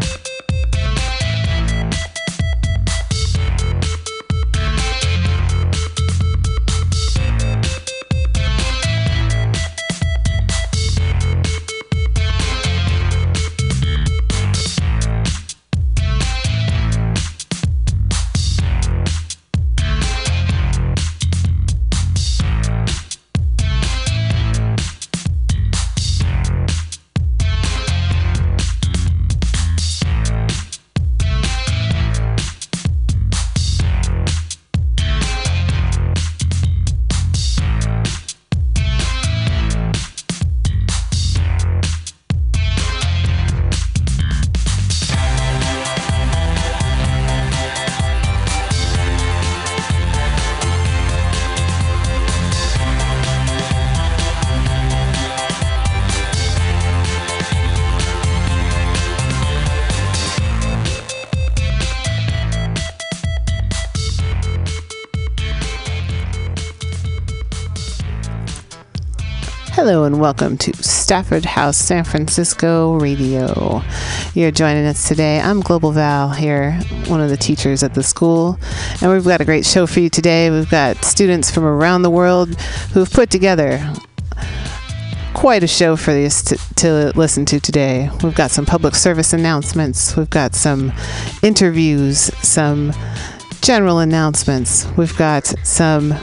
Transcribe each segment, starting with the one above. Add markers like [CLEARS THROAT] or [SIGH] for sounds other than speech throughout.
Bye. Hello and welcome to Stafford House San Francisco Radio. You're joining us today. I'm Global Val here, one of the teachers at the school, and we've got a great show for you today. We've got students from around the world who've put together quite a show for you to, to listen to today. We've got some public service announcements, we've got some interviews, some general announcements, we've got some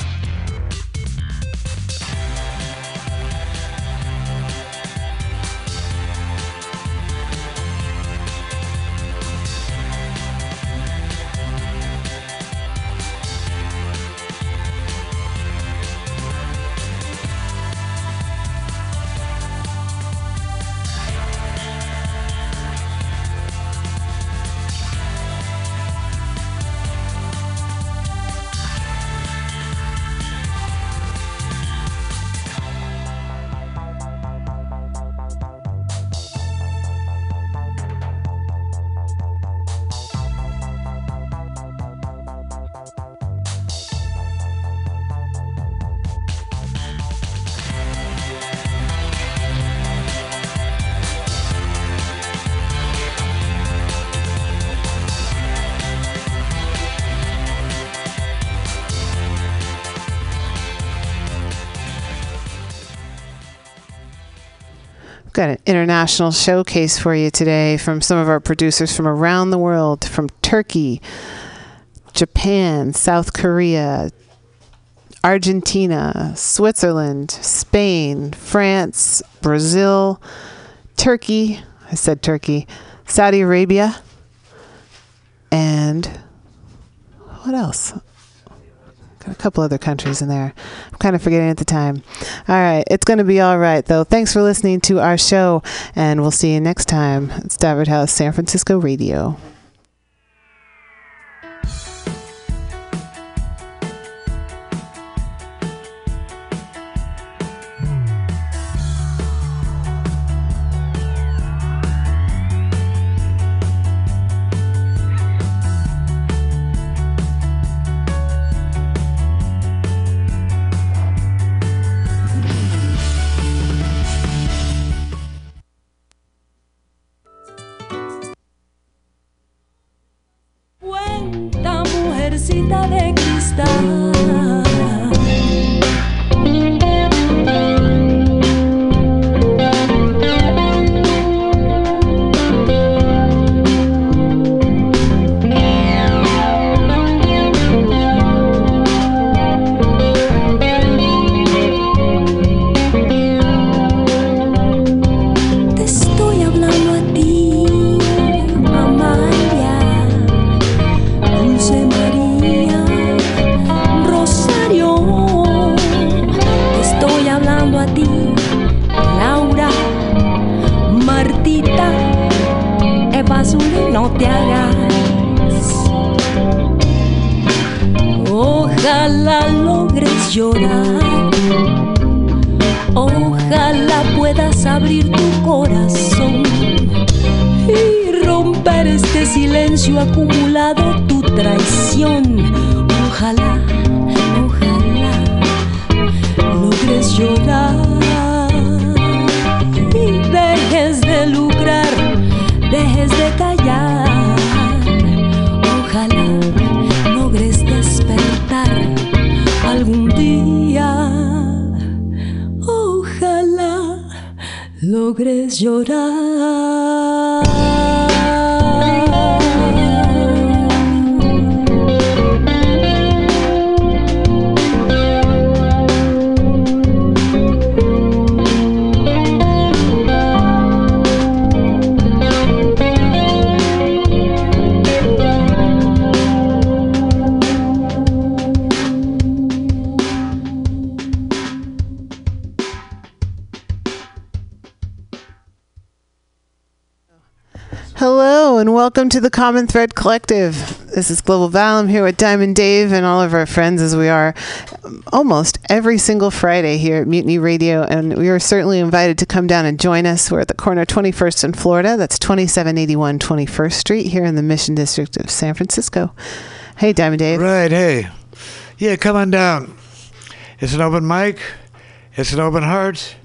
got an international showcase for you today from some of our producers from around the world from Turkey, Japan, South Korea, Argentina, Switzerland, Spain, France, Brazil, Turkey. I said Turkey, Saudi Arabia, and what else? A couple other countries in there. I'm kind of forgetting at the time. All right. It's going to be all right, though. Thanks for listening to our show, and we'll see you next time. It's Stafford House San Francisco Radio. And welcome to the Common Thread Collective. This is Global Val. I'm here with Diamond Dave and all of our friends as we are um, almost every single Friday here at Mutiny Radio. And we are certainly invited to come down and join us. We're at the corner of 21st and Florida. That's 2781 21st Street here in the Mission District of San Francisco. Hey, Diamond Dave. Right, hey. Yeah, come on down. It's an open mic. It's an open heart.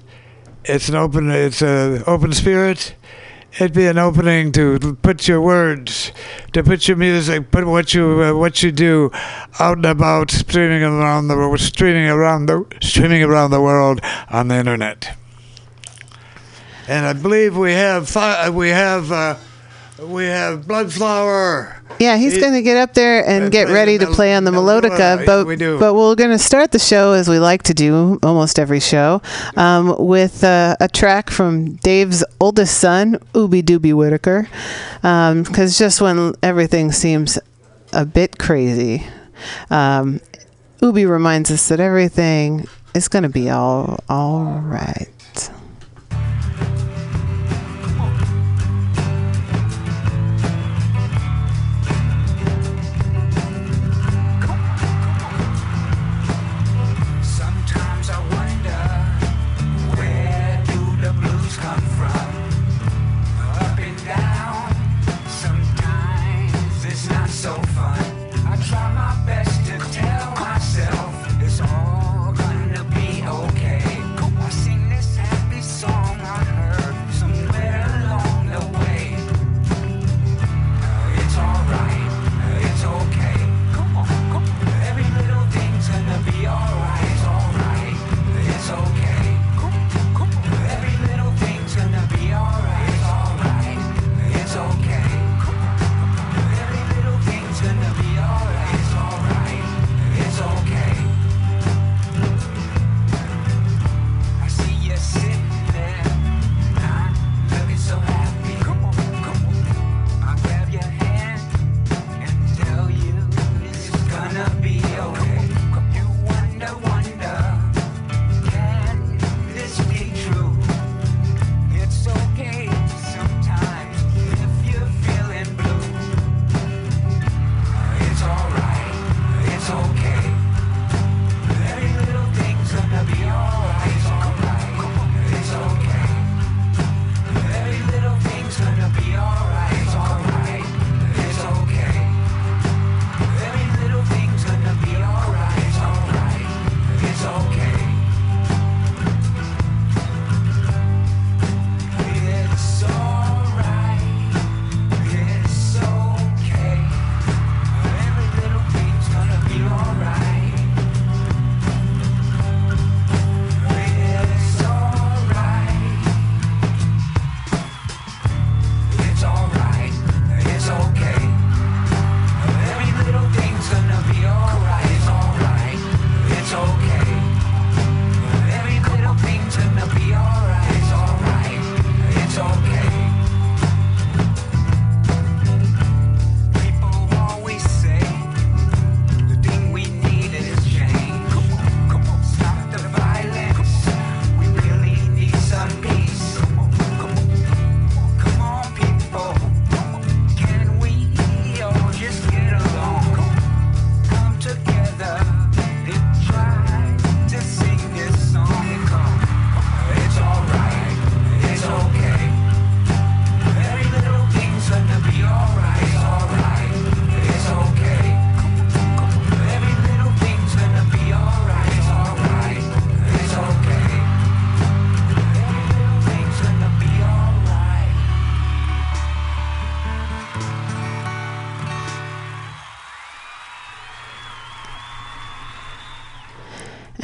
It's an open it's an open spirit it'd be an opening to put your words, to put your music, put what you uh, what you do out and about, streaming around the streaming around the streaming around the world on the internet. And I believe we have fi- we have uh, we have Bloodflower. Yeah, he's going to get up there and get ready to play on the melodica. But we do. but we're going to start the show as we like to do almost every show um, with uh, a track from Dave's oldest son, Ooby Dooby Whitaker, because just when everything seems a bit crazy, um, Ooby reminds us that everything is going to be all all right.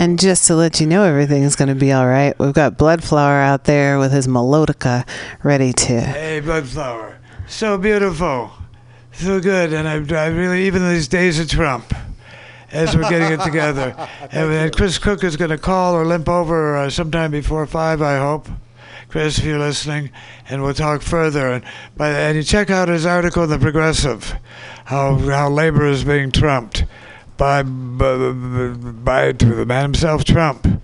And just to let you know everything's going to be all right, we've got Bloodflower out there with his melodica ready to. Hey, Bloodflower. So beautiful. So good. And I, I really, even these days of Trump, as we're getting it together. [LAUGHS] and then Chris Cook is going to call or limp over uh, sometime before 5, I hope. Chris, if you're listening, and we'll talk further. And, by, and you check out his article in The Progressive, how, how labor is being trumped by, by, by the man himself, Trump. And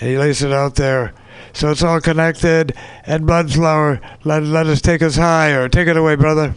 he lays it out there. So it's all connected. And Bloodflower, let, let us take us higher. Take it away, brother.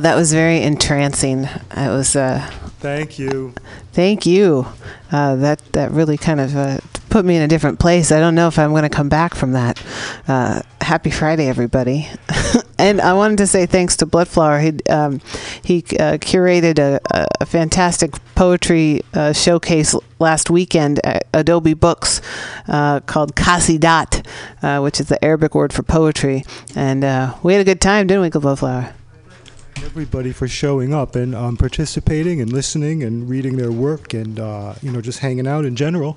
Wow, that was very entrancing. It was. Uh, Thank you. thank you. Uh, that that really kind of uh, put me in a different place. I don't know if I'm going to come back from that. Uh, happy Friday, everybody! [LAUGHS] and I wanted to say thanks to Bloodflower. He um, he uh, curated a, a, a fantastic poetry uh, showcase last weekend at Adobe Books uh, called Kasidat, uh, which is the Arabic word for poetry. And uh, we had a good time, didn't we, Bloodflower? Everybody for showing up and um, participating and listening and reading their work and uh, you know just hanging out in general.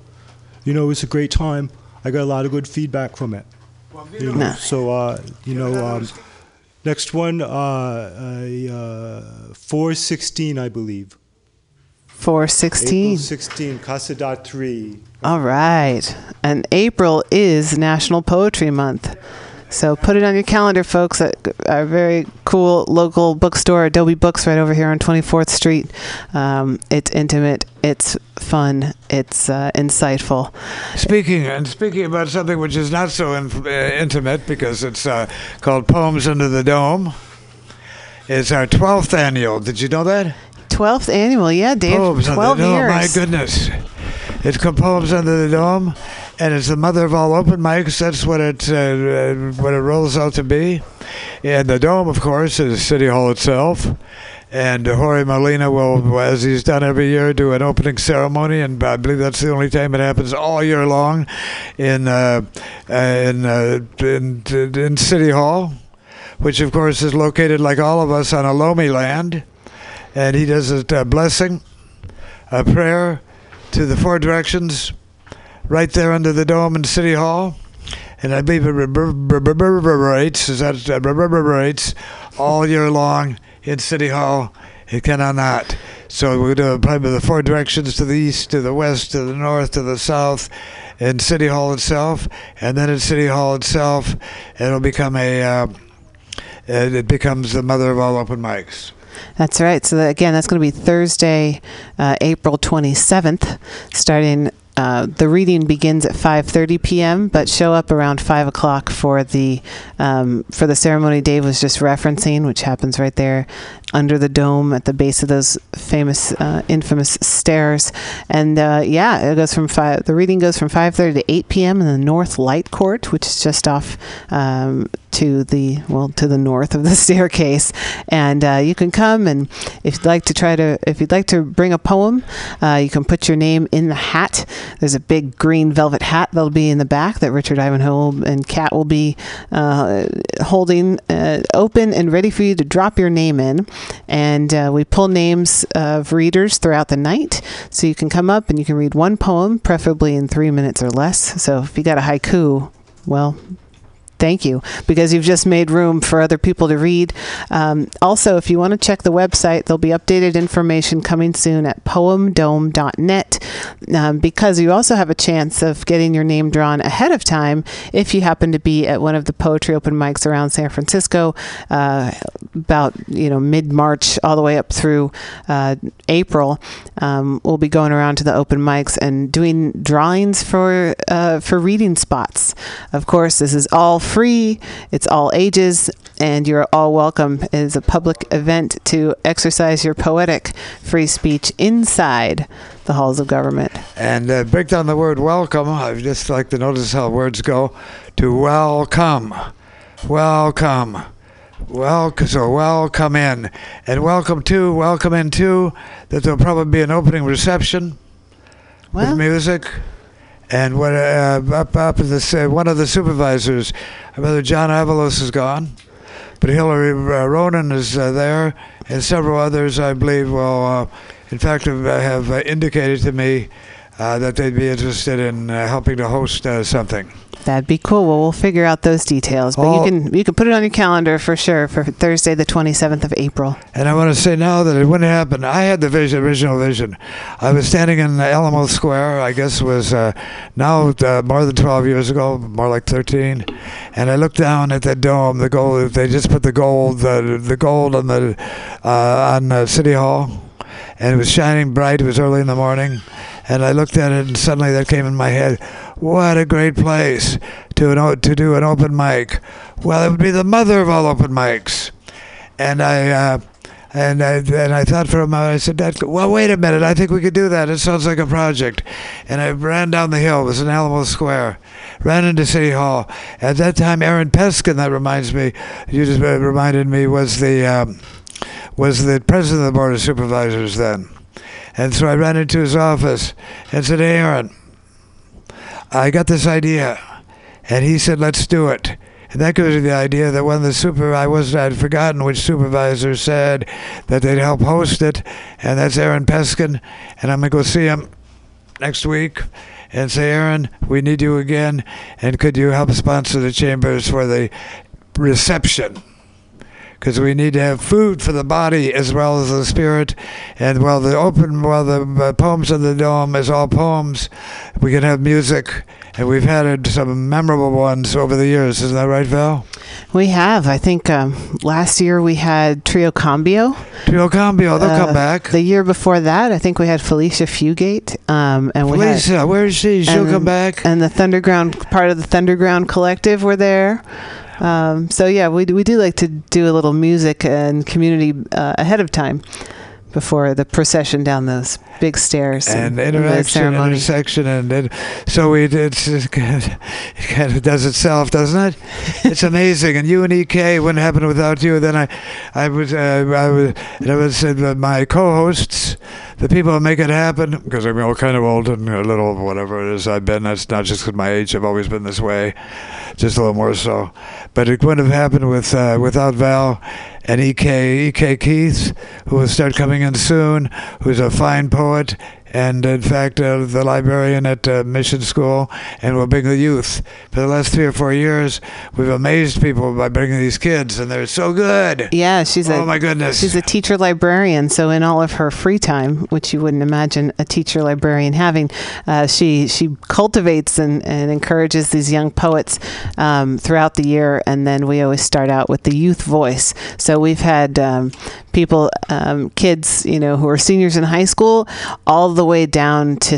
You know, it was a great time. I got a lot of good feedback from it. You know, so uh, you know, um, next one, uh, uh, four sixteen, I believe. Four sixteen. sixteen, three. All right. And April is National Poetry Month. So put it on your calendar, folks, at our very cool local bookstore, Adobe Books, right over here on 24th Street. Um, it's intimate, it's fun, it's uh, insightful. Speaking and speaking about something which is not so in, uh, intimate because it's uh, called Poems Under the Dome. It's our 12th annual. Did you know that? 12th annual, yeah, Dave. Poems 12 Under the Dome. years. My goodness. It's called Poems Under the Dome, and it's the mother of all open mics. That's what it uh, uh, what it rolls out to be. And the dome, of course, is City Hall itself. And Jorge Molina will, as he's done every year, do an opening ceremony, and I believe that's the only time it happens all year long in uh, uh, in, uh, in in City Hall, which of course is located like all of us on Ohlone land. And he does a blessing, a prayer to the four directions, right there under the dome in City Hall. And I believe it reverberates, is that uh, reverberates all year long in City Hall. It cannot not. So we're do probably the four directions to the east, to the west, to the north, to the south, in City Hall itself, and then in City Hall itself, it'll become a. Uh, it it becomes the mother of all open mics. That's right. So that, again, that's going to be Thursday, uh, April 27th, starting. Uh, the reading begins at 5:30 p.m., but show up around five o'clock for the um, for the ceremony Dave was just referencing, which happens right there under the dome at the base of those famous, uh, infamous stairs. And uh, yeah, it goes from five. The reading goes from 5:30 to 8 p.m. in the North Light Court, which is just off um, to the well to the north of the [LAUGHS] staircase. And uh, you can come and if you'd like to try to if you'd like to bring a poem, uh, you can put your name in the hat. There's a big green velvet hat that'll be in the back that Richard Ivanhoe and Kat will be uh, holding uh, open and ready for you to drop your name in. And uh, we pull names of readers throughout the night, so you can come up and you can read one poem, preferably in three minutes or less. So if you got a haiku, well, thank you because you've just made room for other people to read. Um, also, if you want to check the website, there'll be updated information coming soon at poemdome.net um, because you also have a chance of getting your name drawn ahead of time if you happen to be at one of the poetry open mics around San Francisco uh, about you know mid March all the way up through uh, April. Um, we'll be going around to the open mics and doing drawings for uh, for reading spots. Of course, this is all free. It's all ages, and you're all welcome. It is a public event to exercise your poetic free speech inside the halls of government. And uh, break down the word welcome. I just like to notice how words go to welcome. Welcome. Welcome. So welcome in. And welcome to, welcome into, that there'll probably be an opening reception Well, with music. And uh, up, up this, uh, one of the supervisors, Brother John Avalos is gone. But Hillary uh, Ronen is uh, there, and several others, I believe, will, in fact, have, indicated to me that they'd be interested in uh, helping to host uh, something. that'd be cool. Well, we'll figure out those details, but Oh. you can you can put it on your calendar for sure for Thursday, the 27th of April. And I want to say now that it wouldn't happen. I had the vision, original vision. I was standing in Alamo Square. I guess it was uh, now uh, more than 12 years ago, more like 13. And I looked down at that dome, the gold. They just put the gold, the the gold on the uh, on uh, City Hall, and it was shining bright. It was early in the morning. And I looked at it, and suddenly that came in my head. What a great place to an to do an open mic. Well, it would be the mother of all open mics, and I. Uh, and I, and I thought for a moment, I said, "Dad, well, wait a minute. I think we could do that. It sounds like a project. And I ran down the hill. It was in Alamo Square. Ran into City Hall. At that time, Aaron Peskin, that reminds me, you just uh, reminded me, was the, um, was the president of the Board of Supervisors then. And so I ran into his office and said, Aaron, I got this idea. And he said, let's do it. And that gives me the idea that when the super, I was, I'd forgotten which supervisor said that they'd help host it, and that's Aaron Peskin, and I'm gonna go see him next week and say, Aaron, we need you again, and could you help sponsor the chambers for the reception? Because we need to have food for the body as well as the spirit, and while the open, while the uh, poems of the dome is all poems, we can have music, and we've had some memorable ones over the years. Isn't that right, Val? We have. I think um, last year we had Trio Cambio. Trio Cambio, they'll Uh, come back. The year before that, I think we had Felicia Fugate. Um, and we had, Felicia, where is she? She'll and- come back. and the Thunderground part of the Thunderground Collective were there. Um, so yeah, we we do like to do a little music and community uh, ahead of time before the procession down those big stairs and the interaction, ceremony. intersection, and it, so we it's it kind, of, it kind of does itself, doesn't it? [LAUGHS] It's amazing. And you and Ek wouldn't happen without you. Then I, I was, uh, I was, and I was uh, my co-hosts, the people who make it happen, because I'm all kind of old and a little whatever it is I've been. That's not just because my age. I've always been this way, just a little more so. But it wouldn't have happened with uh, without Val and Ek Ek Keith, who will start coming in soon, who's a fine poet and in fact uh, the librarian at uh, Mission School, and will bring the youth. For the last three or four years, we've amazed people by bringing these kids, and they're so good. Yeah, she's a oh my goodness! She's a teacher librarian, so in all of her free time, which you wouldn't imagine a teacher librarian having, uh, she she cultivates and, and encourages these young poets um, throughout the year. And then we always start out with the youth voice. So we've had um, people, um, kids, you know, who are seniors in high school, all the way down to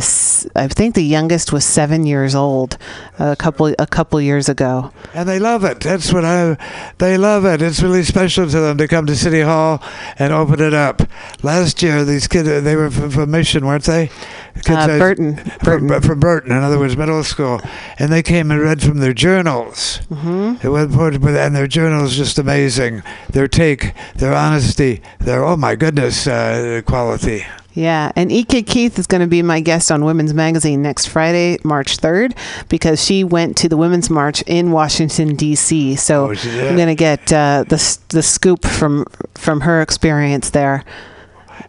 I think the youngest was seven years old, a couple a couple years ago. and they love it. That's what I. They love it. It's really special to them to come to City Hall and open it up. Last year, these kids they were from, from Mission, weren't they? Kids Uh, Burton, From, Burton. from Burton, in other words, middle school, and they came and read from their journals. Mm-hmm. It was and their journals just amazing. Their take, their honesty, their oh my goodness, uh, quality. Yeah, and E.K. Keith is going to be my guest on Women's Magazine next Friday, March 3rd, because she went to the Women's March in Washington, D.C. So Oh. I'm going to get uh, the, the scoop from, from her experience there.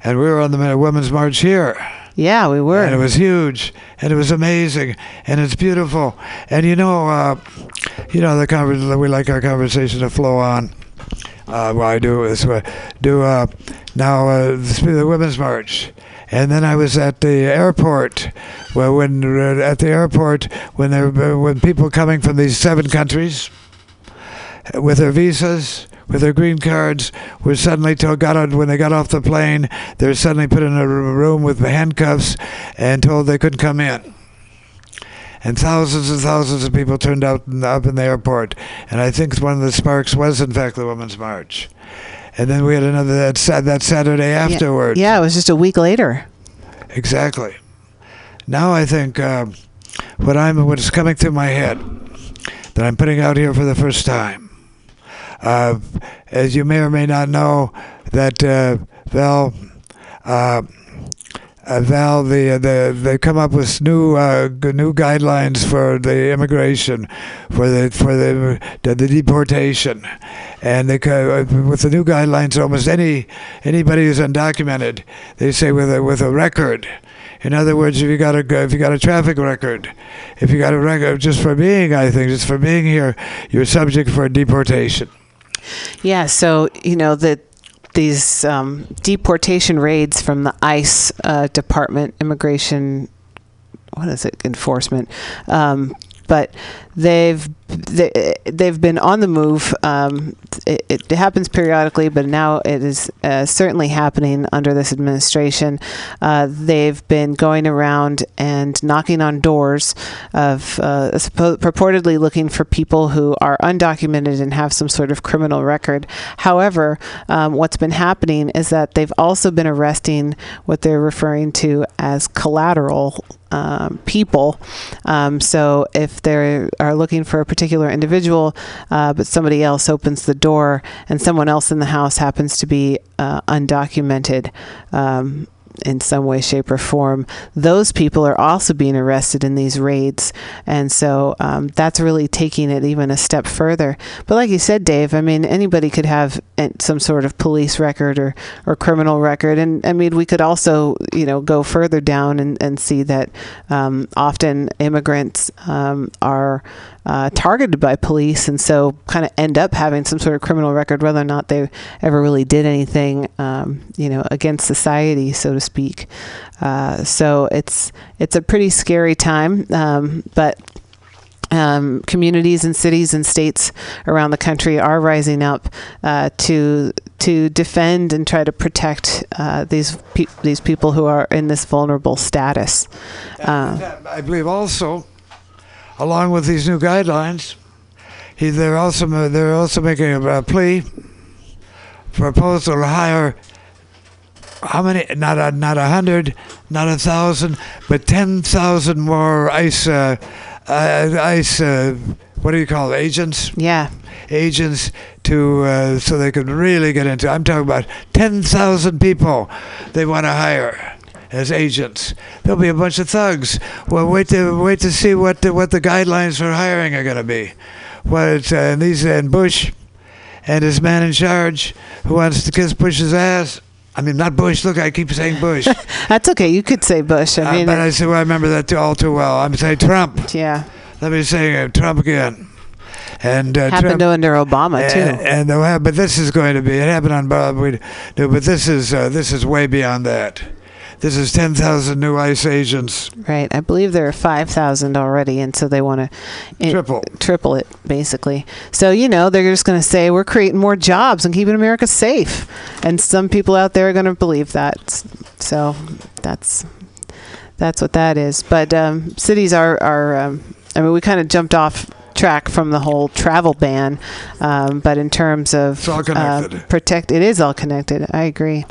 And we were on the Women's March here, Yeah, we were. and it was huge, and it was amazing, and it's beautiful. And you know, uh, you know, the conver- we like our conversation to flow on. Uh, well, I do is uh, do uh, now uh, the Women's March, and then I was at the airport. Well, when uh, at the airport when there when people coming from these seven countries uh, with their visas. With their green cards, were suddenly told got on when they got off the plane. They're suddenly put in a room with handcuffs and told they couldn't come in and thousands and thousands of people turned out in- up in the airport. And I think one of the sparks was, in fact, the Women's March. And then we had another that, sa- that Saturday afterwards. Yeah, it was just a week later. Exactly. Now I think uh, what I'm what's coming through my head that I'm putting out here for the first time. Uh, as you may or may not know, that uh, Val. Uh, uh, Val, the, the they come up with new uh, new guidelines for the immigration, for the for the the, the deportation, and they uh, with the new guidelines, almost any anybody who's undocumented, they say with a with a record. In other words, if you got a if you got a traffic record, if you got a record just for being, I think just for being here, you're subject for deportation. Yeah, so you know that these um, deportation raids from the ICE uh, Department, Immigration, what is it, enforcement, um, but they've they, they've been on the move. Um, it, it happens periodically, but now it is uh, certainly happening under this administration. Uh, they've been going around and knocking on doors of uh, suppo- purportedly looking for people who are undocumented and have some sort of criminal record. However, um, what's been happening is that they've also been arresting what they're referring to as collateral um, people. Um, so if they are looking for a particular individual, uh, but somebody else opens the door and someone else in the house happens to be uh, undocumented. Um, in some way, shape, or form. Those people are also being arrested in these raids. And so um, that's really taking it even a step further. But like you said, Dave, I mean, anybody could have some sort of police record or, or criminal record. And I mean, we could also, you know, go further down and, and see that um, often immigrants um, are uh, targeted by police and so kind of end up having some sort of criminal record, whether or not they ever really did anything, um, you know, against society, so to speak. Uh, so it's it's a pretty scary time, um, but. Um, communities and cities and states around the country are rising up uh, to to defend and try to protect uh, these pe- these people who are in this vulnerable status. Uh, I believe also, along with these new guidelines, he, they're also they're also making a, a plea for proposal to hire how many? Not a not a hundred, not a thousand, but ten thousand more ICE uh, uh, ICE. Uh, what do you call it? Agents yeah, agents to uh, so they could really get into. I'm talking about ten thousand people they want to hire as agents. There'll be a bunch of thugs. Well, wait to wait to see what the, what the guidelines for hiring are going to be. What it's, uh, and these and Bush and his man in charge who wants to kiss Bush's ass. I mean, not Bush. Look, I keep saying Bush. [LAUGHS] that's okay. You could say Bush. I Uh, mean, but I say, well, I remember that all too well. I'm saying Trump. yeah, Let me say uh, Trump again. And uh, happened Trump, under Obama too. and, and have- but this is going to be. It happened on Bob. We do, but this is uh, this is way beyond that. This is ten thousand new ICE agents, Right. I believe there are 5,000 already, and so they want to triple. triple it, basically. So, you know, they're just going to say, we're creating more jobs and keeping America safe. And some people out there are going to believe that. So that's that's what that is. But um, cities are, are um, I mean, we kind of jumped off track from the whole travel ban. Um, but in terms of It's all connected. Uh, protect, it is all connected. I agree.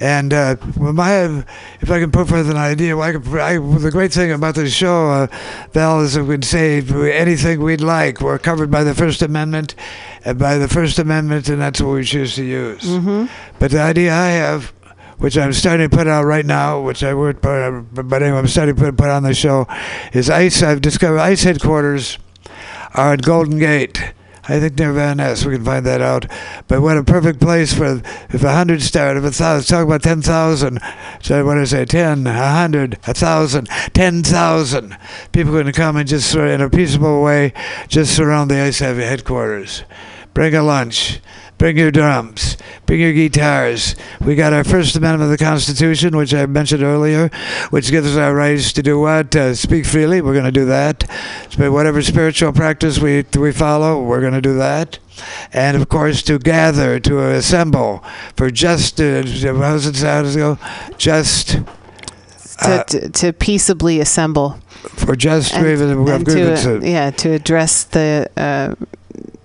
And uh, my, if I can put forth an idea, well, I could, I, the great thing about this show, uh, Val, is that we can say anything we'd like. We're covered by the First Amendment, and by the First Amendment, and that's what we choose to use. hmm But the idea I have, which I'm starting to put out right now, which I would put, but anyway, I'm starting to put, put on the show, is ICE. I've discovered ICE headquarters are at Golden Gate. I think near Van Ness. We can find that out. But what a perfect place for if a hundred start, if a thousand, talk about ten thousand. So what did I say? Ten, a hundred, a thousand, ten thousand people going to come and just in a peaceable way, just surround the ICE headquarters. Bring a lunch. Bring your drums. Bring your guitars. We got our First Amendment of the Constitution, which I mentioned earlier, which gives us our rights to do what? Uh, speak freely. We're going to do that. Whatever spiritual practice we we follow, we're going to do that. And of course, to gather, to assemble for just, uh, how's it sound? Does? Just To, Uh, to, to peaceably assemble. for just and, grievances. to yeah to address the uh,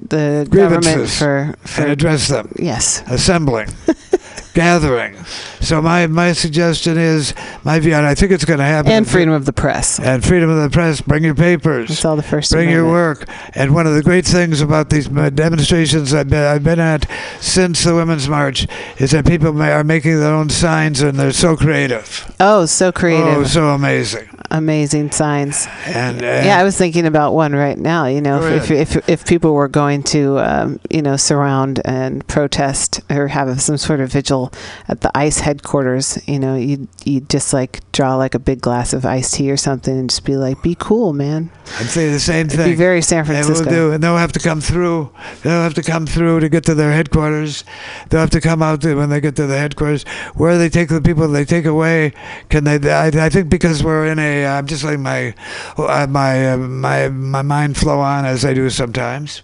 the government Grievances. for and address them. yes assembling, [LAUGHS] gathering. So my my suggestion is my view, and I think it's going to happen. and freedom of the press. and freedom of the press. Bring your papers. That's all the First Bring your work. And one of the great things about these demonstrations I've been, I've been at since the Women's March is that people ma- are making their own signs and they're so creative. Oh, so creative, Oh, so amazing. amazing signs. And, uh, yeah, I was thinking about one right now. You know, if, if if if people were going to, um, you know, surround and protest or have some sort of vigil people at the ICE headquarters, you know, you you just like draw like a big glass of iced tea or something and just be like, be cool, man. I'd say the same It'd thing. be very San And we'll Francisco. do, and they'll have to come through. They'll have to come through to get to their headquarters. They'll have to come out to, when they get to the headquarters. Where they take the people they take away? Can they? I, I think because we're in a. I'm just letting my uh, my uh, my my mind flow on as I do sometimes.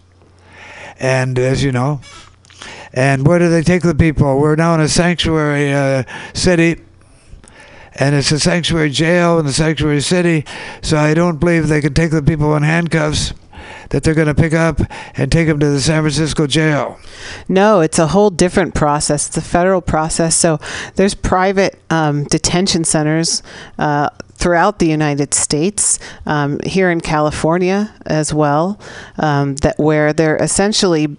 And as you know, and where do they take the people? We're now in a sanctuary uh, city and it's a sanctuary jail in the sanctuary city. So I don't believe they can take the people in handcuffs that they're going to pick up and take them to the San Francisco jail. No, it's a whole different process. It's a federal process. So there's private um, detention centers uh, throughout the United States, um, here in California as well, um, that where they're essentially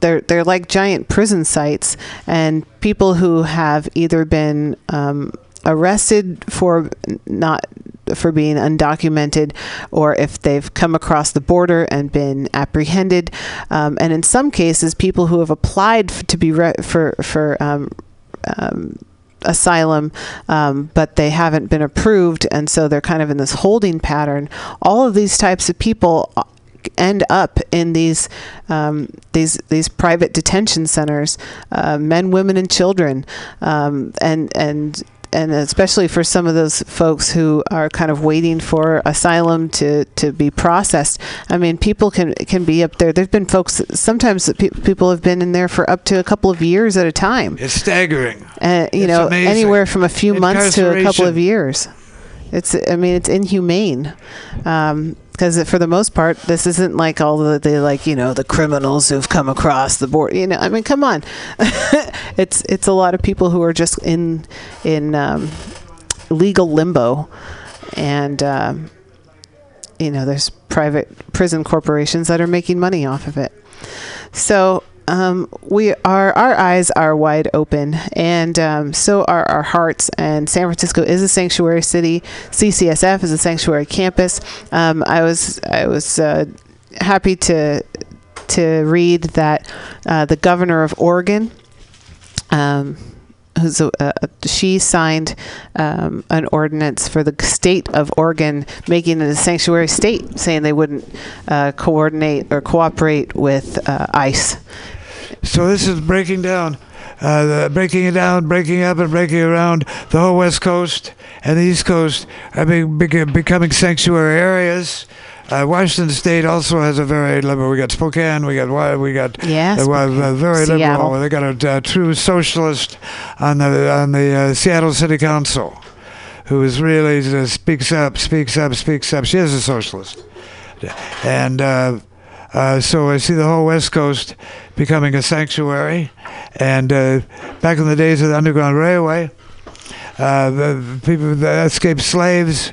they're they're like giant prison sites, and people who have either been um, arrested for not for being undocumented or if they've come across the border and been apprehended. Um, and in some cases people who have applied to be re- for for um, um, asylum um, but they haven't been approved and so they're kind of in this holding pattern. All of these types of people end up in these um, these these private detention centers, uh, men, women, and children, um, and and and especially for some of those folks who are kind of waiting for asylum to, to be processed. I mean, people can can be up there. There've been folks sometimes pe- people have been in there for up to a couple of years at a time. It's staggering. Uh, you It's know, amazing. anywhere from a few months to a couple of years. It's, I mean, it's inhumane. Because for the most part, this isn't like all the, the like you know the criminals who've come across the board. You know, I mean, come on, [LAUGHS] it's it's a lot of people who are just in in um, legal limbo, and um, you know, there's private prison corporations that are making money off of it. So um, we are our eyes are wide open, and um, so are our hearts. And San Francisco is a sanctuary city. CCSF is a sanctuary campus. Um, I was I was uh, happy to to read that uh, the governor of Oregon. Um, who's a, uh, she signed um, an ordinance for the state of Oregon making it a sanctuary state, saying they wouldn't uh, coordinate or cooperate with uh, ICE. So this is breaking down, uh, the, breaking it down, breaking up, and breaking around the whole West Coast and the East Coast are being, becoming sanctuary areas. Uh, Washington State also has a very liberal. We got Spokane. We got we got Yes, uh, uh, very Seattle. liberal. They got a, uh true socialist on the on the uh, Seattle City Council, who is really uh, speaks up, speaks up, speaks up. She is a socialist, and. Uh, so I see the whole West Coast becoming a sanctuary. And uh, back in the days of the Underground Railway, uh, the people, the escaped slaves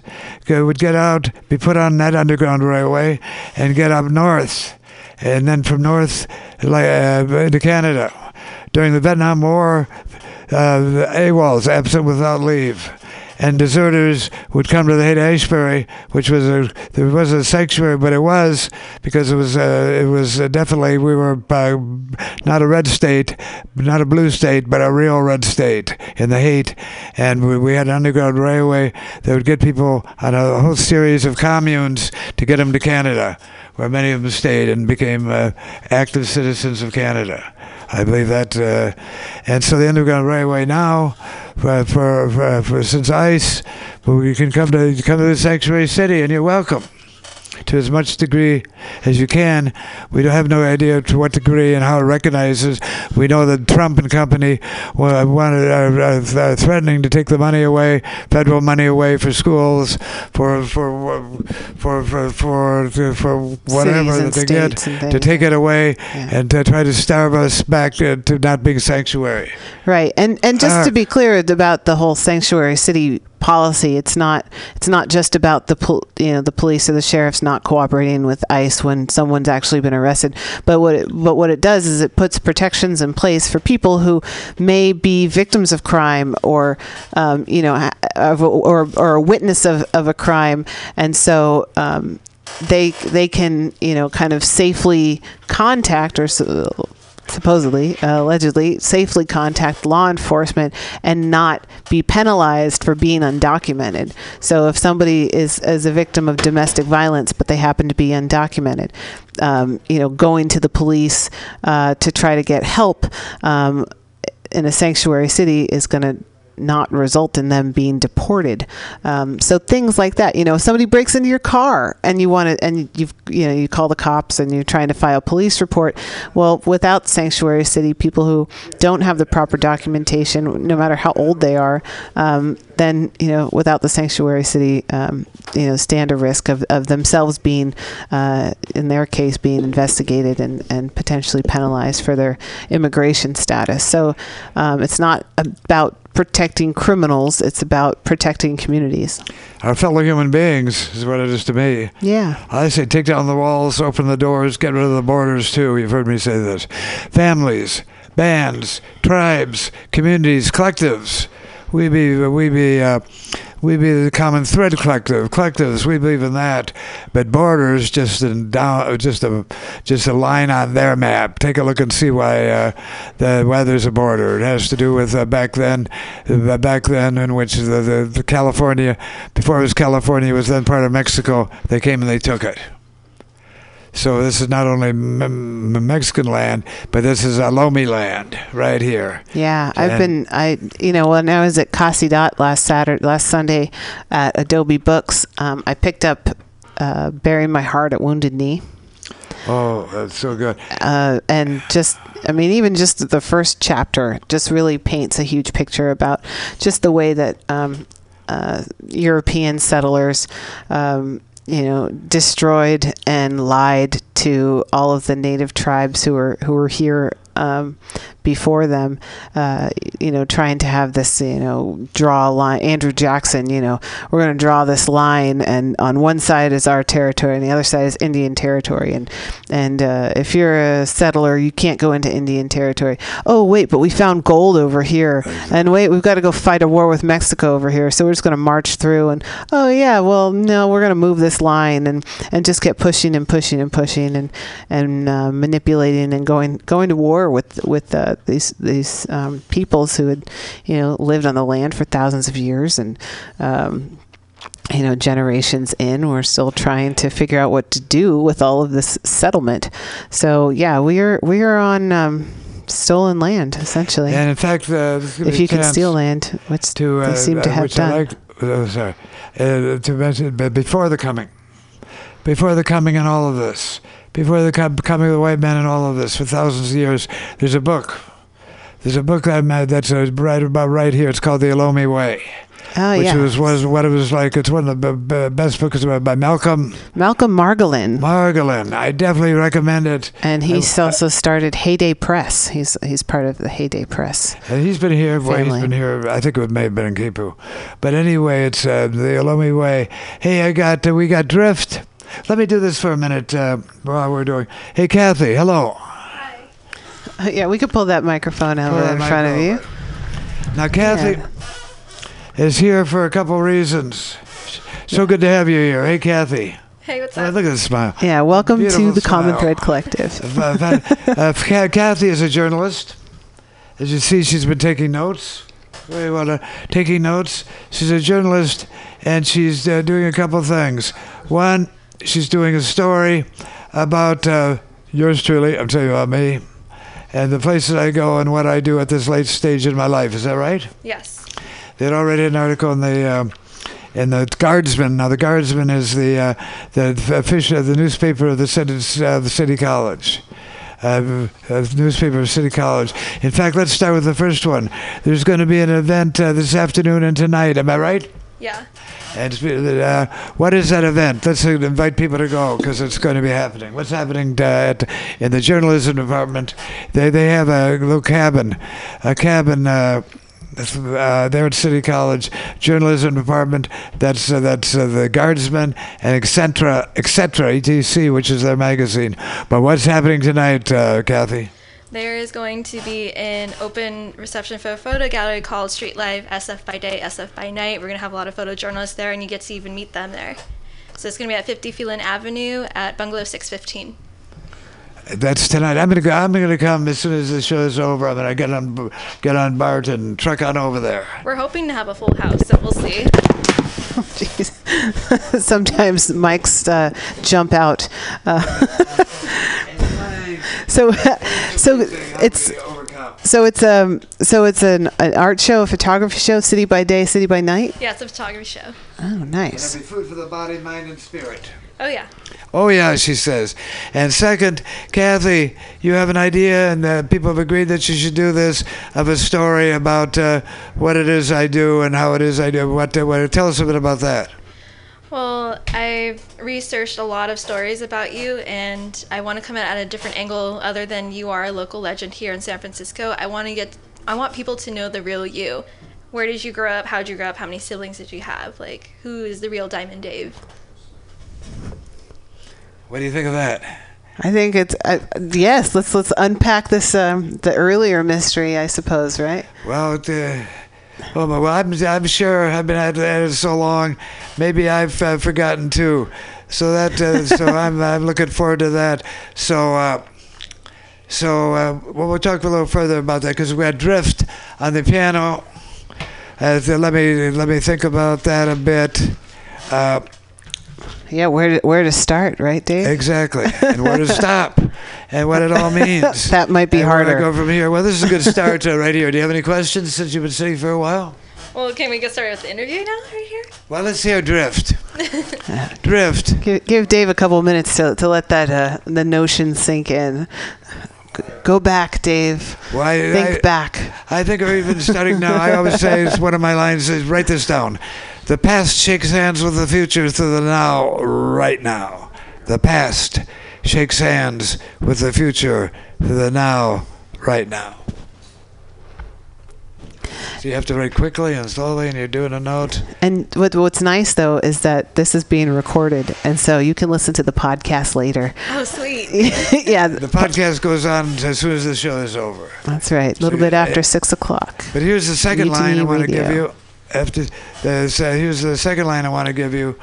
uh, would get out, be put on that Underground Railway, and get up north. And then from north like, uh, into Canada. During the Vietnam War, uh, AWOLs, absent without leave and deserters would come to the Haight-Ashbury, which was a there was a sanctuary, but it was because it was uh, it was uh, definitely we were uh, not a red state, not a blue state, but a real red state in the Haight, and we, we had an underground railway that would get people on a whole series of communes to get them to Canada, where many of them stayed and became uh, active citizens of Canada. I believe that, uh, and so the Underground Railway now, for, for, for, for since ICE, well, you can come to come to the sanctuary city, and you're welcome to as much degree as you can. We don't have no idea to what degree and how it recognizes. We know that Trump and company wa- wanted, are, are, are threatening to take the money away, federal money away for schools, for for for for for, for, for whatever that they get to take it away Yeah. and to try to starve us back to, to not being sanctuary. Right, and and just Uh, to be clear about the whole sanctuary city policy, it's not it's not just about the pol- you know the police or the sheriffs not cooperating with ICE when someone's actually been arrested, but what it, but what it does is it puts protections in place for people who may be victims of crime or um, you know or or a witness of, of a crime, and so. Um, they they can you know kind of safely contact or supposedly, uh, allegedly, safely contact law enforcement and not be penalized for being undocumented. So if somebody is, is a victim of domestic violence, but they happen to be undocumented, um, you know, going to the police uh, to try to get help um, in a sanctuary city is going to not result in them being deported. Um, so things like that, you know, somebody breaks into your car and you want to, and you've, you know, you call the cops and you're trying to file a police report. Well, without sanctuary city, people who don't have the proper documentation, no matter how old they are, um, then you know, without the sanctuary city, um, you know, stand a risk of, of themselves being, uh, in their case, being investigated and, and potentially penalized for their immigration status. So um, it's not about protecting criminals; it's about protecting communities. Our fellow human beings is what it is to me. Yeah. I say take down the walls, open the doors, get rid of the borders too. You've heard me say this. Families, bands, tribes, communities, collectives. We be we be uh, we be the common thread collective. Collectives, we believe in that. But borders, just in down, just a just a line on their map. Take a look and see why uh, the why there's a border. It has to do with uh, back then, back then in which the, the the California, before it was California, it was then part of Mexico. They came and they took it. So this is not only M- Mexican land, but this is Ohlone land right here. Yeah, I've been I you know when I was at Casidot last Saturday last Sunday at Adobe Books, um, I picked up uh, "Bury My Heart at Wounded Knee," Oh, that's so good. uh, and just I mean even just the first chapter just really paints a huge picture about just the way that um, uh, European settlers. Um, you know, destroyed and lied to all of the native tribes who were who were here um, before them. Uh, you know, trying to have this, you know, draw a line. Andrew Jackson, you know, we're going to draw this line, and on one side is our territory, and the other side is Indian territory. And and uh, if you're a settler, you can't go into Indian territory. Oh wait, but we found gold over here, and wait, we've got to go fight a war with Mexico over here. So we're just going to march through, and oh yeah, well no, we're going to move this line, and and just get pushing and pushing and pushing, and and uh, manipulating and going going to war with with uh, these these um, peoples who had you know lived on the land for thousands of years and. Um, you know, generations in, we're still trying to figure out what to do with all of this settlement. So yeah, we are we are on um, stolen land essentially. And in fact, uh, if you can steal land, which to uh, they seem to uh, have done. Uh, sorry, uh, to mention but before the coming, before the coming and all of this, before the coming of the white man and all of this for thousands of years, there's a book. There's a book that I- that's uh, right about right here. It's called The Ohlone Way, oh which yeah, was was what it was like. It's one of the b- b- best books by by Malcolm Malcolm Margolin. Margolin. I definitely recommend it. And he's I- also started Heyday Press. He's he's part of the Heyday Press. And he's been here. Boy, he's been here. I think it may have been in Kipu, but anyway, it's uh, the Ohlone Way. Hey, I got uh, we got drift. Let me do this for a minute uh, while we're doing. Hey, Kathy. Hello. Uh, yeah, we could pull that microphone out Pull in front of you. over. Now, Kathy is here for a couple reasons. So good to have you here. Hey, Kathy. Hey, what's Oh, up? look at this smile. Yeah, welcome to Beautiful the Common. Thread Collective. Uh, Fa- uh, [LAUGHS] Kathy is a journalist. As you see, she's been taking notes. Very well, uh, taking notes. She's a journalist, and she's uh, doing a couple of things. One, she's doing a story about uh, yours truly. I'm telling you about me, and the places I go and what I do at this late stage in my life. Is that right? Yes. They had already an article in the um, in the Guardsman. Now the Guardsman is the uh, the official the newspaper of the city uh, the city college. Uh, uh, newspaper of City College. In fact, let's start with the first one. There's going to be an event uh, this afternoon and tonight. Am I right? Yeah. And uh, what is that event? Let's invite people to go because it's going to be happening. What's happening uh, at, in the journalism department? They they have a little cabin, a cabin. Uh, uh, there at City College journalism department. That's uh, that's uh, the Guardsman and etc. etc. etc. Which is their magazine. But what's happening tonight, uh, Kathy? There is going to be an open reception for a photo gallery called Street Life SF by Day, SF by Night. We're going to have a lot of photojournalists there, and you get to even meet them there. So it's going to be at 50 Phelan Avenue at Bungalow 615. That's tonight. I'm gonna go. I'm gonna come as soon as the show is over. I'm gonna get on get on Bart and truck on over there. We're hoping to have a full house, so we'll see. Jeez. [LAUGHS] Sometimes mics uh, jump out. Uh, [LAUGHS] so, [LAUGHS] so it's so it's um so it's an, an art show, a photography show, city by day, city by night. Yeah, it's a photography show. Oh, nice. food for the body, mind, and spirit. Oh yeah. Oh yeah, she says. And second, Kathy, you have an idea, and uh, people have agreed that you should do this of a story about uh, what it is I do and how it is I do. What? Uh, what tell us a bit about that. Well, I've researched a lot of stories about you, and I want to come at a different angle other than you are a local legend here in San Francisco. I want to get, I want people to know the real you. Where did you grow up? How did you grow up? How many siblings did you have? Like, who is the real Diamond Dave? What do you think of that? I think it's uh, yes. Let's let's unpack this um, the earlier mystery, I suppose, right? Well, it, uh, oh my, well, I'm, I'm sure I've been at it so long. Maybe I've uh, forgotten too. So that uh, so [LAUGHS] I'm I'm looking forward to that. So. Uh, so uh, well, we'll talk a little further about that because we had Drift on the piano. Uh, let me let me think about that a bit. Yeah, where to, where to start, right, Dave? exactly, and where to [LAUGHS] stop, and what it all means. [LAUGHS] That might be and where to harder. go from here. Well, this is a good start uh, right here. Do you have any questions since you've been sitting for a while? Well, can we get started with the interview now, right here? Well, let's hear Drift. [LAUGHS] Drift. Give, give Dave a couple minutes to, to let that uh, the notion sink in. G- Go back, Dave. Why? Think I, back. I think we're even starting now. I always say it's one of my lines is write this down. The past shakes hands with the future through the now, right now. The past shakes hands with the future through the now, right now. So you have to write quickly and slowly, and you're doing a note. And what, what's nice though is that this is being recorded, and so you can listen to the podcast later. Oh, sweet. [LAUGHS] yeah, The podcast goes on as soon as the show is over. that's right. A little bit after eh, six o'clock. But here's the second Mutiny line I want to give you. After there's, uh, here's the second line I want to give you.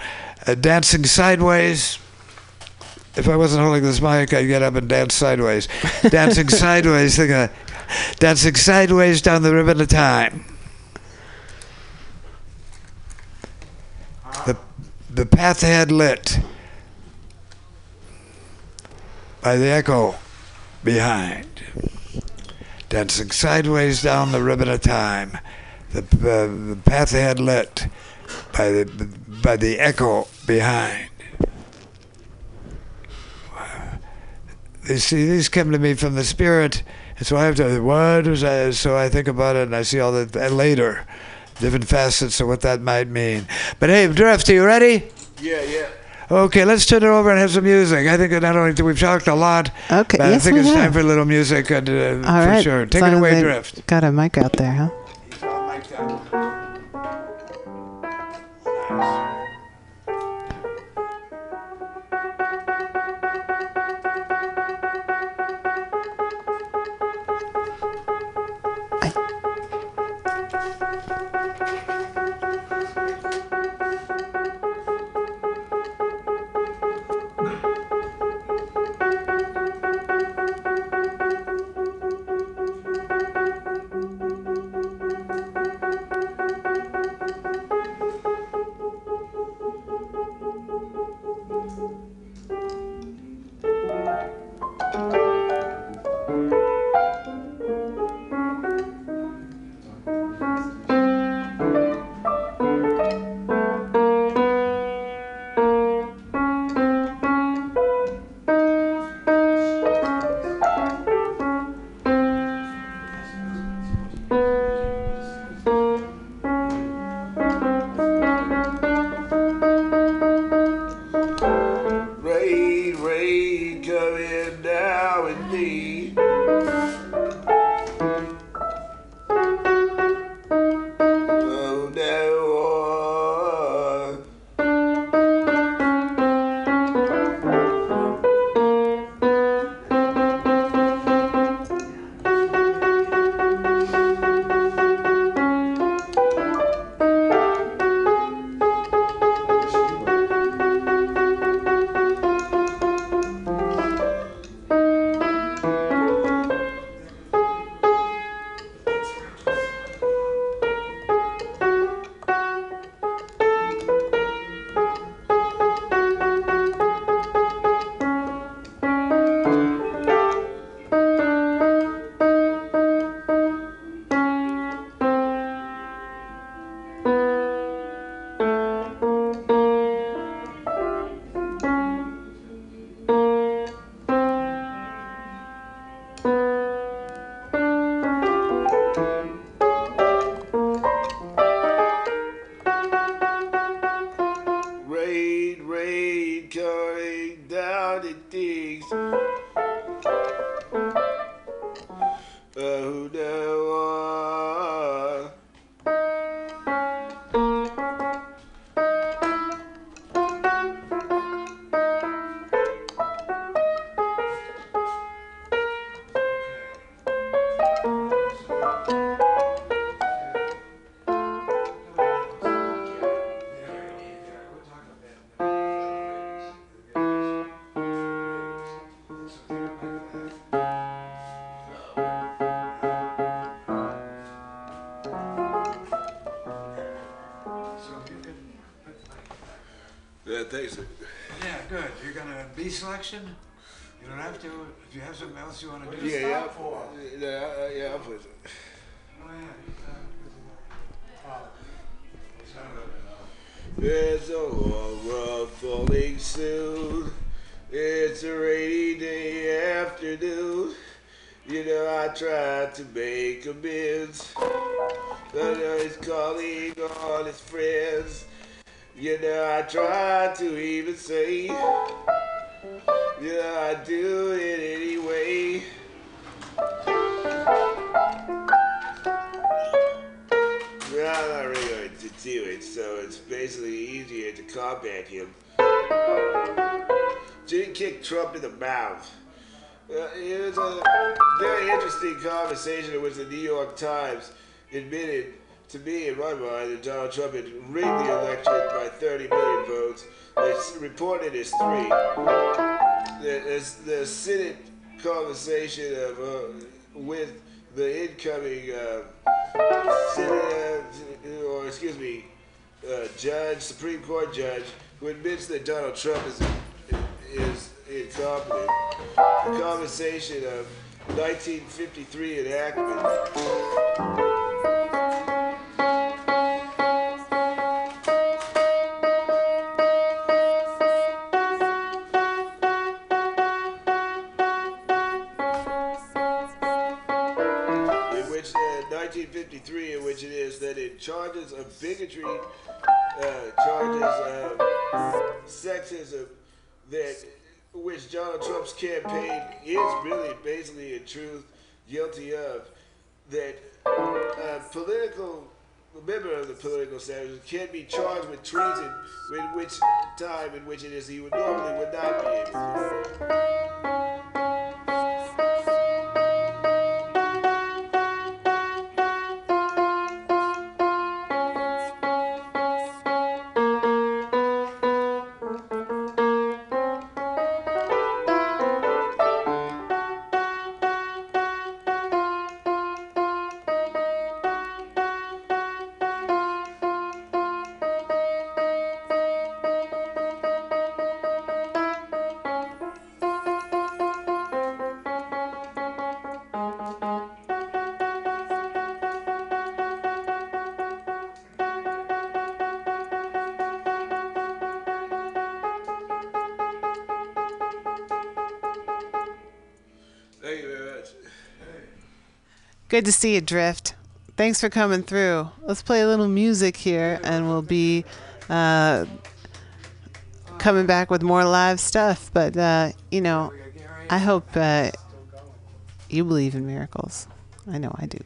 Uh, dancing sideways. If I wasn't holding this mic, I'd get up and dance sideways. [LAUGHS] Dancing sideways, dancing sideways down the ribbon of time. The the path ahead lit by the echo behind dancing sideways down the ribbon of time, the, uh, the path ahead lit by the by the echo behind. You see, these come to me from the spirit, and so I have to. What was I? So I think about it, and I see all the uh, later different facets of what that might mean. But hey, Drift, are you ready? Yeah, yeah. Okay, let's turn it over and have some music. I think not only we've talked a lot, Okay, but yes, I think we it's time for a little music, and, uh, All for right. sure. Take long it away, Drift. Got a mic out there, huh? He's all B? You don't have to. If you have something else you want to do. Yeah, yeah. Yeah, uh, yeah, I'll put it. Oh, It's a long world falling soon. It's a rainy day afternoon. You know, I tried to make to combat him. Didn't kick Trump in the mouth. Uh, it was a very interesting conversation in which the New York Times admitted to me, in my mind, that Donald Trump had rigged the election by 30 million votes. They reported as three. The, the Senate conversation of, uh, with the incoming uh, Senate, uh, or excuse me, uh, judge, Supreme Court judge, who admits that Donald Trump is is incompetent. The conversation of 1953 enactment. Bigotry, uh, charges of sexism, that which Donald Trump's campaign is really basically in truth guilty of, that a political a member of the political establishment can be charged with treason, in which time in which it is he would normally would not be able to. Good to see you, Drift. Thanks for coming through. Let's play a little music here, and we'll be uh, coming back with more live stuff. But, uh, you know, I hope uh, you believe in miracles. I know I do.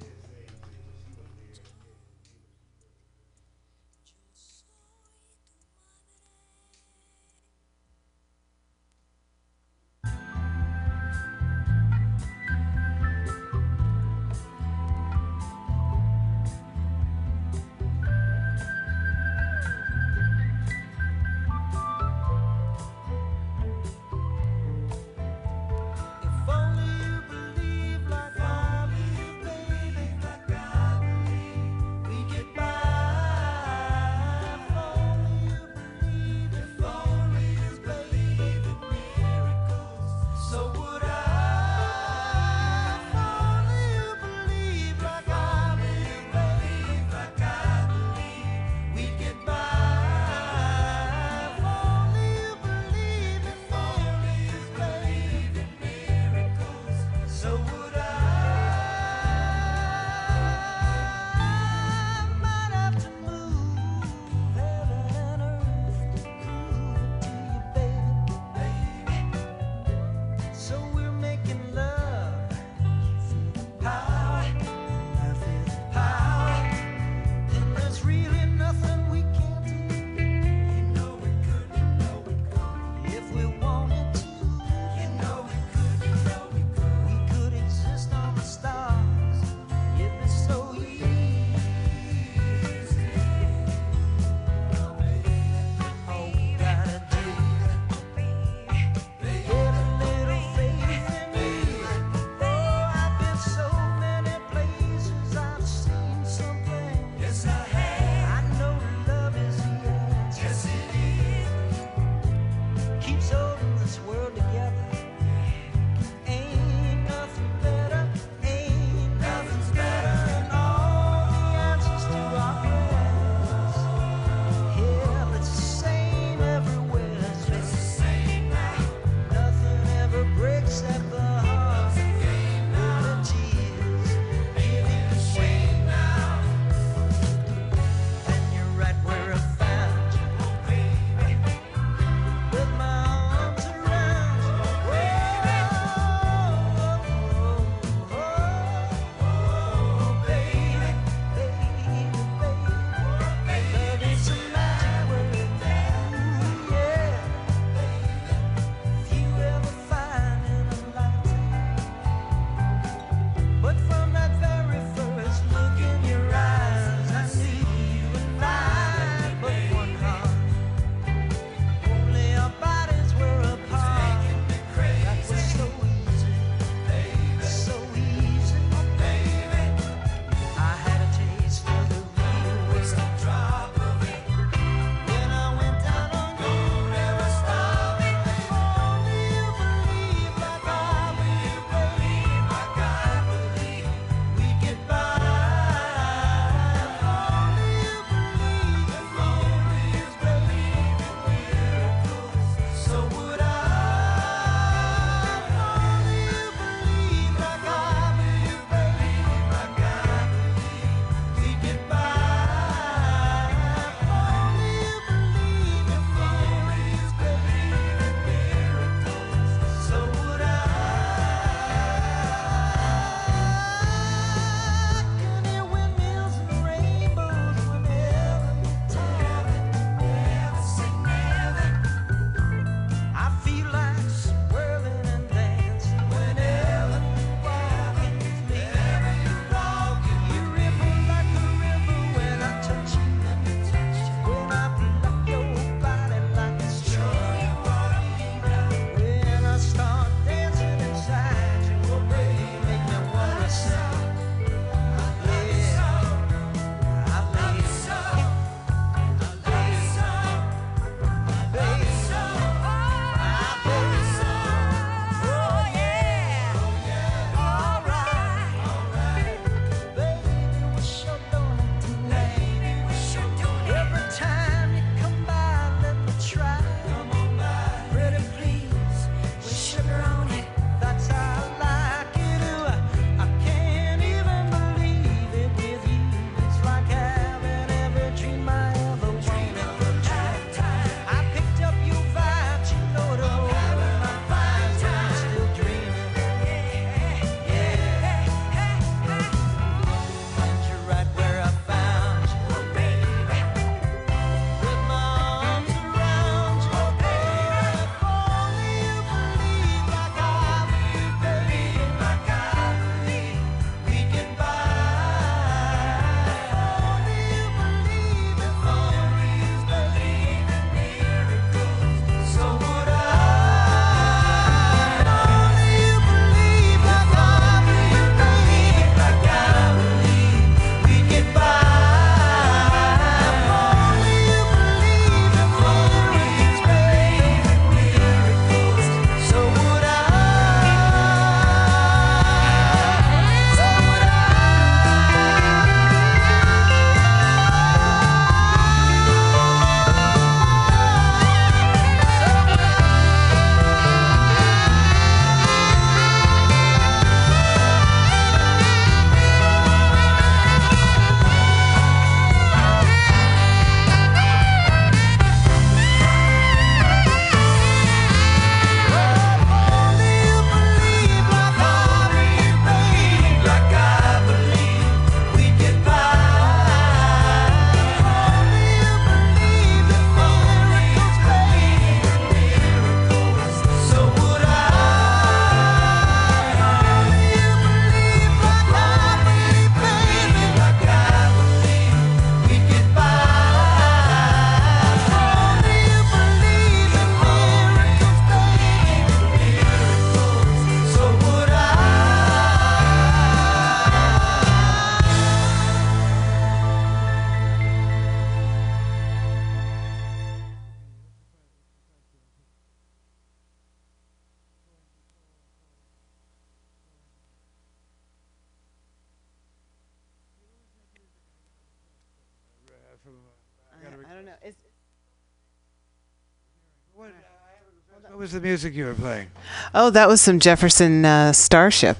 What was the music you were playing? Oh, that was some Jefferson uh, Starship.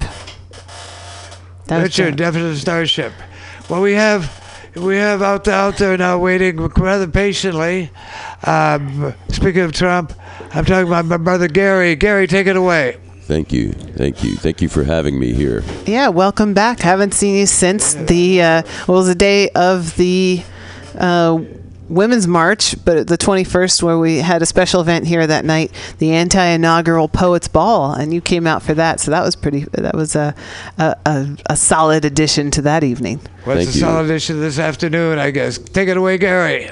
That was Richard, Je- Jefferson Starship. Well, we have we have out out there now waiting rather patiently. Um, speaking of Trump, I'm talking about my brother Gary. Gary, take it away. Thank you, thank you, thank you for having me here. Yeah, welcome back. Haven't seen you since the uh, what was the day of the uh, Women's March, but the 21st, where we had a special event here that night, the anti-inaugural Poets Ball, and you came out for that. So that was pretty. That was a a, a, a solid addition to that evening. What's Thank the you. solid issue this afternoon? I guess. Take it away, Gary.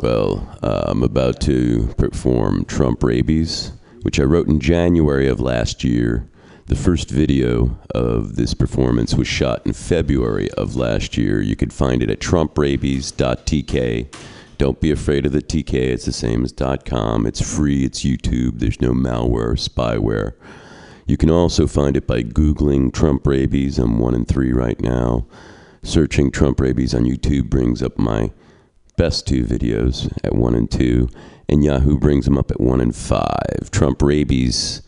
Well, uh, I'm about to perform Trump Rabies, which I wrote in January of last year. The first video of this performance was shot in February of last year. You could find it at trumprabies.tk. Don't be afraid of the TK, it's the same as .com. It's free, it's YouTube, there's no malware spyware. You can also find it by Googling Trump rabies. I'm one in three right now. Searching Trump rabies on YouTube brings up my best two videos at one and two, and Yahoo brings them up at one and five. Trump rabies,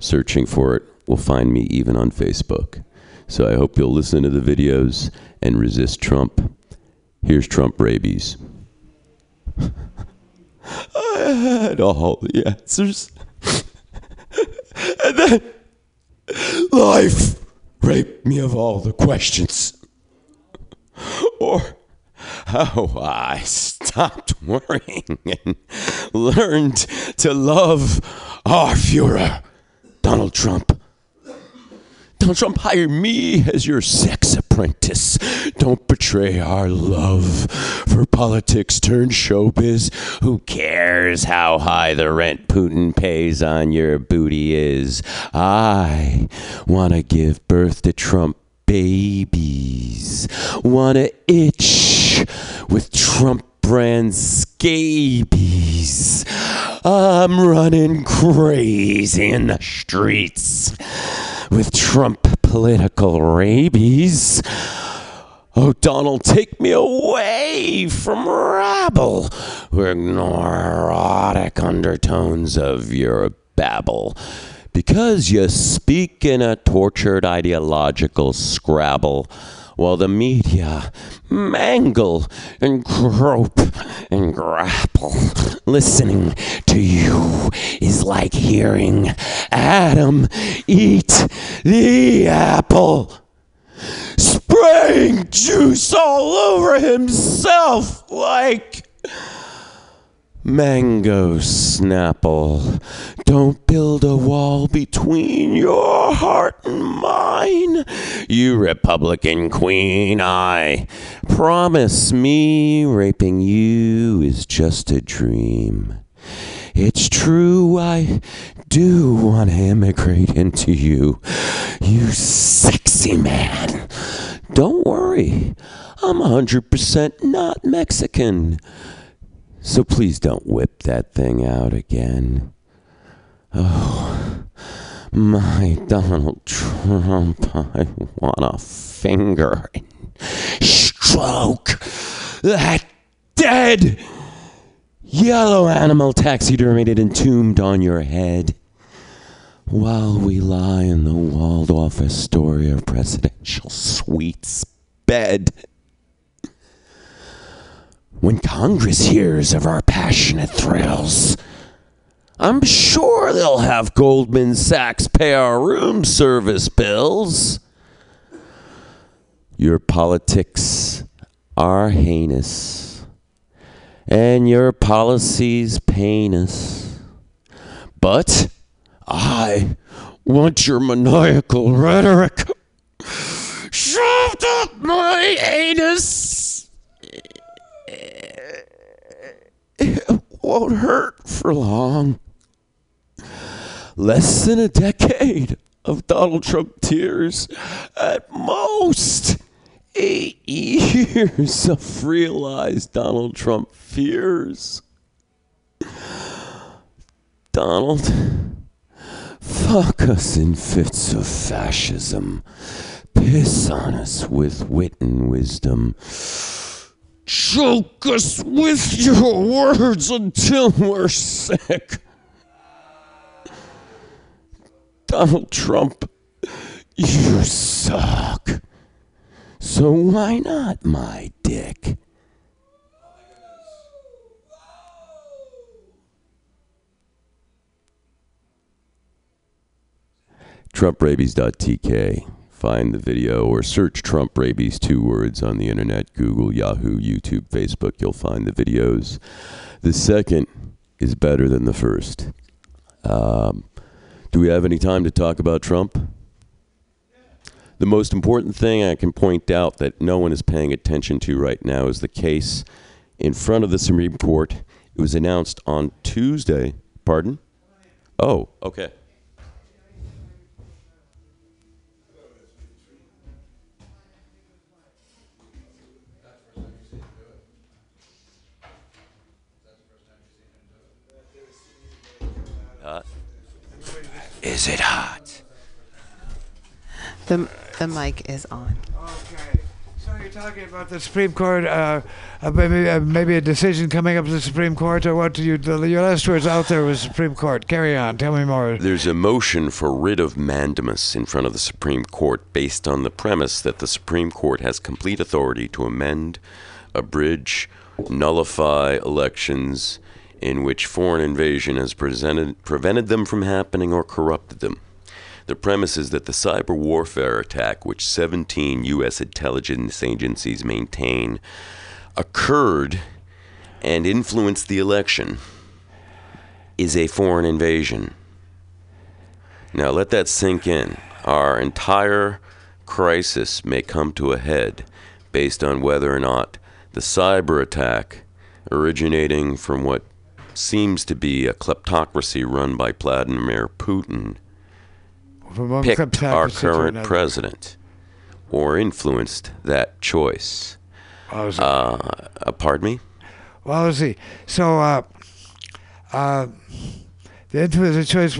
searching for it, will find me even on Facebook. So I hope you'll listen to the videos and resist Trump. Here's Trump rabies. [LAUGHS] I had all the answers. [LAUGHS] and then life raped me of all the questions. Or how I stopped worrying and learned to love our Fuhrer, Donald Trump. Donald Trump, hire me as your sex apprentice. Don't betray our love for politics turned showbiz. Who cares how high the rent Putin pays on your booty is? I want to give birth to Trump babies. Want to itch with Trump brand scabies. I'm running crazy in the streets with Trump political rabies. Oh, Donald, take me away from rabble who ignore erotic undertones of your babble. Because you speak in a tortured ideological scrabble, while the media mangle and grope and grapple. Listening to you is like hearing Adam eat the apple spraying juice all over himself like mango snapple. Don't build a wall between your heart and mine, you Republican queen. I promise me raping you is just a dream. It's true, I do want to immigrate into you, you sexy man. Don't worry, I'm 100% not Mexican. So please don't whip that thing out again. Oh, my Donald Trump, I want a finger and stroke that dead yellow animal taxidermied entombed on your head while we lie in the Waldorf Astoria presidential suites bed. When Congress hears of our passionate thrills, I'm sure they'll have Goldman Sachs pay our room service bills. Your politics are heinous, and your policies pain us. But I want your maniacal rhetoric shoved up my anus. It won't hurt for long. Less than a decade of Donald Trump tears. At most, eight [LAUGHS] years of realized Donald Trump fears. Donald, fuck us in fits of fascism. Piss on us with wit and wisdom. Choke us with your words until we're sick. Donald Trump, you suck. So why not my dick? TrumpRabies.tk. Find the video or search Trump Rabies, two words on the internet Google, Yahoo, YouTube, Facebook. You'll find the videos. The second is better than the first. Um, do we have any time to talk about Trump? The most important thing I can point out that no one is paying attention to right now is the case in front of the Supreme Court. It was announced on Tuesday. Pardon? Oh, okay. Is it hot? The the mic is on. Okay. So you're talking about the Supreme Court, uh, uh, maybe, uh, maybe a decision coming up to the Supreme Court, or what? Do you, the, your last words out there was Supreme Court. Carry on. Tell me more. There's a motion for writ of mandamus in front of the Supreme Court based on the premise that the Supreme Court has complete authority to amend, abridge, nullify elections in which foreign invasion has prevented them from happening or corrupted them. The premise is that the cyber warfare attack, which 17 U.S. intelligence agencies maintain, occurred and influenced the election, is a foreign invasion. Now let that sink in. Our entire crisis may come to a head based on whether or not the cyber attack originating from what seems to be a kleptocracy run by Vladimir Putin picked our current president or influenced that choice. What? Uh, uh, pardon me? Well, let's see. So, uh, uh, the influence of choice.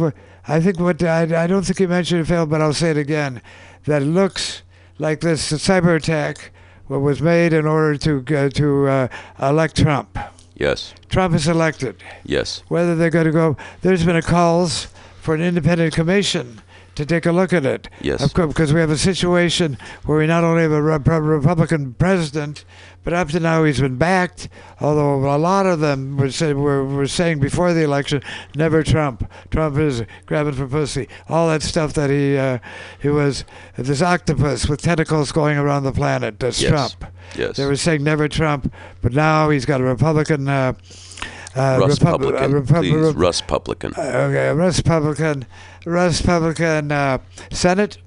I think what I, I don't think you mentioned it, Phil, but I'll say it again. That it looks like this cyber attack wa- was made in order to uh, to uh, elect Trump. Yes, Trump is elected. yes, Whether they're going to go, there's been a calls for an independent commission to take a look at it. Yes. Of course, because we have a situation where we not only have a Republican president, but up to now he's been backed. Although a lot of them were, say, were, were saying before the election, never Trump. Trump is grabbing for pussy. All that stuff that he uh, he was this octopus with tentacles going around the planet. That's yes, Trump. yes. They were saying never Trump, but now he's got a Republican. Uh, uh, Russ uh, Repub- please. Rep- Russ Publican. uh, okay, a Republican, Republican uh, Senate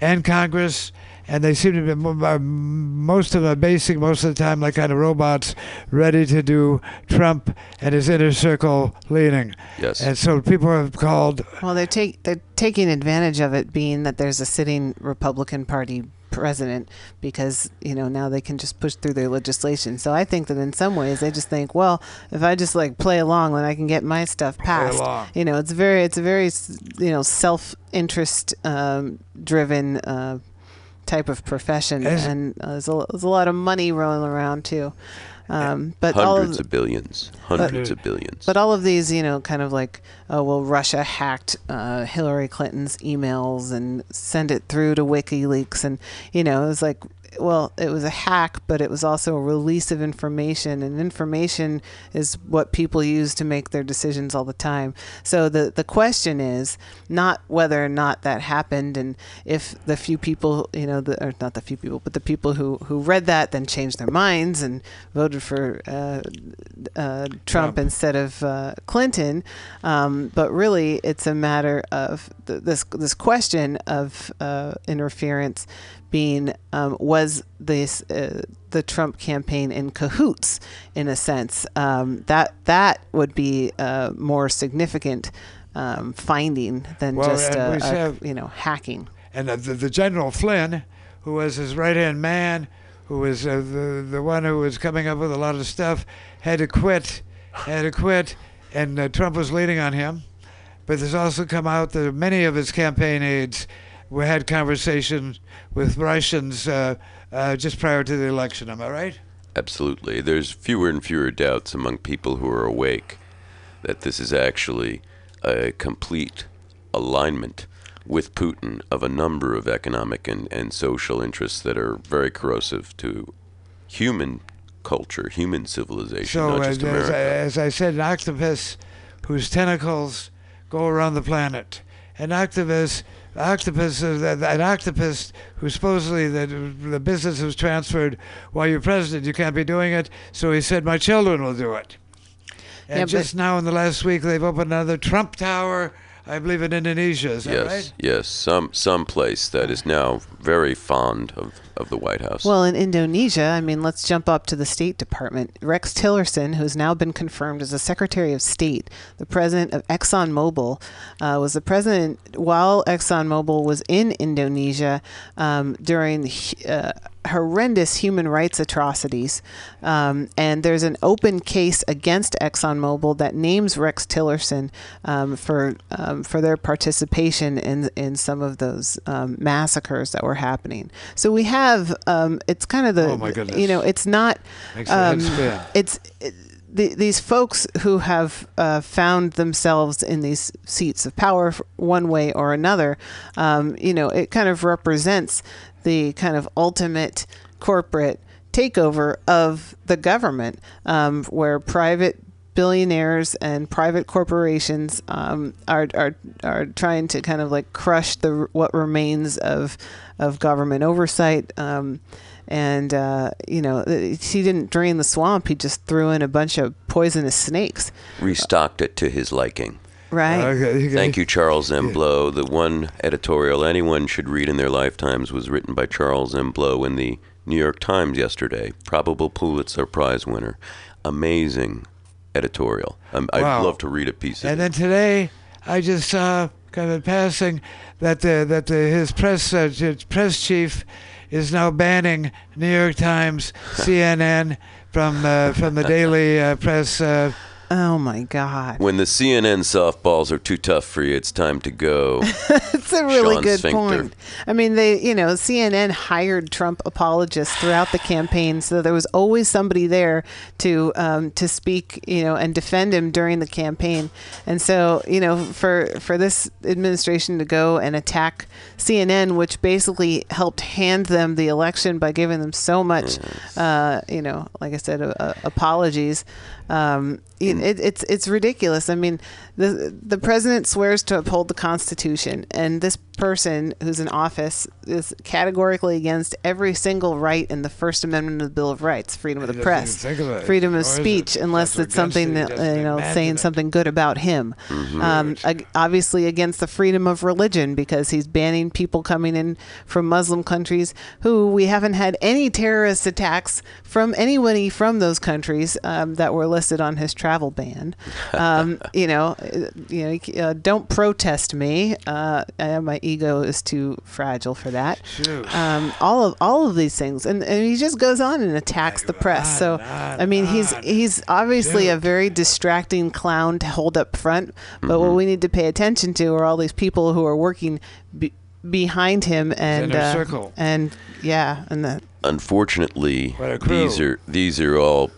and Congress, and they seem to be uh, most of them are basic most of the time like kind of robots, ready to do Trump and his inner circle leading. Yes. And so people have called. Well, they're take they're taking advantage of it being that there's a sitting Republican Party president because you know now they can just push through their legislation. So I think that in some ways they just think, well, if I just like play along, then I can get my stuff passed. You know, it's very it's a very you know self interest um, driven. Uh, type of profession As- and uh, there's, a, there's a lot of money rolling around too um, but Hundreds of, of billions. Hundreds of billions. but all of these, you know, kind of like, oh, well, Russia hacked uh, Hillary Clinton's emails and sent it through to WikiLeaks. And, you know, it was like, well, it was a hack, but it was also a release of information. And information is what people use to make their decisions all the time. So the, the question is not whether or not that happened and if the few people, you know, the, or not the few people, but the people who, who read that then changed their minds and voted for uh, uh, Trump, Trump. instead of uh, Clinton. Um, but really, it's a matter of th- this this question of uh, interference being um, was this uh, the Trump campaign in cahoots in a sense um, that that would be a more significant um, finding than Well, just uh, we a, have- you know hacking. and the, the, the General Flynn, who was his right hand man, who was uh, the the one who was coming up with a lot of stuff, had to quit, had to quit, and uh, Trump was leaning on him. But there's also come out that many of his campaign aides were, had conversations with Russians uh, uh, just prior to the election. Am I right? Absolutely. There's fewer and fewer doubts among people who are awake that this is actually a complete alignment with Putin of a number of economic and, and social interests that are very corrosive to human culture, human civilization, So, not as, just as, I, as I said, an octopus whose tentacles go around the planet. An octopus, octopus, uh, is that- an octopus who supposedly the, the business was transferred while you're president. You can't be doing it. So he said, my children will do it. And Yeah, just now in the last week, they've opened another Trump Tower, I believe in Indonesia. Is that yes, right? yes, some some place that is now very fond of, of the White House. Well, in Indonesia, I mean, let's jump up to the State Department. Rex Tillerson, who's now been confirmed as the Secretary of State, the president of ExxonMobil, uh, was the president while ExxonMobil was in Indonesia um, during uh, horrendous human rights atrocities. Um, and there's an open case against ExxonMobil that names Rex Tillerson um, for um, for their participation in in some of those um, massacres that were happening. So we have um, it's kind of the Oh, my goodness. you know it's not Makes the head um, it's it, the, these folks who have uh, found themselves in these seats of power one way or another, um, you know, it kind of represents the kind of ultimate corporate takeover of the government, um, where private billionaires and private corporations um, are, are are trying to kind of like crush the what remains of of government oversight. Um, and uh, you know, he didn't drain the swamp. He just threw in a bunch of poisonous snakes. Restocked it to his liking. Right. Okay, Thank you, Charles M. Blow. The one editorial anyone should read in their lifetimes was written by Charles M. Blow in the New York Times yesterday. Probable Pulitzer Prize winner. Amazing editorial. Um, I'd love to read a piece of And it. then today, I just saw kind of in passing that the, that the, his press uh, press chief is now banning New York Times, [LAUGHS] CNN from uh, from the daily uh, press. Oh my God. when the CNN softballs are too tough for you, it's time to go. [LAUGHS] It's a really Sean good Sphincter. point. I mean, they, you know, CNN hired Trump apologists throughout the campaign, so there was always somebody there to um, to speak, you know, and defend him during the campaign. And so, you know, for for this administration to go and attack CNN, which basically helped hand them the election by giving them so much, uh, you know, like I said, uh, apologies. Um, it, it, it's it's ridiculous. I mean, the the president swears to uphold the Constitution, and this person who's in office is categorically against every single right in the First Amendment of the Bill of Rights: freedom of the press, even think of it. freedom of it. speech, unless That's it's something that you know saying it. something good about him. Um, ag- obviously against the freedom of religion because he's banning people coming in from Muslim countries who we haven't had any terrorist attacks from anybody from those countries um, that were listed on his travel ban. Um, [LAUGHS] you know, uh, you know, uh, don't protest me. Uh, my ego is too fragile for that. Um, all of all of these things, and, and he just goes on and attacks the press. So, on, on, I mean, he's he's obviously a very distracting clown to hold up front. But what we need to pay attention to are all these people who are working be, behind him and uh, circle. and yeah, and the Unfortunately, What a crew. these are these are all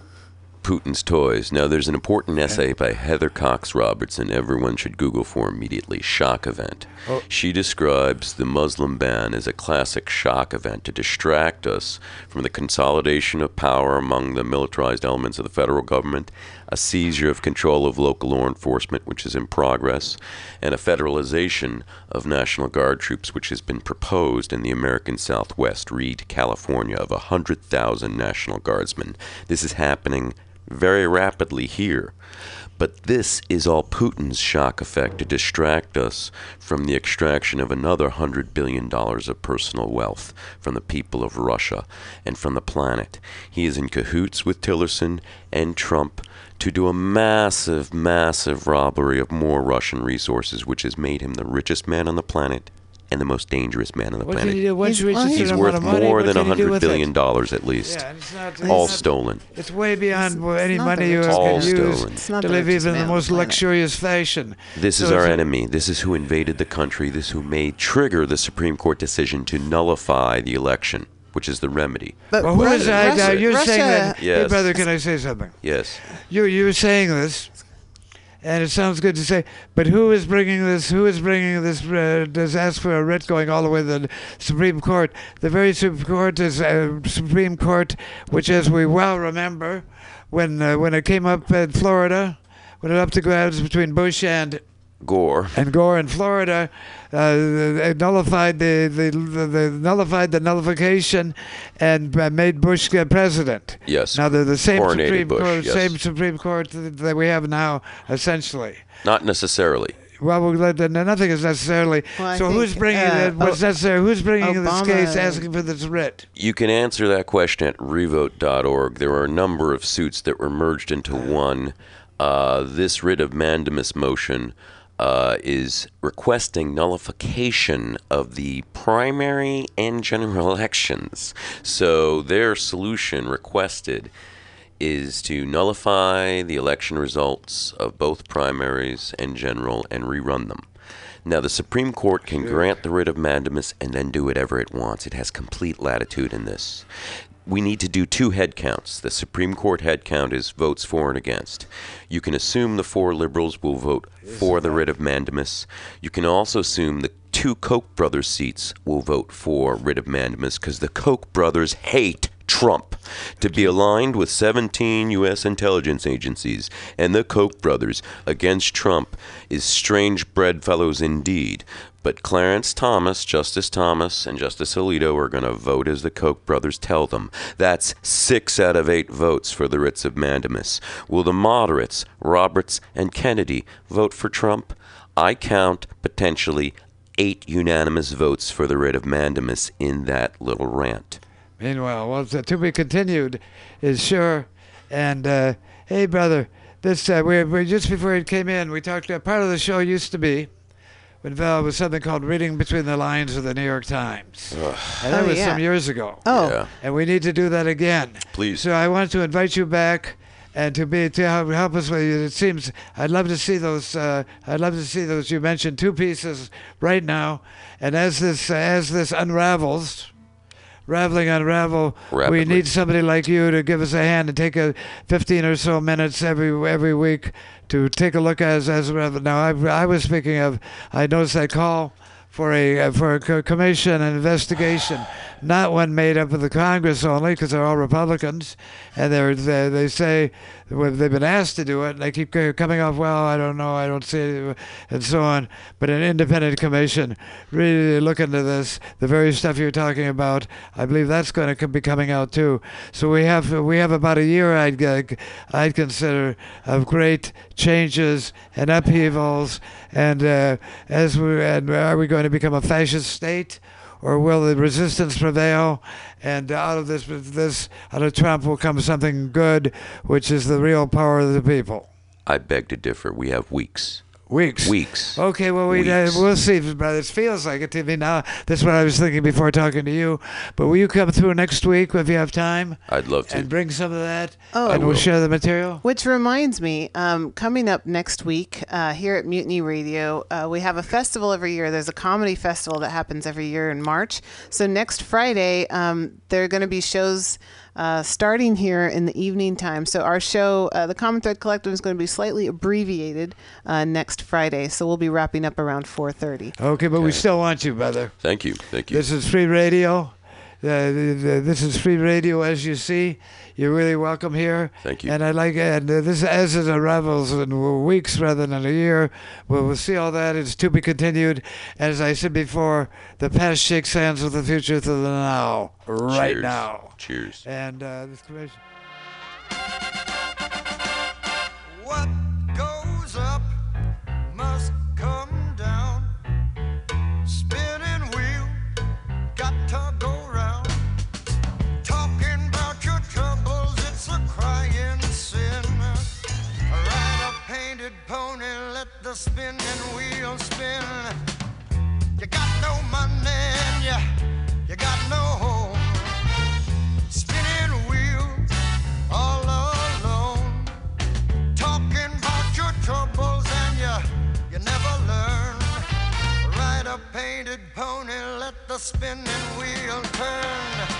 Putin's toys. Now, there's an important essay by Heather Cox Robertson. Everyone should Google for immediately. Shock event. Oh. She describes the Muslim ban as a classic shock event to distract us from the consolidation of power among the militarized elements of the federal government, a seizure of control of local law enforcement, which is in progress, and a federalization of National Guard troops, which has been proposed in the American Southwest. Read California of 100,000 National Guardsmen. This is happening very rapidly here. But this is all Putin's shock effect to distract us from the extraction of another $100 billion of personal wealth from the people of Russia and from the planet. He is in cahoots with Tillerson and Trump to do a massive, massive robbery of more Russian resources, which has made him the richest man on the planet and the most dangerous man on the What did planet. he do? Once He's- you reach well, a he's He's worth amount of money, more what than did he do $100 it? dollars at least. Yeah, it's not, All it's, stolen. it's way beyond what any money you richest All can use stolen. It's to live even man the most planet. luxurious fashion. This So is our enemy. This is who invaded the country. This who may trigger the Supreme Court decision to nullify the election, which is the remedy. but Well, who Ru- that? Russia, Uh, you're saying that. Russia- Hey, Yes. brother, can I say something? Yes. You you were saying this, And it sounds good to say, but who is bringing this? Who is bringing this? Uh, does ask for a writ going all the way to the Supreme Court? The very Supreme Court is uh, Supreme Court, which, as we well remember, when uh, when it came up in Florida, when it up to grounds between Bush and Gore. and Gore in Florida uh, nullified the, the, the, the nullified the nullification and uh, made Bush uh, president. Yes. Now they're the same Coronated Supreme Bush, Court, yes. same Supreme Court that that we have now, essentially. Not necessarily. Well, we let- nothing is necessarily. Well, I so who's bringing uh, it? What's O- necessary? Who's bringing this case, asking for this writ? You can answer that question at revote.org. There are a number of suits that were merged into one. Uh, this writ of mandamus motion uh, is requesting nullification of the primary and general [LAUGHS] elections. So their solution requested is to nullify the election results of both primaries and general and rerun them. Now, the Supreme Court can grant the writ of mandamus and then do whatever it wants. It has complete latitude in this. We need to do two head counts. The Supreme Court head count is votes for and against. You can assume the four liberals will vote for the writ of mandamus. You can also assume the two Koch brothers seats will vote for writ of mandamus because the Koch brothers hate Trump. To be aligned with 17 U.S. intelligence agencies and the Koch brothers against Trump is strange bedfellows indeed. But Clarence Thomas, Justice Thomas, and Justice Alito are going to vote as the Koch brothers tell them. That's six out of eight votes for the writs of mandamus. Will the moderates, Roberts and Kennedy, vote for Trump? I count potentially eight unanimous votes for the writ of mandamus in that little rant. Meanwhile, well, to to be continued is sure. And uh, hey, brother, this uh, we, we just before it came in, we talked. Uh, part of the show used to be when Val was something called reading between the lines of the New York Times, and that Oh, was yeah. some years ago. Oh, Yeah. And we need to do that again. Please. So I want to invite you back. And to be to help, help us with it, it seems I'd love to see those. Uh, I'd love to see those. You mentioned two pieces right now, and as this as this unravels, raveling unravel, we need somebody like you to give us a hand and take a 15 or so minutes every every week to take a look as as. Now I I was speaking of I noticed that call for a uh, for a commission and investigation, not one made up of the Congress only because they're all Republicans, and they're, they they say they've been asked to do it, and they keep coming off well I don't know I don't see it, and so on. But an independent commission really look into this, the very stuff you're talking about. I believe that's going to be coming out too. So we have we have about a year I'd I'd consider of great changes and upheavals, and uh, as we and are we going to become a fascist state? Or will the resistance prevail, and out of this, this out of Trump will come something good, which is the real power of the people. I beg to differ. We have weeks. Weeks. Weeks. Okay, well we, uh, we'll see, But It feels like it to me now. That's what I was thinking before talking to you. But will you come through next week if you have time I'd love to. and bring some of that, Oh. and we'll will. share the material. Which reminds me, um, coming up next week uh, here at Mutiny Radio, uh, we have a festival every year. There's a comedy festival that happens every year in March. So next Friday, um, there are going to be shows uh, starting here in the evening time. So our show, uh, the Common Thread Collective, is going to be slightly abbreviated uh, next Friday. So we'll be wrapping up around 4:30. Okay, but we still want you, brother. Thank you. Thank you. This is free radio. The- the- this is free radio, as you see. You're really welcome here. Thank you. And I like and uh, this as it unravels in weeks rather than a year. We'll, we'll see all that. It's to be continued. As I said before, the past shakes hands with the future to the now, right Cheers. now. Cheers. And uh, this commission. Painted pony, let the spinning wheel spin. You got no money and you, you got no home. Spinning wheel, all alone talking about your troubles and you you never learn ride a painted pony let the spinning wheel turn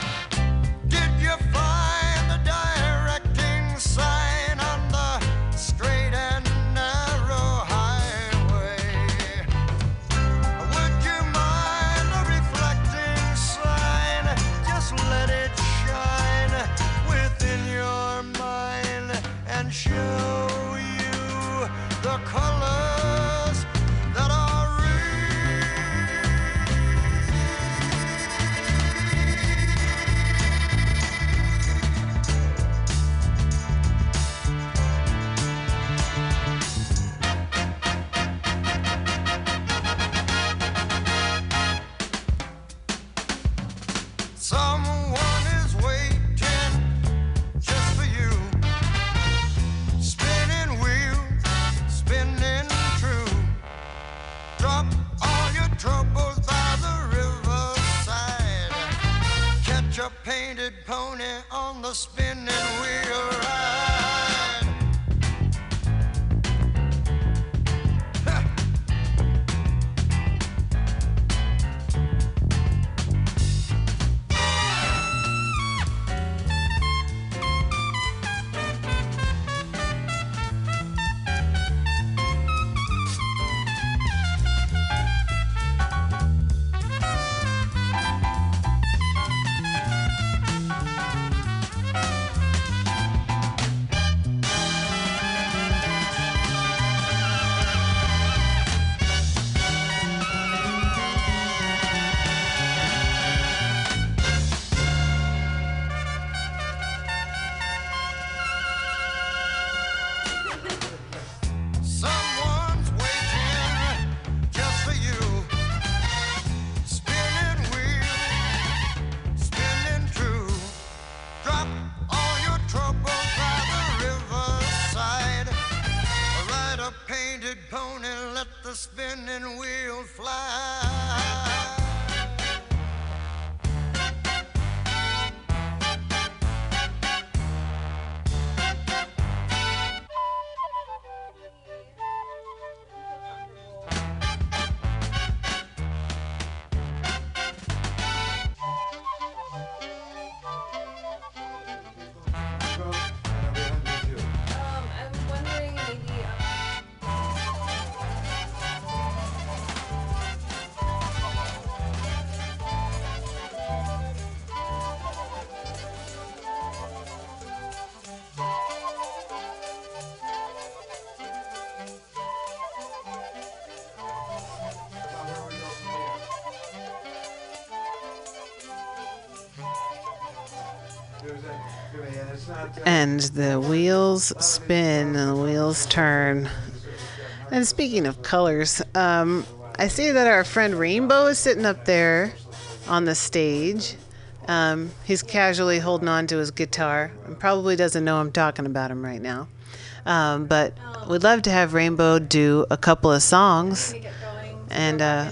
spinning And the wheels spin and the wheels turn. And speaking of colors, um, I see that our friend Rainbow is sitting up there on the stage. Um, he's casually holding on to his guitar and probably doesn't know I'm talking about him right now. Um, but we'd love to have Rainbow do a couple of songs. And uh.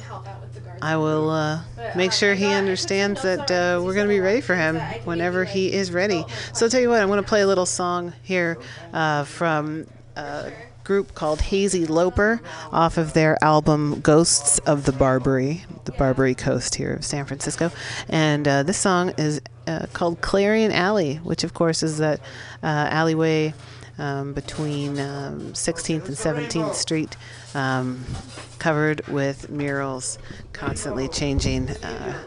I will uh, make sure he understands that uh, we're going to be ready for him whenever he is ready. So I'll tell you what, I'm going to play a little song here uh, from a group called Hazy Loper off of their album Ghosts of the Barbary, the Barbary Coast here of San Francisco. And uh, this song is uh, called Clarion Alley, which of course is that uh, alleyway um, between um, 16th and 17th Street, um, covered with murals, constantly changing. Uh,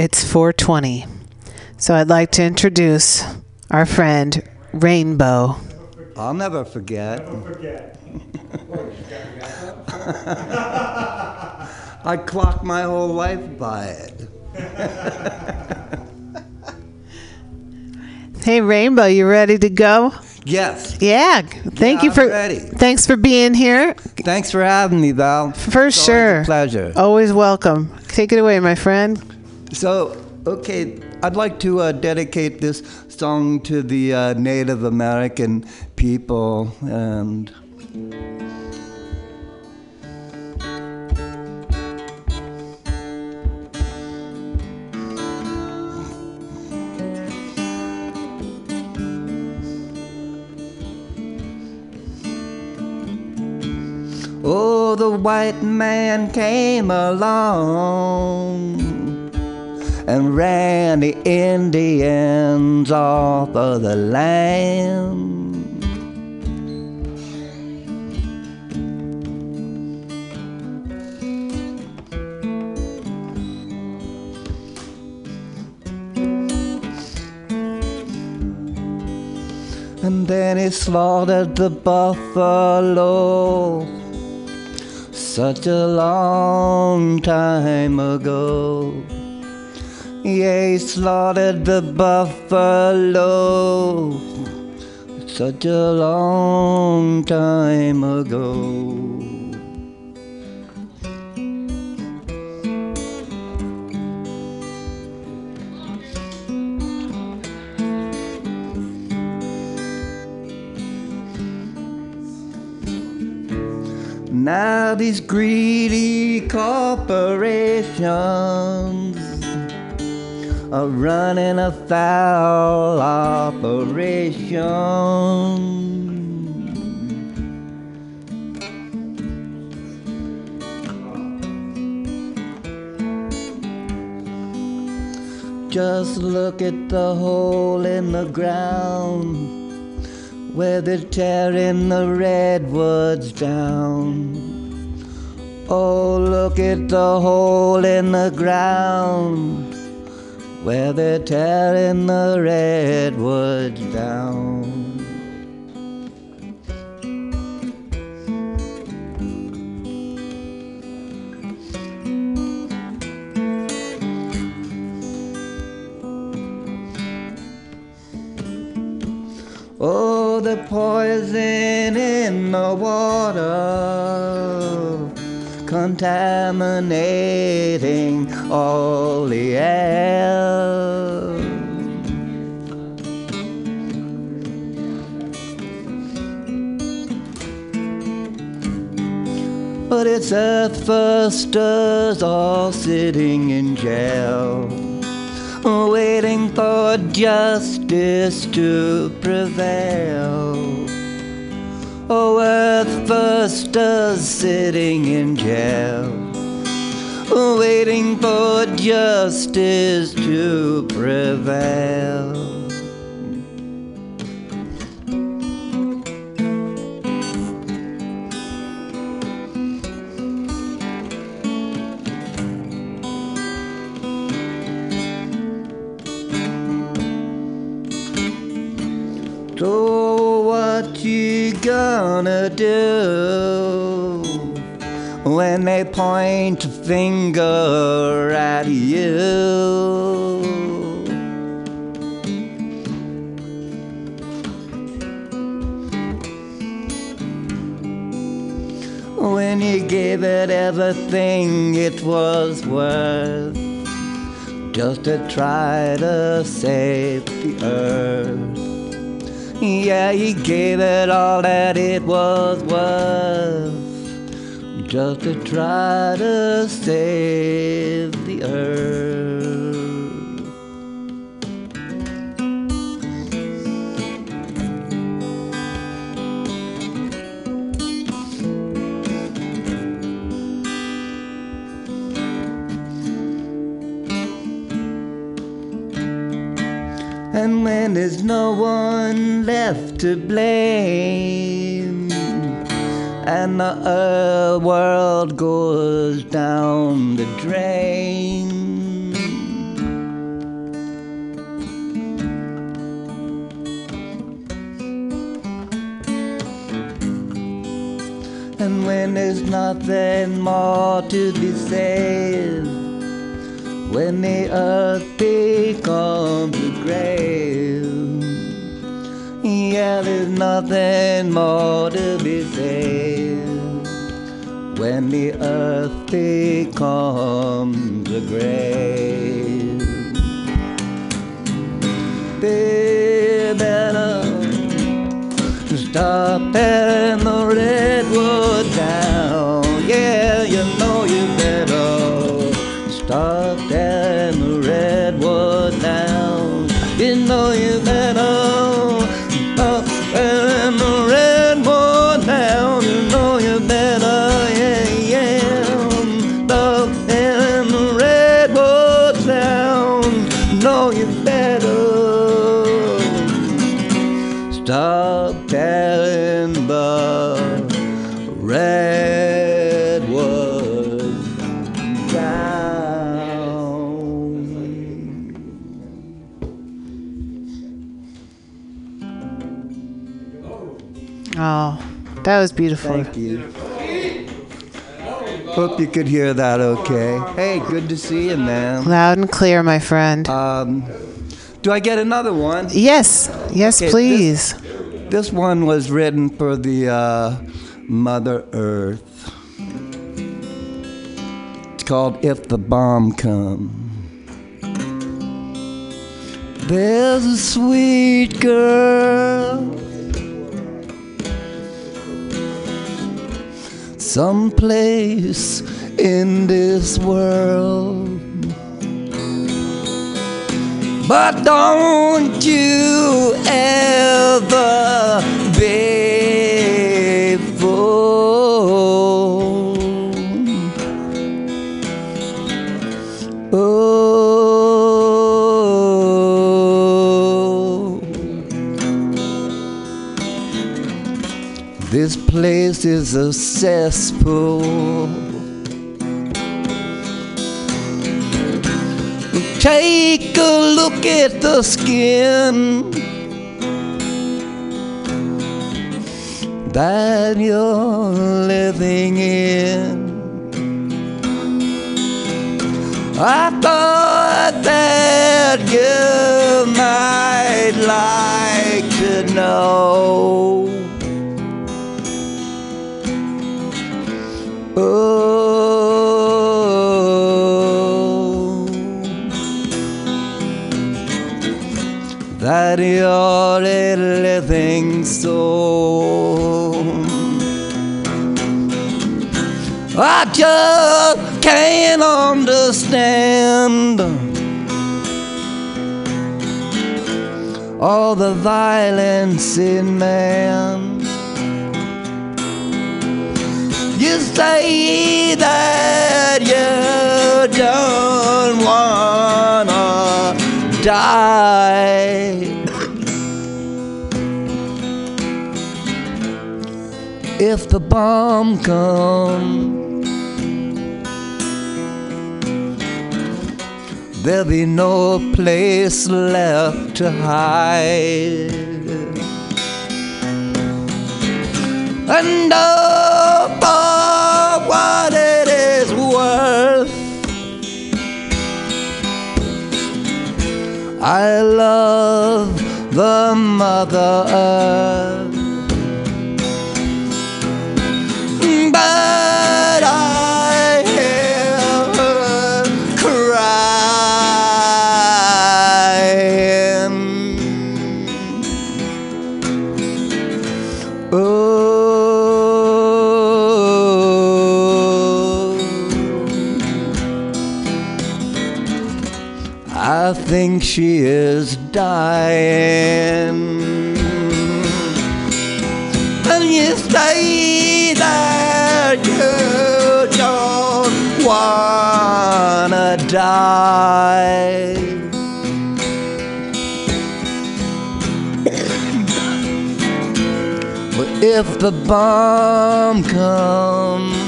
it's 420. So I'd like to introduce our friend Rainbow. I'll never forget. [LAUGHS] I clocked my whole life by it. [LAUGHS] Hey Rainbow, you ready to go? Yes. Yeah. Thank Yeah, you for ready. Thanks for being here. Thanks for having me, Val. For It's sure. A pleasure. Always welcome. Take it away, my friend. So, okay, I'd like to uh, dedicate this song to the uh, Native American people and. Oh, the white man came along and ran the Indians off of the land. And then he slaughtered the buffalo such a long time ago. Yeah, he slaughtered the buffalo such a long time ago. Now these greedy corporations are running a foul operation. Just look at the hole in the ground where they're tearing the redwoods down. Oh, look at the hole in the ground where they're tearing the redwoods down. Oh, the poison in the water, contaminating all the air. But it's Earth firsters all sitting in jail waiting for justice to prevail. Oh, earth firsters sitting in jail, waiting for justice to prevail. Gonna do when they point a finger at you? When you gave it everything it was worth just to try to save the earth. Yeah, he gave it all that it was worth just to try to save the earth. And when there's no one left to blame, and the uh, world goes down the drain. And when there's nothing more to be said when the earth becomes a grave, yeah, there's nothing more to be said. When the earth becomes a grave, better stop tearing the redwood down. Yeah, you know you better stop that was beautiful. Thank you. Hope you could hear that okay. Hey, good to see you, man. Loud and clear, my friend. Um, do I get another one? yes, yes, Okay, please. This one was written for the uh, Mother Earth. It's called If the Bomb Come. There's a sweet girl someplace in this world. But don't you ever be this place is a cesspool. Take a look at the skin that you're living in. I thought that you might like to know. Oh, that you're a living soul. I just can't understand all the violence in man. You say that you don't wanna die. If the bomb comes, there'll be no place left to hide. And oh, for what it is worth, I love the Mother Earth. But think she is dying. And you say that you don't wanna die. [COUGHS] But if the bomb comes,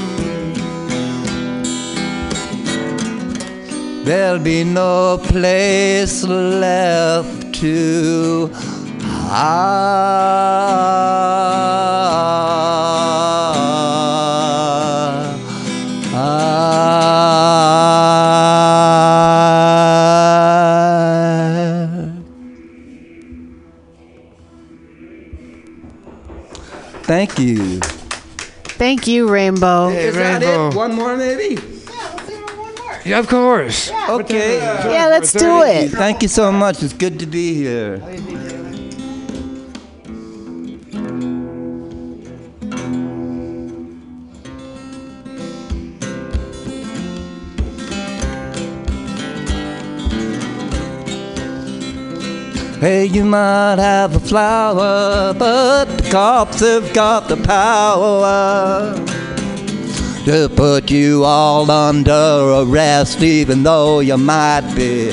There'll be no place left to hide. Thank you. Thank you, Rainbow. Hey, Is Rainbow. that it? One more, maybe? Yeah, of course. Okay. Yeah, let's do it. Thank you so much. It's good to be here. Hey, you might have a flower, but the cops have got the power to put you all under arrest, even though you might be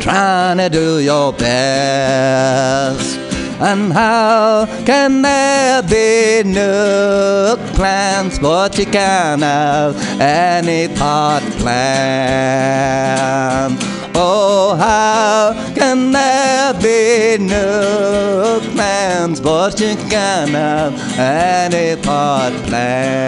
trying to do your best. And how can there be no plans, but you can't have any part plan? Oh, how can there be no plans, but you can't have any part plan?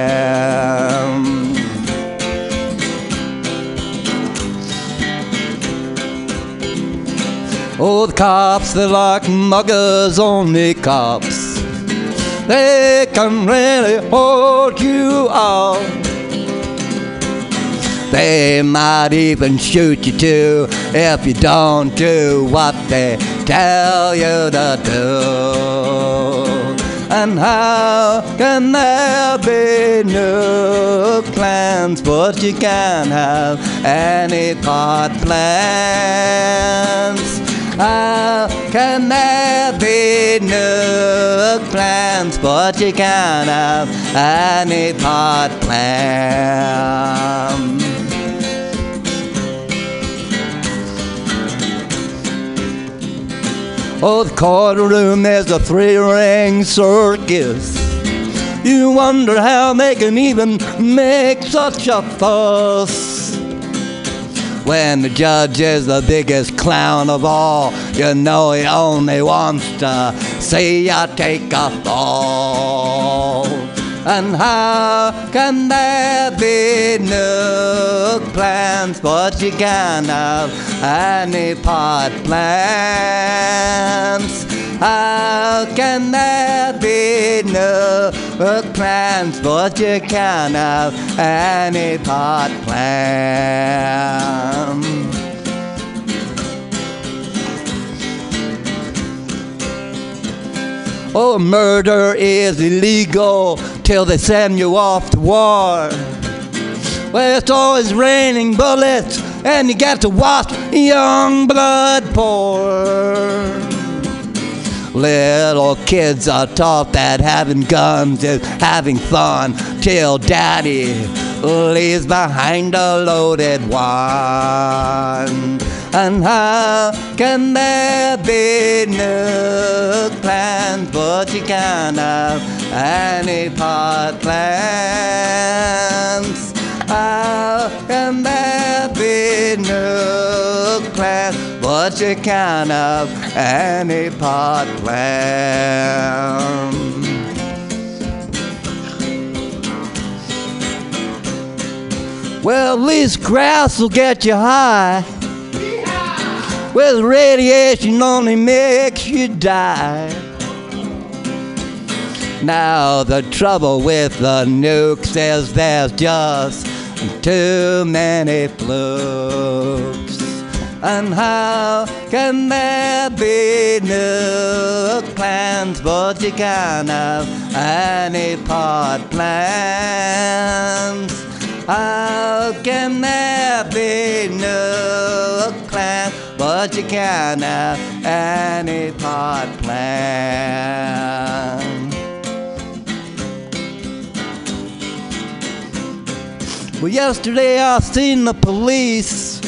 Oh, the cops, they're like muggers, only cops. They can really hold you out. They might even shoot you too if you don't do what they tell you to do. And how can there be no plans, but you can't have any part plans? How can there be no plans, but you can't have any part plan? Oh, the courtroom is a three ring circus. You wonder how they can even make such a fuss. When the judge is the biggest clown of all, you know he only wants to see you take a fall. And how can there be no plans, but you can't have any pot plants. How can there be no plans, but you can't have any pot plans? Oh, murder is illegal till they send you off to war. Well, it's always raining bullets, and you got to watch young blood pour. Little kids are taught that having guns is having fun till daddy leaves behind a loaded one. And how can there be no plans, but you can't have any part plans? How can there be no plans, but you can't have any part plan? Well, at least grass will get you high. Well, radiation only makes you die. Now, the trouble with the nukes is there's just too many flukes. And how can there be nuke plans, but you can't have any part plans? How can there be nuke but you can't have any part plan? Well, yesterday I seen the police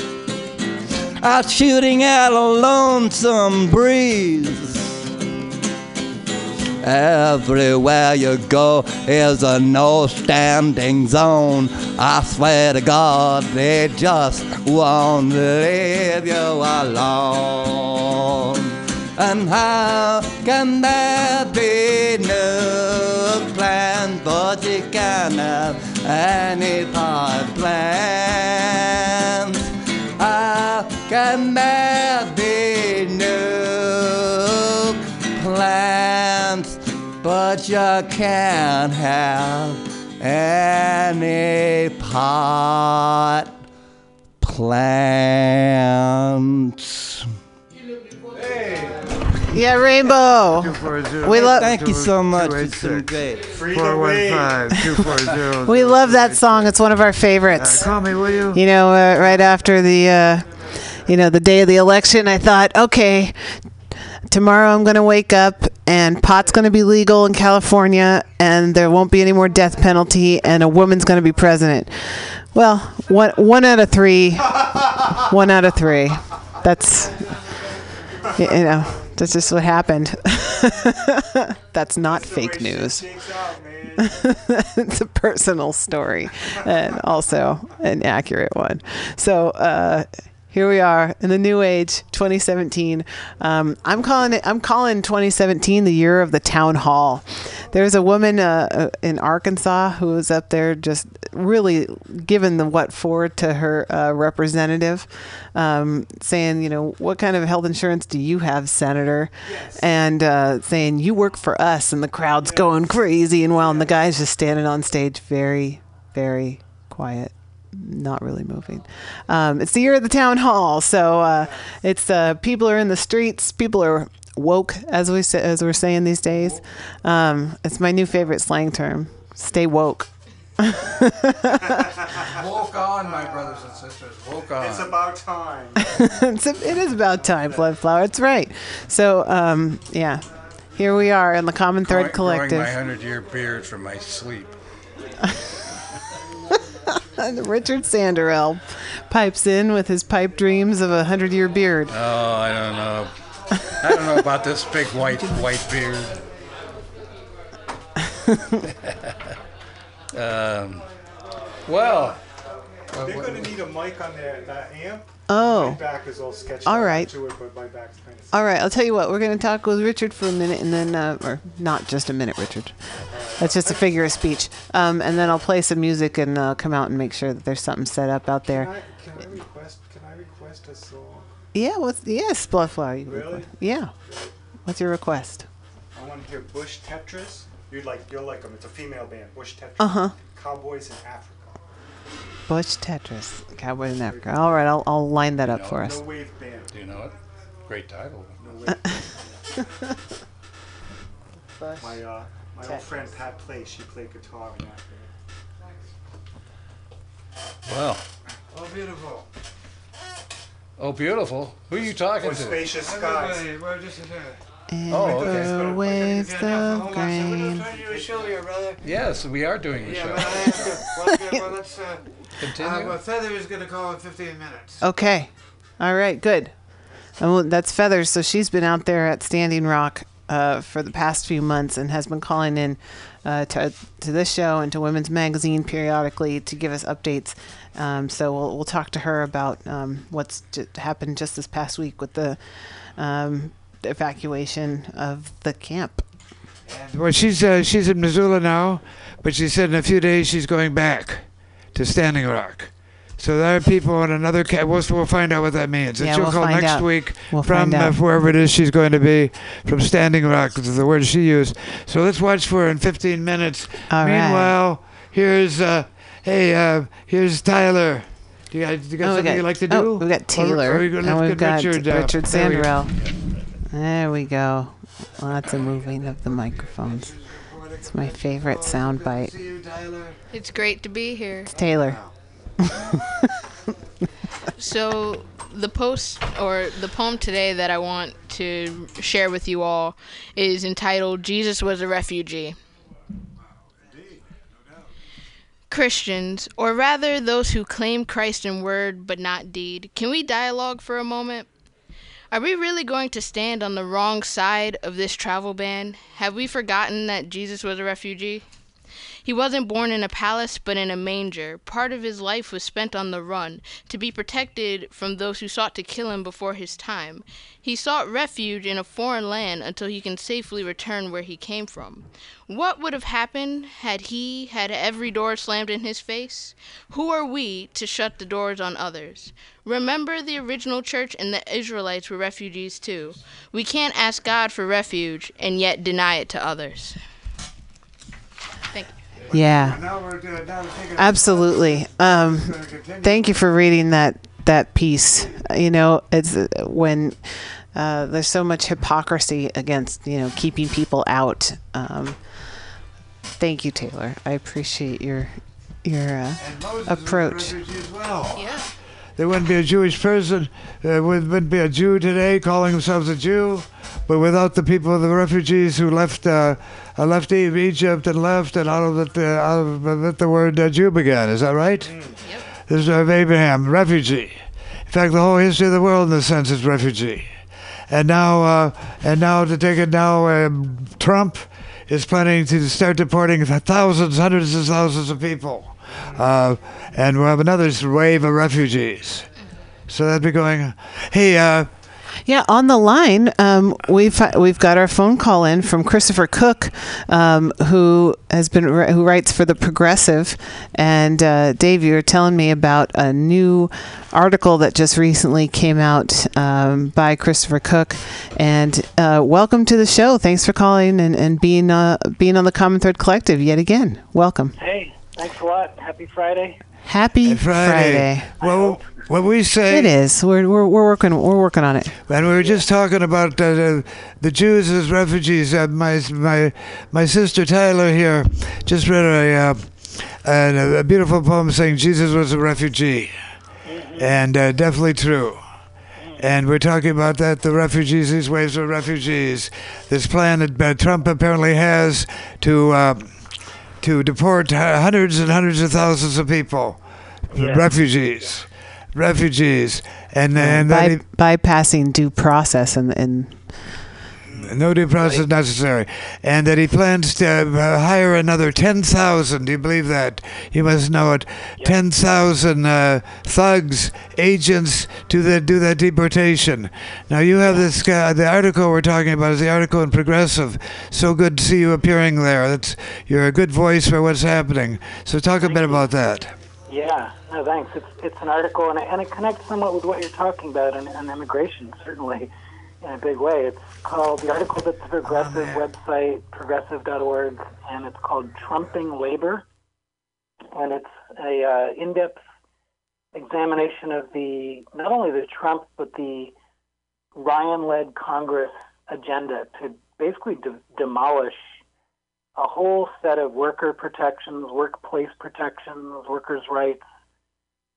out shooting at a lonesome breeze. Everywhere you go is a no standing zone. I swear to God, they just won't leave you alone. And how can there be no plans, but you can't have any part plans? How can there but you can't have any pot plants. Yeah, Rainbow. We love Thank you so much. It's been great. 415 [LAUGHS] we love that song. It's one of our favorites. Call me, will you? You know, uh, right after the, uh, you know, the day of the election, I thought, okay, tomorrow I'm going to wake up and pot's going to be legal in California, and there won't be any more death penalty, and a woman's going to be president. Well, one one out of three, one out of three. That's you know, that's just what happened. [LAUGHS] that's not fake news. [LAUGHS] it's a personal story and also an accurate one. So uh, here we are in the new age, 2017. Um, I'm calling it. I'm calling 2017 the year of the town hall. There's a woman uh, uh, in Arkansas who was up there just really giving the what for to her uh, representative, um, saying, you know, what kind of health insurance do you have, Senator? And uh, saying, you work for us. And the crowd's going crazy. And while the guy's just standing on stage, very, very quiet not really moving. Um, it's the year of the town hall, so uh, it's uh, people are in the streets. People are woke, as we say, as we're saying these days. Um, it's my new favorite slang term. Stay woke. [LAUGHS] Woke on, my brothers and sisters. Woke on. It's about time. [LAUGHS] it's, it is about time, Blood Flower. It's right. So um, yeah, here we are in the Common Thread Growing- Collective. Growing my hundred-year beard from my sleep. [LAUGHS] [LAUGHS] And Richard Sanderell pipes in with his pipe dreams of a hundred-year beard. Oh, I don't know. I don't know about this big white white beard. [LAUGHS] um, well, They're gonna need a mic on their that amp. Oh. My back is all sketched All right. to it, but my back's kind of. All right, I'll tell you what. We're going to talk with Richard for a minute, and then, uh, or not just a minute, Richard. That's just a figure of speech. Um, and then I'll play some music and uh, come out and make sure that there's something set up out Can there. I, can I request? Can I request a song? Yeah, what's yes, Bloodflower. you Really? request. Yeah. What's your request? I want to hear Bush Tetras. You'd like, you'll like them. It's a female band. Bush Tetras. Uh huh. Cowboys in Africa. Bush Tetras, Cowboy in Africa. All right, I'll, I'll line that up for us. No wave band. do you know it? Great title. No wave. [LAUGHS] my uh, my old friend Pat Place. She played guitar in Africa. Well, Oh, beautiful. oh, beautiful. Who are you talking Or to? spacious skies. Everybody, we're just a minute. And Oh, okay. the waves of hold on. So we're grain. just trying to do a show here, brother. Yes, we are doing a Yeah, show. but I have. Well, well, let's. Uh, uh, Continue. well, Feather is going to call in 15 minutes. Okay. All right, good. Well, that's Feathers. So she's been out there at Standing Rock uh, for the past few months and has been calling in uh, to, to this show and to Women's Magazine periodically to give us updates. Um, so we'll, we'll talk to her about um, what's j- happened just this past week with the um, evacuation of the camp. Well, she's uh, she's in Missoula now, but she said in a few days she's going back to Standing Rock. So there are people on another camp. We'll, we'll find out what that means. And Yeah, she'll we'll call next out. week We'll from uh, wherever it is she's going to be, from Standing Rock, is the word she used. So let's watch for her in 15 minutes. All right. Meanwhile, here's uh, hey, uh, here's Tyler. Do you, got- you got Oh, something got- you'd like to do? oh, do? we've got Taylor. or are you gonna and we've got Richard, uh, Richard we. Sanderell. There we go. Lots of moving of the microphones. It's my favorite sound bite. See you, Tyler. It's great to be here. It's Taylor. So, the post or the poem today that I want to share with you all is entitled Jesus Was a Refugee. Christians, or rather those who claim Christ in word but not deed, can we dialogue for a moment? Are we really going to stand on the wrong side of this travel ban? Have we forgotten that Jesus was a refugee? He wasn't born in a palace, but in a manger. Part of his life was spent on the run, to be protected from those who sought to kill him before his time. He sought refuge in a foreign land until he can safely return where he came from. What would have happened had he had every door slammed in his face? Who are we to shut the doors on others? Remember, the original church and the Israelites were refugees too. We can't ask God for refuge and yet deny it to others. Yeah. Now we're doing, now we're taking Absolutely. Um, thank you for reading that that piece. You know, it's uh, when uh, there's so much hypocrisy against you know keeping people out. Um, thank you, Taylor. I appreciate your your uh, And Moses approach. refugee as well. Yeah. There wouldn't be a Jewish person, there would- wouldn't be a Jew today calling themselves a Jew, but without the people, the refugees who left, uh, uh, left Egypt and left, and out of it, uh, out of it the word uh, Jew began. Is that right? Yep. This is of Abraham, refugee. In fact, the whole history of the world, in a sense, is refugee. And now, uh, and now to take it now, um, Trump is planning to start deporting thousands, hundreds of thousands of people, uh, and we'll have another wave of refugees. So that'd be going. Hey, uh, Yeah, on the line, um, we've we've got our phone call in from Christopher Cook, um, who has been who writes for the Progressive, and uh, Dave, you were telling me about a new article that just recently came out um, by Christopher Cook, and uh, welcome to the show. Thanks for calling and and being uh, being on the Common Thread Collective yet again. Welcome. Hey, thanks a lot. Happy Friday. Happy Friday. Friday. Well, what we say. It is. We're, we're, we're working we're working on it. And we were just talking about uh, the, the Jews as refugees. Uh, my my my sister Tyler here just read a, uh, a, a beautiful poem saying Jesus was a refugee, and uh, definitely true. And we're talking about that the refugees, these waves of refugees, this plan that uh, Trump apparently has to uh, to deport uh, hundreds and hundreds of thousands of people, refugees, refugees, and and that he- By, bypassing due process and, and no due process necessary, and that he plans to uh, hire another 10,000. Do you believe that? You must know it. 10,000 uh, thugs, agents to the, do that deportation. Now, you have this guy, the article we're talking about is the article in Progressive. So good to see you appearing there. That's, you're a good voice for what's happening. So, talk a bit about that. Yeah, no, thanks. It's it's an article, and it, and it connects somewhat with what you're talking about and, and immigration, certainly, in a big way. It's called the article's at the Progressive website, progressive.org, and it's called "Trumping Labor," and it's a uh, in-depth examination of the not only the Trump but the Ryan-led Congress agenda to basically de- demolish a whole set of worker protections, workplace protections, workers' rights.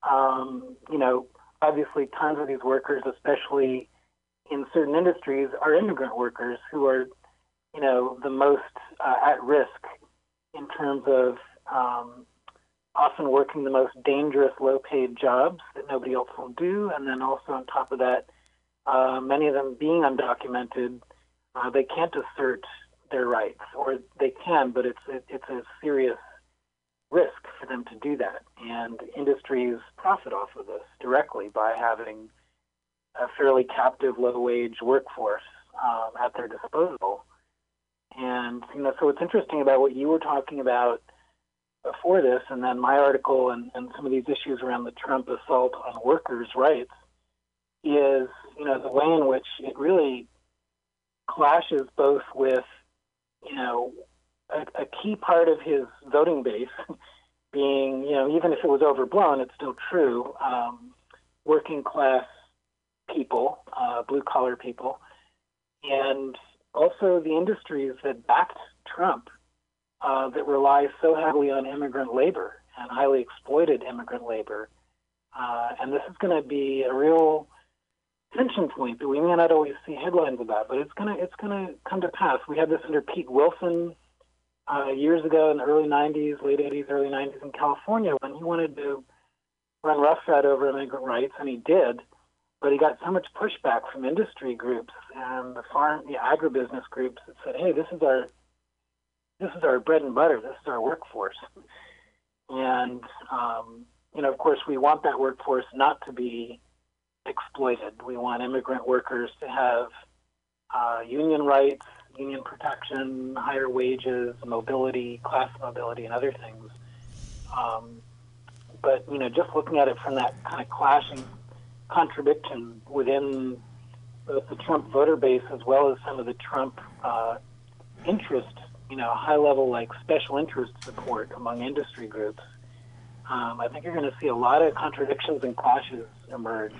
Um, you know, obviously, tons of these workers, especially in certain industries, are immigrant workers who are, you know, the most uh, at risk in terms of um, often working the most dangerous, low-paid jobs that nobody else will do, and then also on top of that, uh, many of them being undocumented, uh, they can't assert their rights, or they can, but it's it, it's a serious risk for them to do that. And industries profit off of this directly by having a fairly captive, low-wage workforce um, at their disposal. And you know, so what's interesting about what you were talking about before this, and then my article, and, and some of these issues around the Trump assault on workers' rights, is you know the way in which it really clashes both with you know, a, a key part of his voting base [LAUGHS] being, you know, even if it was overblown, it's still true, um, working class people, uh, blue collar people, and also the industries that backed Trump uh, that rely so heavily on immigrant labor and highly exploited immigrant labor. Uh, and this is going to be a real tension point that we may not always see headlines about, but it's gonna it's gonna come to pass. We had this under Pete Wilson uh, years ago in the early '90s, late '80s, early '90s in California when he wanted to run roughshod over immigrant rights, and he did. But he got so much pushback from industry groups and the farm, the agribusiness groups that said, "Hey, this is our this is our bread and butter. This is our workforce." And um, you know, of course, we want that workforce not to be exploited. We want immigrant workers to have uh, union rights, union protection, higher wages, mobility, class mobility, and other things. Um, but you know, just looking at it from that kind of clashing contradiction within both the Trump voter base as well as some of the Trump uh, interest you know, high level like special interest support among industry groups, um, I think you're going to see a lot of contradictions and clashes emerge.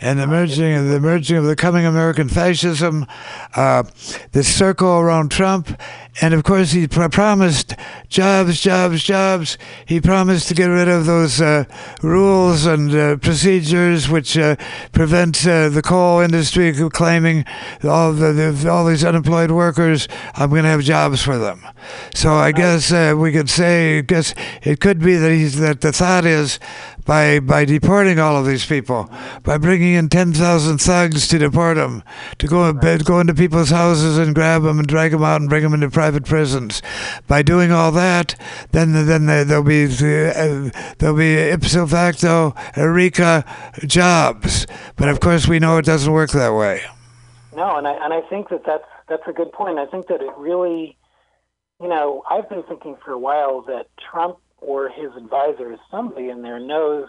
And the merging the merging of the coming American fascism, uh, the circle around Trump, and of course he pr- promised jobs, jobs, jobs. He promised to get rid of those uh, rules and uh, procedures which uh, prevent uh, the coal industry claiming all the, the all these unemployed workers. I'm going to have jobs for them. So I guess uh, we could say, I guess it could be that he's that the thought is by by deporting all of these people, by bringing in ten thousand thugs to deport them, to go go into people's houses and grab them and drag them out and bring them into private prisons. By doing all that, then then there'll be uh, there'll be ipso facto eureka jobs. But of course, we know it doesn't work that way. No, and I and I think that that's that's a good point. I think that it really, you know, I've been thinking for a while that Trump or his advisors, somebody in there knows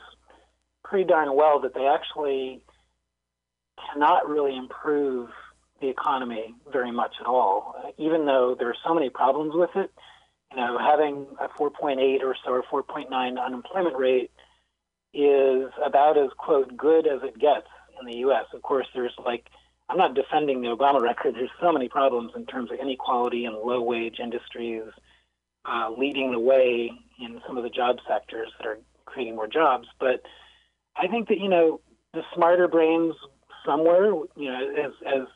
pretty darn well that they actually cannot really improve the economy very much at all, even though there are so many problems with it. You know, having a 4.8 or so or 4.9 unemployment rate is about as quote good as it gets in the U.S. Of course, there's like I'm not defending the Obama record. There's so many problems in terms of inequality and low wage industries uh, leading the way in some of the job sectors that are creating more jobs. But I think that you know the smarter brains somewhere, you know, as as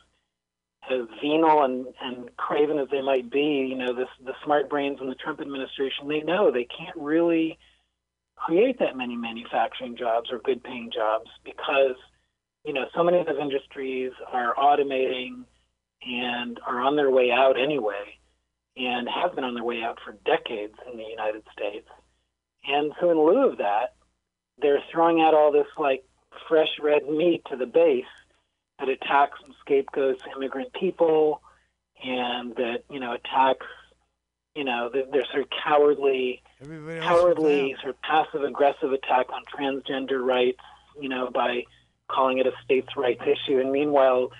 as venal and, and craven as they might be, you know, this, the smart brains in the Trump administration, they know they can't really create that many manufacturing jobs or good paying jobs because, you know, so many of those industries are automating and are on their way out anyway and have been on their way out for decades in the United States. And so in lieu of that, they're throwing out all this like fresh red meat to the base that attacks and scapegoats immigrant people and that, you know, attacks, you know, they're, they're sort of cowardly, cowardly, sort of passive aggressive attack on transgender rights, you know, by calling it a states' rights issue. And meanwhile,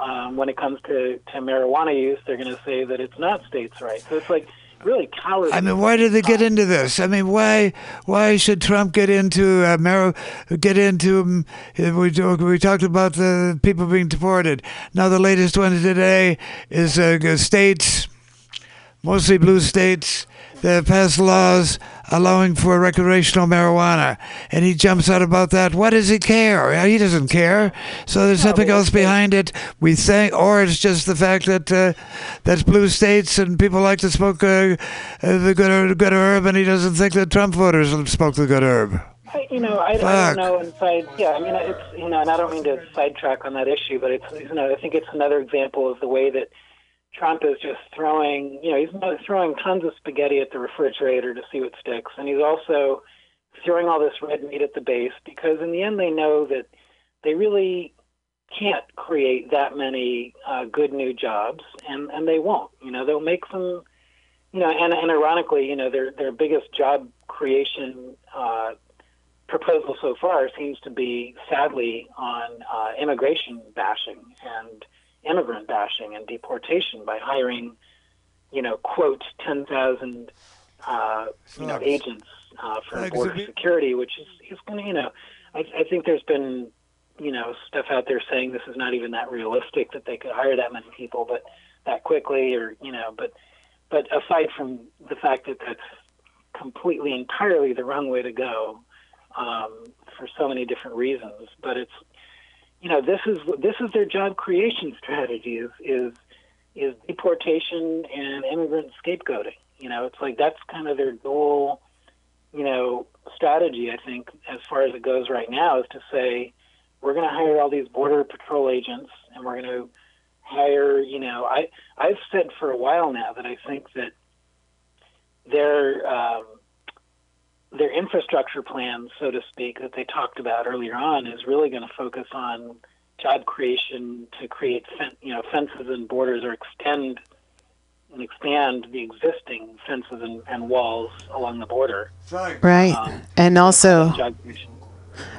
um, when it comes to, to marijuana use, they're going to say that it's not states' rights. So it's like really cowardly. I mean, why did they get into this? I mean, why why should Trump get into uh, mar- get into? Um, we we talked about the people being deported. Now the latest one today is uh, states, mostly blue states, that have passed laws allowing for recreational marijuana, and he jumps out about that. What does he care? He doesn't care. So there's something else behind it. We think, or it's just the fact that uh, that's blue states and people like to smoke uh, uh, the good good herb, and he doesn't think that Trump voters will smoke the good herb. I, you know, I, I don't know inside. Yeah, I mean, it's you know, and I don't mean to sidetrack on that issue, but it's you know, I think it's another example of the way that Trump is just throwing, you know, he's throwing tons of spaghetti at the refrigerator to see what sticks, and he's also throwing all this red meat at the base because in the end they know that they really can't create that many uh, good new jobs, and and they won't. You know, they'll make some, you know, and and ironically, you know, their their biggest job creation. Uh, proposal so far seems to be sadly on uh, immigration bashing and immigrant bashing and deportation by hiring, you know, quote ten thousand, uh, you know, agents uh, border security, which is is going to, you know, I, I think there's been, you know, stuff out there saying this is not even that realistic that they could hire that many people, but that quickly, or you know, but but aside from the fact that that's completely entirely the wrong way to go um, for so many different reasons. But it's you know this is this is their job creation strategy is is is deportation and immigrant scapegoating. You know, it's like that's kind of their dual you know strategy. I think as far as it goes right now is to say we're going to hire all these border patrol agents and we're going to hire you know I I've said for a while now that I think that their um, their infrastructure plan, so to speak, that they talked about earlier on, is really going to focus on job creation to create, fen- you know, fences and borders or extend and expand the existing fences and, and walls along the border. Right. Um, and also, job creation.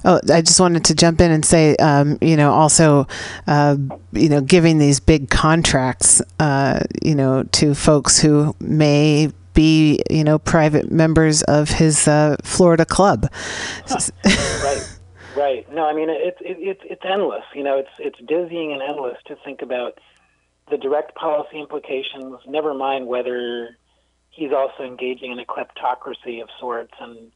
Oh, I just wanted to jump in and say, um, you know, also, uh, you know, giving these big contracts, uh, you know, to folks who may be, you know, private members of his uh, Florida club. [LAUGHS] right, right. No, I mean it's it, it, it's endless. You know, it's it's dizzying and endless to think about the direct policy implications. Never mind whether he's also engaging in a kleptocracy of sorts and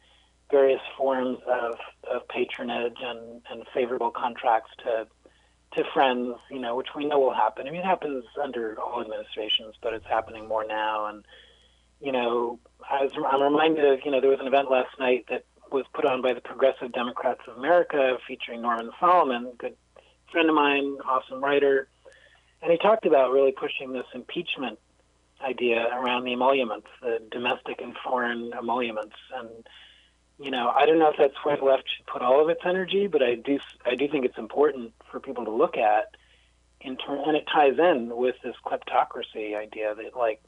various forms of, of patronage and, and favorable contracts to to friends, you know, which we know will happen. I mean, it happens under all administrations, but it's happening more now. And you know, I was, I'm reminded of you know there was an event last night that was put on by the Progressive Democrats of America, featuring Norman Solomon, good friend of mine, awesome writer, and he talked about really pushing this impeachment idea around the emoluments, the domestic and foreign emoluments, and you know, I don't know if that's where the left should put all of its energy, but I do I do think it's important for people to look at in turn, and it ties in with this kleptocracy idea that like,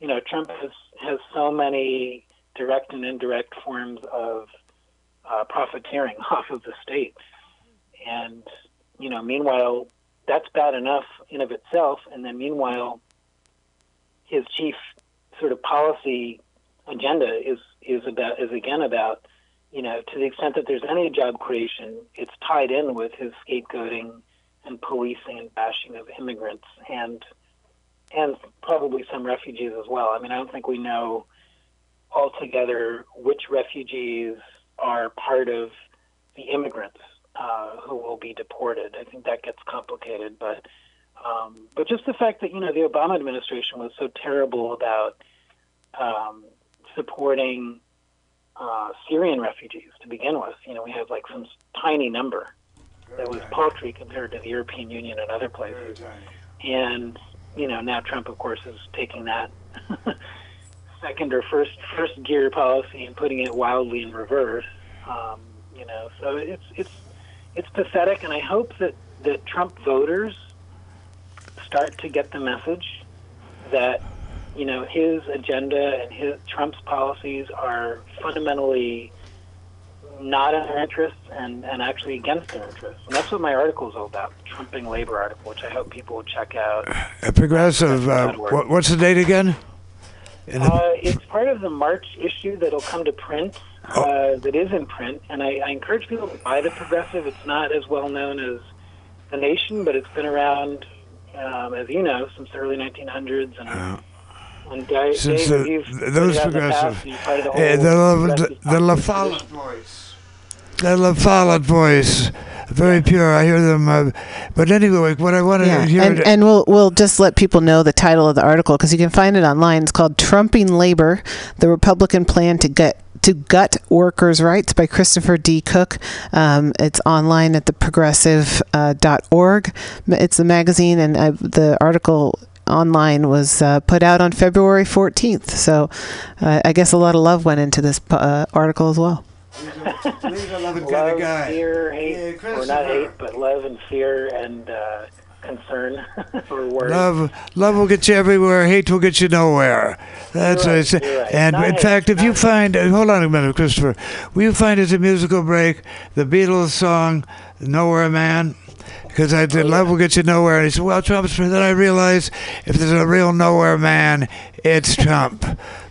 you know, Trump has has so many direct and indirect forms of uh, profiteering [LAUGHS] off of the state, and you know, meanwhile, that's bad enough in of itself, and then meanwhile, his chief sort of policy agenda is is about is again about you know to the extent that there's any job creation, it's tied in with his scapegoating and policing and bashing of immigrants. And and probably some refugees as well. I mean, I don't think we know altogether which refugees are part of the immigrants uh, who will be deported. I think that gets complicated, but um, but just the fact that you know the Obama administration was so terrible about um, supporting uh, Syrian refugees to begin with. You know, we have like some tiny number that was paltry compared to the European Union and other places. And you know, now Trump, of course, is taking that [LAUGHS] second or first first gear policy and putting it wildly in reverse. Um, you know, so it's it's it's pathetic, and I hope that that Trump voters start to get the message that you know his agenda and his Trump's policies are fundamentally not in their interests and, and actually against their interests. And that's what my article is all about, Trumping Labor article, which I hope people will check out. A progressive. Uh, what, what's the date again? The- Uh, it's part of the March issue that'll come to print. Uh, that is in print, and I, I encourage people to buy the Progressive. It's not as well known as the Nation, but it's been around, um, as you know, since the early 1900s. And, and Di- Since David, the, you've th- put those it out in the past, progressive, and you're part of the whole the, the, the La population. Follette the La Follette voice, very pure. I hear them. Uh, but anyway, what I wanted Yeah, to hear. and, and we'll we'll just let people know the title of the article because you can find it online. It's called "Trumping Labor: The Republican Plan to Get to Gut Workers' Rights" by Christopher D. Cook. Um, it's online at theprogressive.org. Uh, it's a magazine, and uh, the article online was uh, put out on February 14th. So uh, I guess a lot of love went into this uh, article as well. [LAUGHS] love, fear, hate, or not hate, but love and fear and uh, concern [LAUGHS] or worry. Love, love will get you everywhere. Hate will get you nowhere. That's You're what I say. right. And Not in hate, fact, if you hate. find, uh, hold on a minute, Christopher, will you find as a musical break the Beatles song "Nowhere Man"? Because I Oh, did love will get you nowhere. And he said, "Well, Trump's." Then I realized if there's a real nowhere man, it's [LAUGHS] Trump.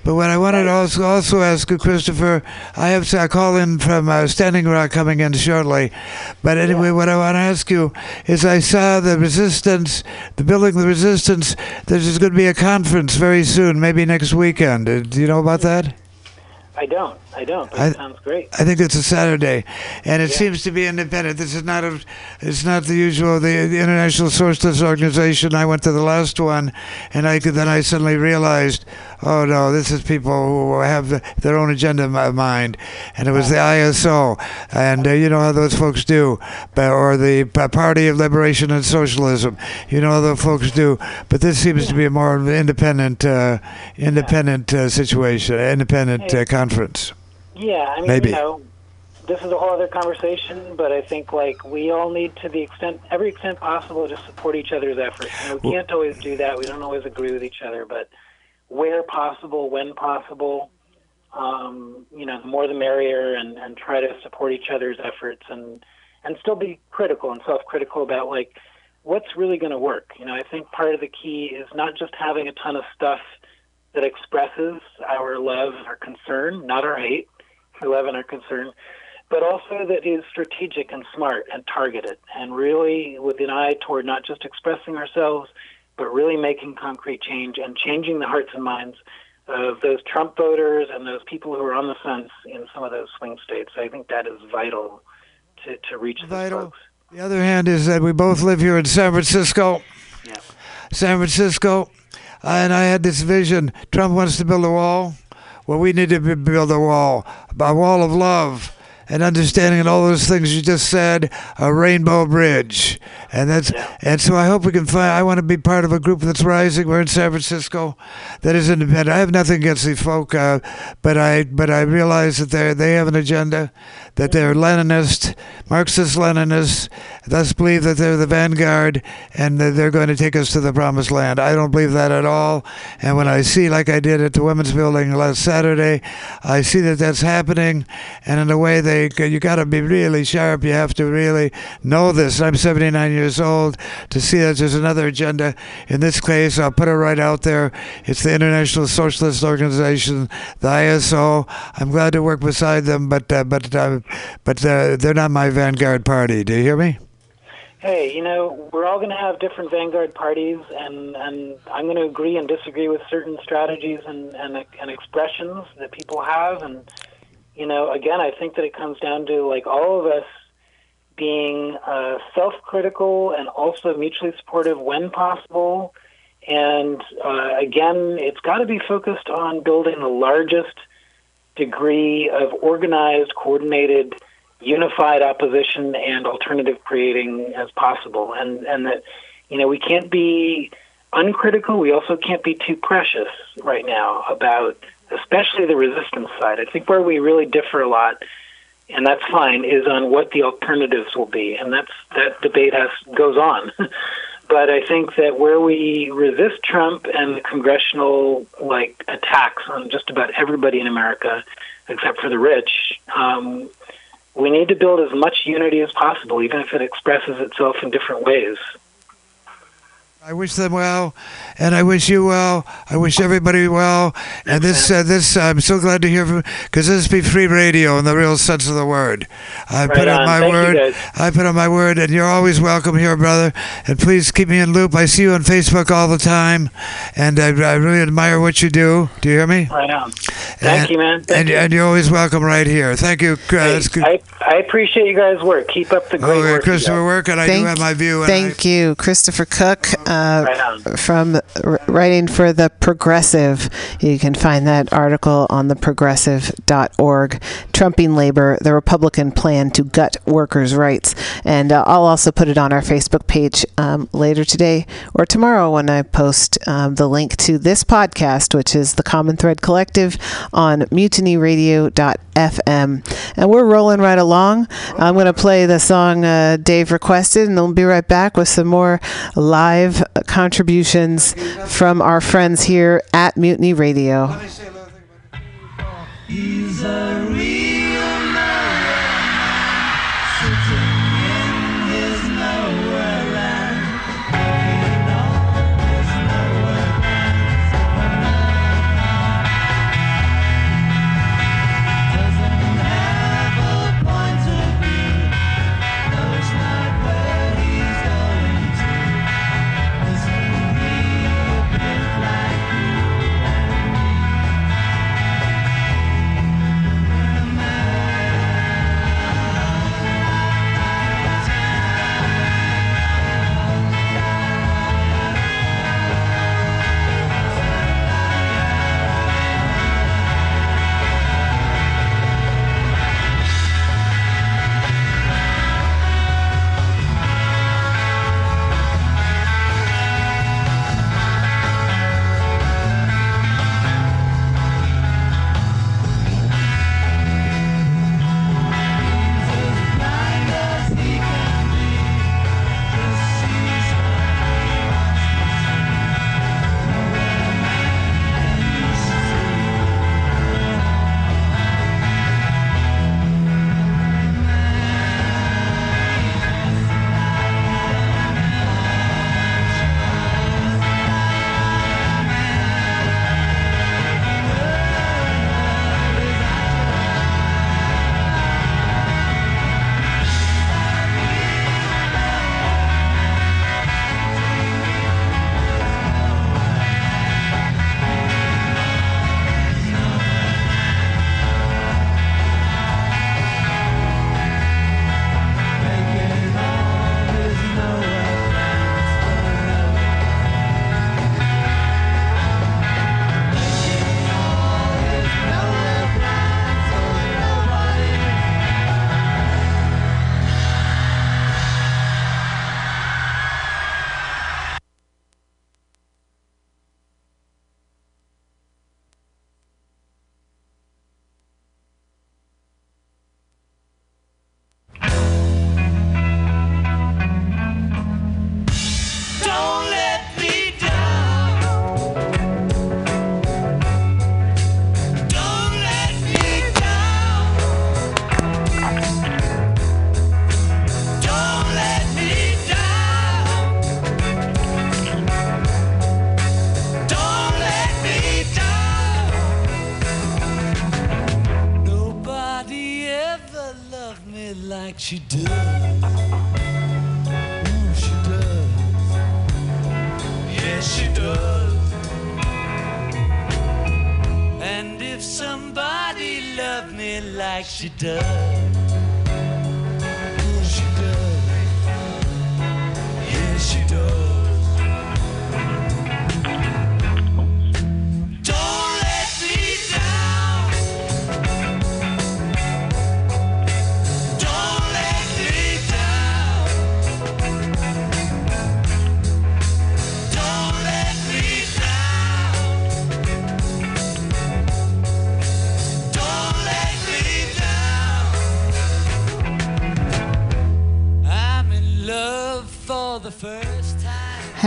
But what I wanted to also, also ask you, Christopher, I have to call in from uh, Standing Rock coming in shortly. But anyway, what I want to ask you is I saw the resistance, the building the resistance, there's going to be a conference very soon, maybe next weekend. Uh, Do you know about that? I don't. I don't. But I- it sounds great. I think it's a Saturday, and it seems to be independent. This is not a, it's not the usual the, the International Socialist Organization. I went to the last one, and I could, then I suddenly realized, oh no, this is people who have their own agenda in my mind, and it was the ISO, and uh, you know how those folks do, but, or the Party of Liberation and Socialism. You know how those folks do, but this seems to be a more independent, uh, independent uh, situation, independent uh, conference. Yeah, I mean, Maybe. you know, this is a whole other conversation, but I think like we all need to the extent, every extent possible, to support each other's efforts. And we can't always do that. We don't always agree with each other, but where possible, when possible, Um, you know, the more the merrier, and, and try to support each other's efforts, and and still be critical and self-critical about like what's really going to work. You know, I think part of the key is not just having a ton of stuff that expresses our love and our concern, not our hate, our love and our concern, but also that is strategic and smart and targeted, and really with an eye toward not just expressing ourselves, but really making concrete change and changing the hearts and minds of those Trump voters and those people who are on the fence in some of those swing states. I think that is vital to, to reach those folks. The other hand is that we both live here in San Francisco. Yeah. San Francisco, and I had this vision. Trump wants to build a wall. Well, we need to build a wall, a wall of love and understanding and all those things you just said. A rainbow bridge, and that's and so I hope we can find. I want to be part of a group that's rising. We're in San Francisco, that is independent. I have nothing against these folk, uh, but I but I realize that they they have an agenda, that they're Leninist, Marxist Leninists. Thus believe that they're the vanguard and that they're going to take us to the promised land. I don't believe that at all. And when I see, like I did at the Women's Building last Saturday, I see that that's happening. And in a way, they you got to be really sharp. You have to really know this. I'm 79 years old to see that there's another agenda. In this case, I'll put it right out there. It's the International Socialist Organization, the ISO. I'm glad to work beside them, but uh, but uh, but uh, they're not my vanguard party. Do you hear me? Hey, you know, we're all going to have different vanguard parties, and, and I'm going to agree and disagree with certain strategies and, and, and expressions that people have. And, you know, again, I think that it comes down to like all of us being uh, self critical and also mutually supportive when possible. And uh, again, it's got to be focused on building the largest degree of organized, coordinated, unified opposition and alternative creating as possible. And and that you know we can't be uncritical. We also can't be too precious right now about especially the resistance side. I think where we really differ a lot, and that's fine, is on what the alternatives will be, and that's that debate has goes on. [LAUGHS] but I think that where we resist Trump and the congressional like attacks on just about everybody in America, except for the rich, um, we need to build as much unity as possible, even if it expresses itself in different ways. I wish them well, and I wish you well. I wish everybody well. And this, uh, this, I'm so glad to hear from because this be free radio in the real sense of the word. I Right put on on. my Thank word. I put on my word, and you're always welcome here, brother. And please keep me in loop. I see you on Facebook all the time, and I, I really admire what you do. Do you hear me? Right on. Thank And- you, man. Thank and, you. and you're always welcome right here. Thank you. That's good. I, I appreciate you guys' work. Keep up the great Okay, work. Christopher. Work, and I do Thank- have my view. and I- Thank you, Christopher Cook, uh, from r- writing for The Progressive. You can find that article on theprogressive.org. Trumping labor, the Republican plan to gut workers' rights. And uh, I'll also put it on our Facebook page um, later today or tomorrow when I post um, the link to this podcast, which is the Common Thread Collective on mutinyradio.fm. And we're rolling right along. I'm going to play the song uh, Dave requested, and we'll be right back with some more live contributions from our friends here at Mutiny Radio.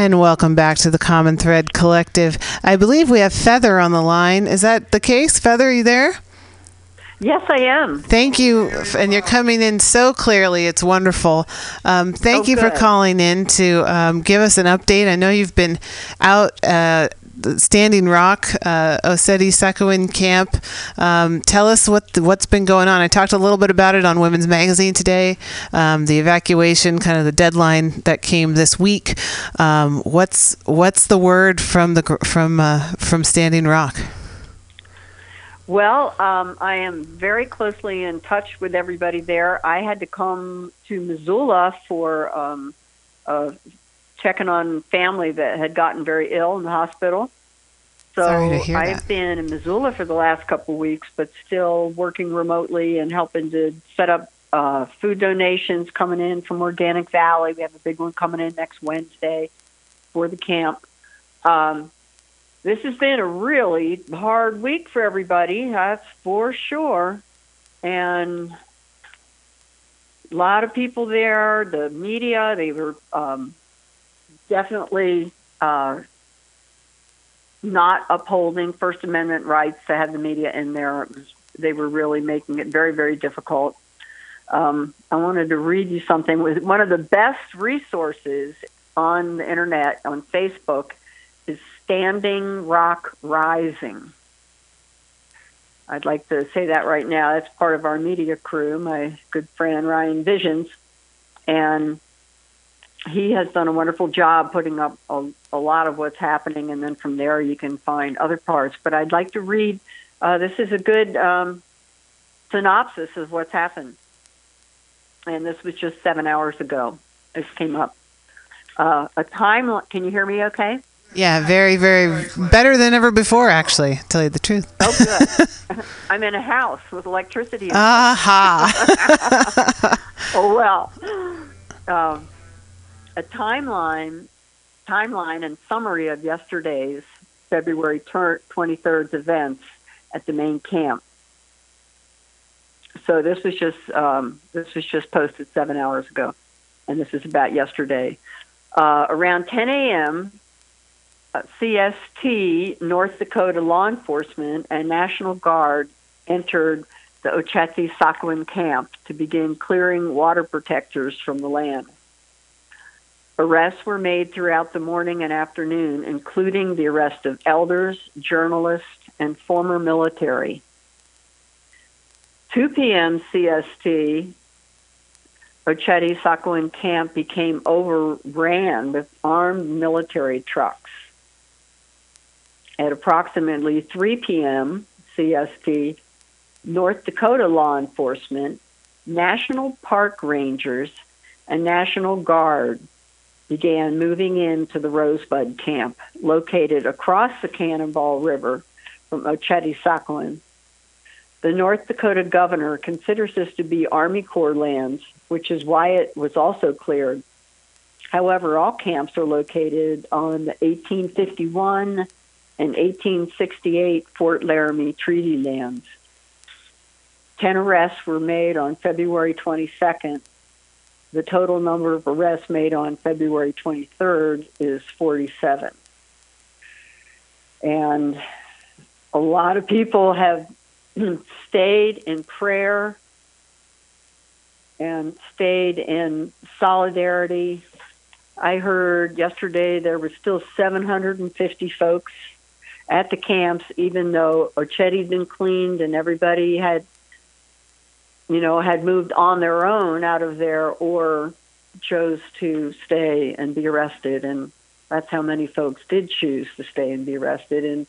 And welcome back to the Common Thread Collective. I believe we have Feather on the line. Is that the case? Feather, are you there? Yes, I am. Thank you. And you're coming in so clearly. It's wonderful. Um, thank Oh, you for calling in to um, give us an update. I know you've been out. Uh, Standing Rock, uh, Oceti Sakowin camp. Um, tell us what the, what's been going on. I talked a little bit about it on Women's Magazine today. Um, the evacuation, kind of the deadline that came this week. Um, what's what's the word from the from uh, from Standing Rock? Well, um, I am very closely in touch with everybody there. I had to come to Missoula for um, uh, checking on family that had gotten very ill in the hospital. So Sorry to hear I've that. been in Missoula for the last couple of weeks, but still working remotely and helping to set up uh, food donations coming in from Organic Valley. We have a big one coming in next Wednesday for the camp. Um, this has been a really hard week for everybody, that's for sure. And a lot of people there, the media, they were um, definitely uh, not upholding First Amendment rights to have the media in there. Was, they were really making it very, very difficult. Um, I wanted to read you something. With one of the best resources on the internet on Facebook is Standing Rock Rising. I'd like to say that right now. That's part of our media crew, my good friend Ryan Vizzions. And he has done a wonderful job putting up a, a lot of what's happening, and then from there you can find other parts. But I'd like to read uh, this is a good um, synopsis of what's happened. And this was just seven hours ago. This came up. Uh, a time, can you hear me okay? Yeah, very, very better than ever before. Actually, to tell you the truth. Oh, good. [LAUGHS] I'm in a house with electricity. Aha. [LAUGHS] oh well. Um, a timeline, timeline and summary of yesterday's February 23rd events at the main camp. So this was just um, this was just posted seven hours ago, and this is about yesterday. Uh, around 10 a.m., uh, CST, North Dakota law enforcement, and National Guard entered the Oceti Sakowin camp to begin clearing water protectors from the land. Arrests were made throughout the morning and afternoon, including the arrest of elders, journalists, and former military. 2 p.m. CST, Oceti Sakowin camp became overran with armed military trucks. At approximately 3 p.m. CST, North Dakota law enforcement, National Park Rangers, and National Guard began moving into the Rosebud camp, located across the Cannonball River from Oceti Sakowin. The North Dakota governor considers this to be Army Corps lands, which is why it was also cleared. However, all camps are located on the 1851 and 1868 Fort Laramie Treaty lands. Ten arrests were made on February 22nd. The total number of arrests made on February 23rd is 47. And a lot of people have [CLEARS THROAT] stayed in prayer and stayed in solidarity. I heard yesterday there were still 750 folks at the camps, even though Ocheti's been cleaned and everybody had you know, had moved on their own out of there or chose to stay and be arrested. And that's how many folks did choose to stay and be arrested. And,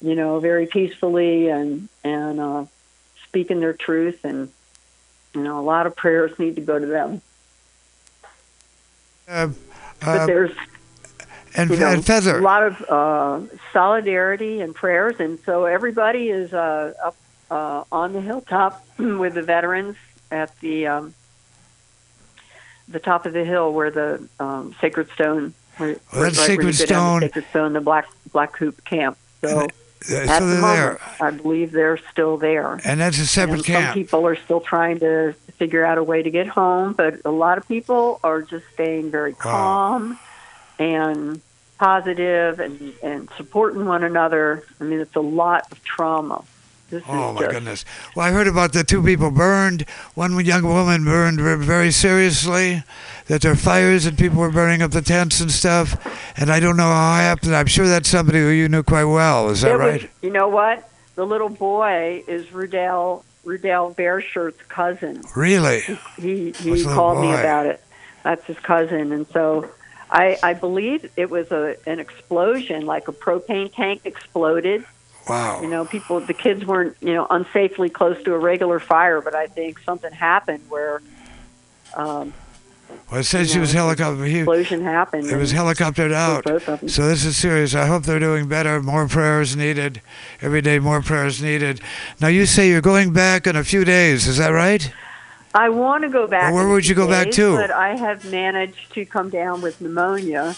you know, very peacefully and, and, uh, speaking their truth. And, you know, a lot of prayers need to go to them. Uh, But uh, there's and, you know, and Feather. a lot of uh, solidarity and prayers, and so everybody is uh, up uh, on the hilltop [CLEARS THROAT] with the veterans at the um, the top of the hill where the um, Sacred Stone. Where, Well, that's right Sacred Stone. to Sacred Stone, the Black Black Hoop Camp. So Uh, at so the moment, there. I believe they're still there. And that's a separate And camp. Some people are still trying to figure out a way to get home, but a lot of people are just staying very calm and positive and, and supporting one another. I mean, it's a lot of trauma. This Oh my just, goodness! Well, I heard about the two people burned. One young woman burned very seriously. That there were fires and people were burning up the tents and stuff. And I don't know how it happened. I'm sure that's somebody who you knew quite well. Is that it right? Was, you know what? The little boy is Rudell Rudell Bearshirt's cousin. Really? He What's he called me about it. That's his cousin, and so I I believe it was a an explosion, like a propane tank exploded. Wow. You know, people, the kids weren't, you know, unsafely close to a regular fire, but I think something happened where um, Well, it says she was helicopter. He, explosion happened. it was helicoptered out. both of them. So this is serious. I hope they're doing better. More prayers needed. Every day, more prayers needed. Now you say you're going back in a few days. Is that right? I want to go back. Well, where would you go back to? But I have managed to come down with pneumonia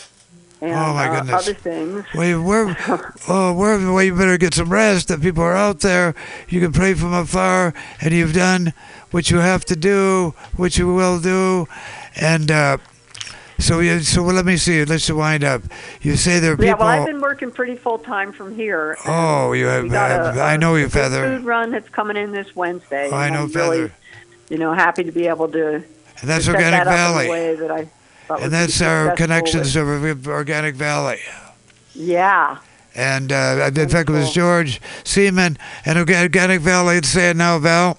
and Oh, my uh, goodness. other things. Well, you- where, [LAUGHS] oh, where, well, you better get some rest. The people are out there. You can pray from afar, and you've done what you have to do, what you will do, and uh, so you. So well, let me see. Let's wind up. You say there are people. Yeah, well, I've been working pretty full time from here. oh, you have. we got a- I know you, Feather. food run that's coming in this Wednesday. Oh, I know I'm really, Feather. you know, happy to be able to. And that's Organic that up in a Valley. That I thought would And that's our connections with- Organic Valley. Yeah. And uh, in fact, it was George Siemon and Organic Valley. I'd say it now, Val.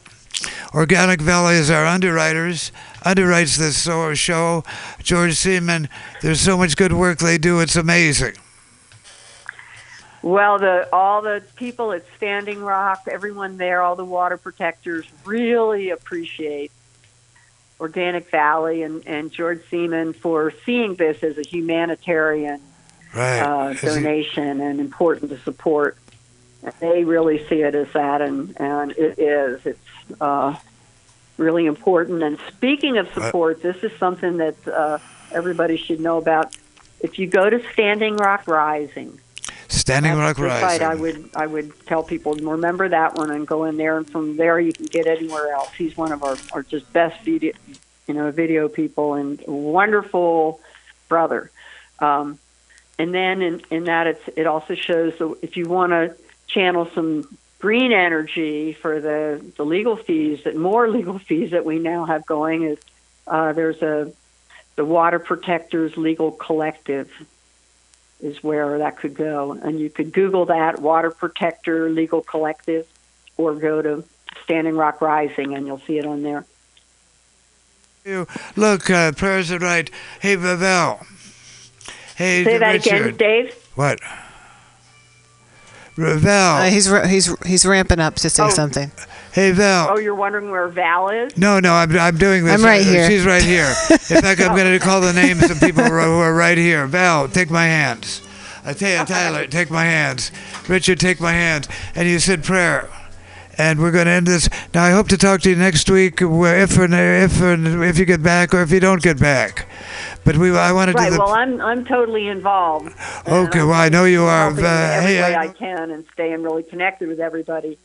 Organic Valley is our underwriters, underwrites this show. George Siemon, there's so much good work they do. It's amazing. Well, the all the people at Standing Rock, everyone there, all the water protectors really appreciate Organic Valley and, and George Siemon for seeing this as a humanitarian Right. uh, donation and important to support. And They really see it as that, and, and it is. It's uh, really important. And speaking of support, this is something that uh, everybody should know about. If you go to Standing Rock Rising, Standing Rock site I would I would tell people remember that one and go in there, and from there you can get anywhere else. He's one of our, our just best video, you know, video people and wonderful brother. Um, and then in, in that it's it also shows that if you want to channel some green energy for the the legal fees that more [LAUGHS] legal fees that we now have going is uh, there's a the Water Protectors Legal Collective is where that could go. And you could Google that, Water Protector Legal Collective, or go to Standing Rock Rising and you'll see it on there. Look, uh, prayers are right. Hey, Val. Hey, Say that Richard. again, Dave. What? Val. Uh, he's he's he's ramping up to say Oh. something. Hey, Val. Oh, you're wondering where Val is? No, no, I'm, I'm doing this. I'm right here. She's right here. [LAUGHS] In fact, I'm going to call the names of people who are, right here. Val, take my hands. I tell you, Tyler, take my hands. Richard, take my hands. And you said prayer. And we're going to end this. Now, I hope to talk to you next week, where if and if and if you get back, or if you don't get back. But we, I want to Right. do the. Well, I'm I'm totally involved. okay, well, I know you are. helping Uh, every hey, way I- I can and staying really connected with everybody.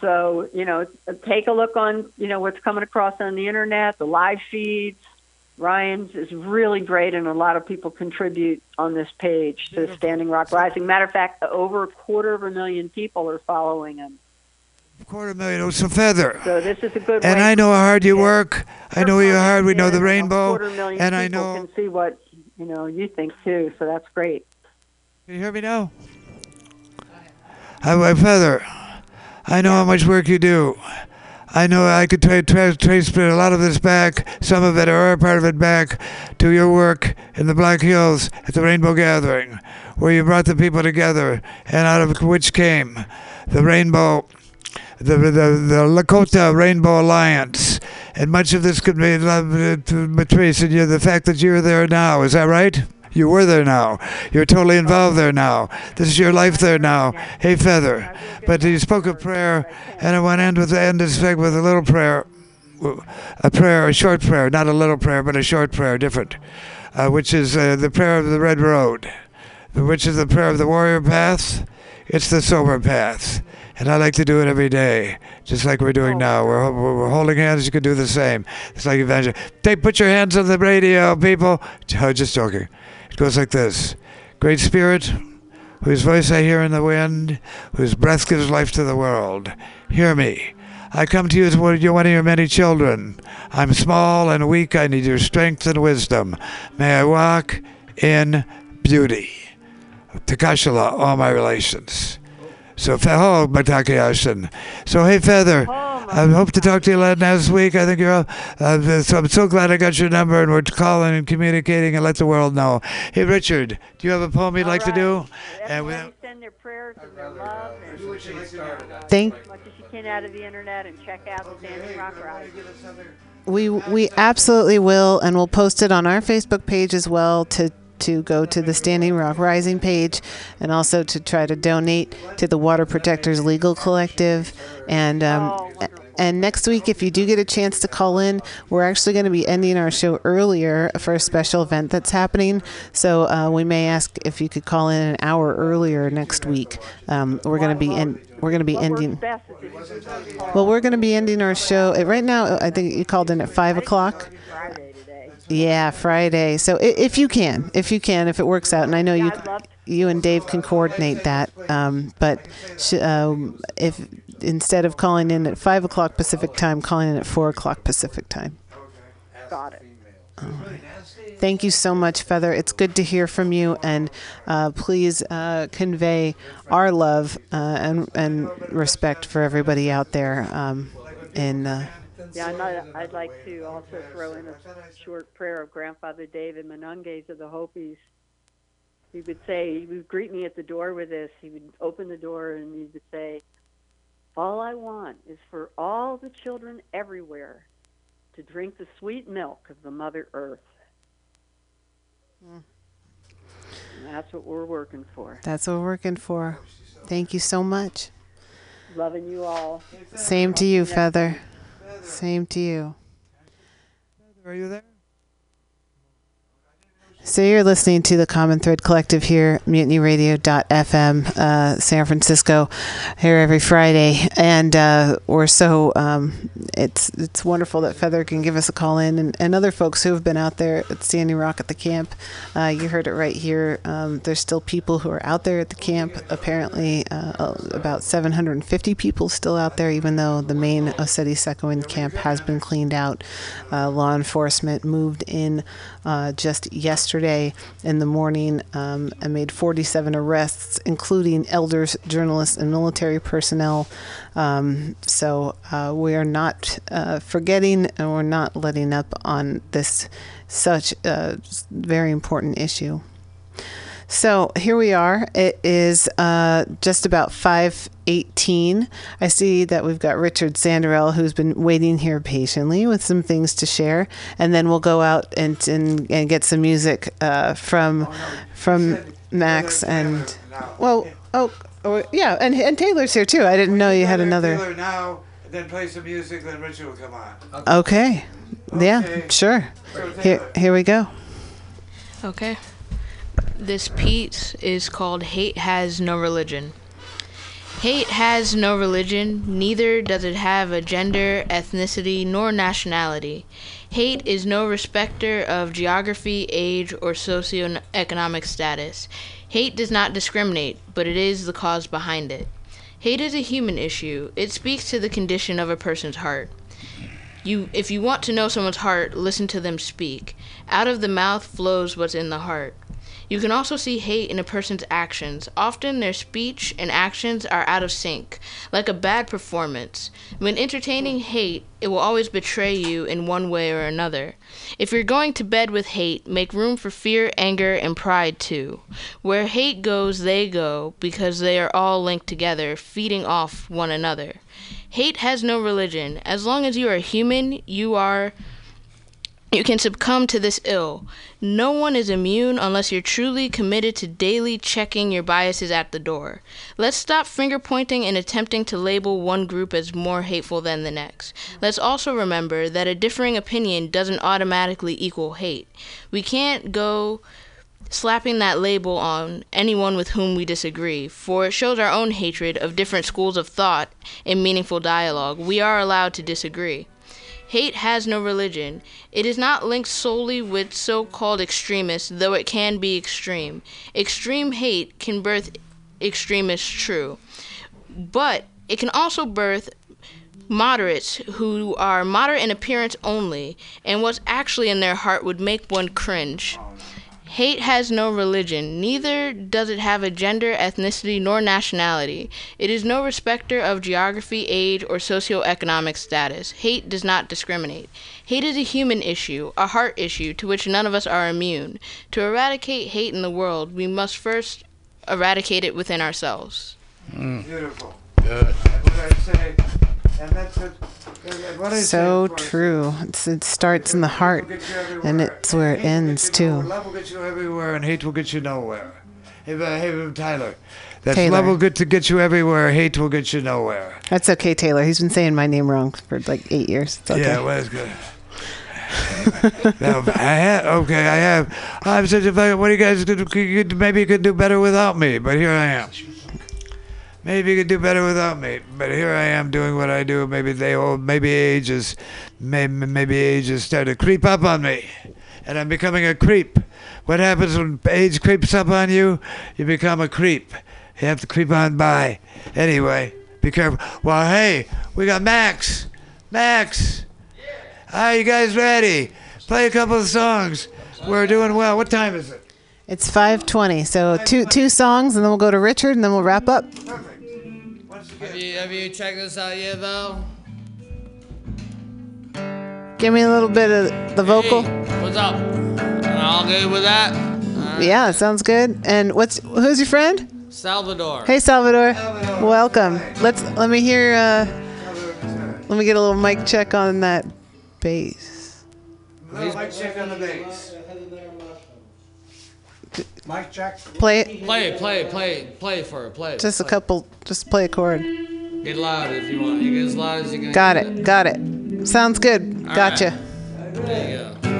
So you know, take a look on you know what's coming across on the internet, the live feeds. Ryan's is really great, and a lot of people contribute on this page to Standing Rock Rising. Matter of fact, over a quarter of a million people are following him. Quarter million. It's a feather. So this is a good And. I know how hard you work. I know you're hard. We know the rainbow. quarter million And I know. can see what you know you think too. So that's great. Can you hear me now? I, I feather. I know how much work you do. I know I could tra- tra- trace a lot of this back, some of it or a part of it back, to your work in the Black Hills at the Rainbow Gathering, where you brought the people together, and out of which came the Rainbow, the the, the Lakota Rainbow Alliance, and much of this could be uh, to trace in you the fact that you're there now. Is that right? You were there now. You're totally involved there now. This is your life there now. Hey, Feather. But you spoke a prayer, and I want to end with end this with a little prayer, a prayer, a short prayer, not a little prayer, but a short prayer, different, uh, which is uh, the prayer of the Red Road, which is the prayer of the warrior path. It's the sober path. And I like to do it every day, just like we're doing oh. now. We're, we're, we're holding hands. You can do the same. It's like evangel. They put your hands on the radio, people. Oh, just joking. It goes like this Great Spirit, whose voice I hear in the wind, whose breath gives life to the world, hear me. I come to you as one of your one of your many children. I'm small and weak. I need your strength and wisdom. May I walk in beauty. Takashala, all my relations. So, fe- oh, Mitakuye Oyasin. So, hey, Feather, Oh, I hope to talk to you later next week. I think you're, all- uh, so I'm so glad I got your number and we're calling and communicating and let the world know. Hey, Richard, do you have a poem you'd like to do? And we, Everybody send their prayers and their love and Thank- as much as you can out of the internet and check out the Standing Rock Ride. We we absolutely will, and we'll post it on our Facebook page as well to to go to the Standing Rock Rising page, and also to try to donate to the Water Protectors Legal Collective. And um, and next week, if you do get a chance to call in, we're actually going to be ending our show earlier for a special event that's happening. So uh, we may ask if you could call in an hour earlier next week. Um, we're going to be in. We're going to be ending. Best is if you can really call Well, we're going to be ending our show right now. I think you called in at five o'clock. Yeah, Friday. So if you can, if you can, if it works out, and I know you, you and Dave can coordinate that. Um, but sh- um, if instead of calling in at five o'clock Pacific time, calling in at four o'clock Pacific time. Got it. Thank you so much, Feather. It's good to hear from you, and uh, please uh, convey our love uh, and and respect for everybody out there. Um, in Yeah, I'd, like- I'd like to also throw in a short prayer of Grandfather David Monongye of the Hopis. He would say, he would greet me at the door with this. He would open the door and he would say, All I want is for all the children everywhere to drink the sweet milk of the Mother Earth. And that's what we're working for. that's what we're working for. Thank you so much. Loving you all. Same to you, Feather. Same to you. are you there? So you're listening to the Common Thread Collective here, MutinyRadio.fm, uh, San Francisco, here every Friday, and uh, we're so um, it's it's wonderful that Feather can give us a call in, and, and other folks who have been out there at Standing Rock at the camp. Uh, you heard it right here. Um, there's still people who are out there at the camp. Apparently, uh, about 750 people still out there, even though the main Oceti Sakowin camp has been cleaned out. Uh, law enforcement moved in uh, just yesterday in the morning um, and made 47 arrests, including elders, journalists, and military personnel. Um, so uh, we are not uh, forgetting and we're not letting up on this such a very important issue. So here we are. It is uh, just about 5:18. I see that we've got Richard Sanderell, who's been waiting here patiently with some things to share, and then we'll go out and and, and get some music uh, from from Max and well, oh, oh yeah, and and Taylor's here too. I didn't know you had another. Taylor now, then play some music, then Richard will come on. Okay, yeah, sure. Here here we go. Okay. This piece is called Hate Has No Religion. Hate has no religion, neither does it have a gender, ethnicity, nor nationality. Hate is no respecter of geography, age, or socioeconomic status. Hate does not discriminate, but it is the cause behind it. Hate is a human issue. It speaks to the condition of a person's heart. You if you want to know someone's heart, listen to them speak. Out of the mouth flows what's in the heart. You can also see hate in a person's actions. Often their speech and actions are out of sync, like a bad performance. When entertaining hate, it will always betray you in one way or another. If you're going to bed with hate, make room for fear, anger, and pride too. Where hate goes, they go, because they are all linked together, feeding off one another. Hate has no religion. As long as you are human, you are you can succumb to this ill. No one is immune unless you're truly committed to daily checking your biases at the door. Let's stop finger pointing and attempting to label one group as more hateful than the next. Let's also remember that a differing opinion doesn't automatically equal hate. We can't go slapping that label on anyone with whom we disagree, for it shows our own hatred of different schools of thought in meaningful dialogue. We are allowed to disagree. Hate has no religion. It is not linked solely with so called extremists, though it can be extreme. Extreme hate can birth extremists, true. But it can also birth moderates who are moderate in appearance only, and what's actually in their heart would make one cringe. Hate has no religion, neither does it have a gender, ethnicity, nor nationality. It is no respecter of geography, age, or socioeconomic status. Hate does not discriminate. Hate is a human issue, a heart issue to which none of us are immune. To eradicate hate in the world, we must first eradicate it within ourselves. Mm. Beautiful. Good. And what I say, and that's what I So true. It's, it starts in the heart, and it's where it ends too. Love will get you everywhere, and hate will get you nowhere. Hey, uh, hey, Tyler. That's Taylor. love will get to get you everywhere. Hate will get you nowhere. That's okay, Taylor. He's been saying my name wrong for like eight years. It's okay. Yeah, well, that's good. [LAUGHS] now, I have, okay, I have. I'm such a. What do you guys do? Could you- Maybe you could do better without me, but here I am. Maybe you could do better without me, but here I am doing what I do. Maybe they old, maybe age is, maybe, maybe age has started to creep up on me, and I'm becoming a creep. What happens when age creeps up on you? You become a creep. You have to creep on by. Anyway, be careful. Well, hey, we got Max. Max. Are you guys ready? Play a couple of songs. We're doing well. What time is it? It's 5:20. So two two songs, and then we'll go to Richard, and then we'll wrap up. Have you, have you checked this out yet, Val? Give me a little bit of the vocal. What's up? All good with that? Yeah, sounds good. And what's who's your friend? Salvador. Hey, Salvador. Salvador. Welcome. Let's let me hear. Uh, let me get a little mic check on that bass. Little mic check on the bass. Mike check. Play it. Play it, play it, play it, play for her, play it. Just a couple. Just play a chord. Get loud if you want. You get as loud as you can. Got it. Got it. Sounds good. All Gotcha. There you go.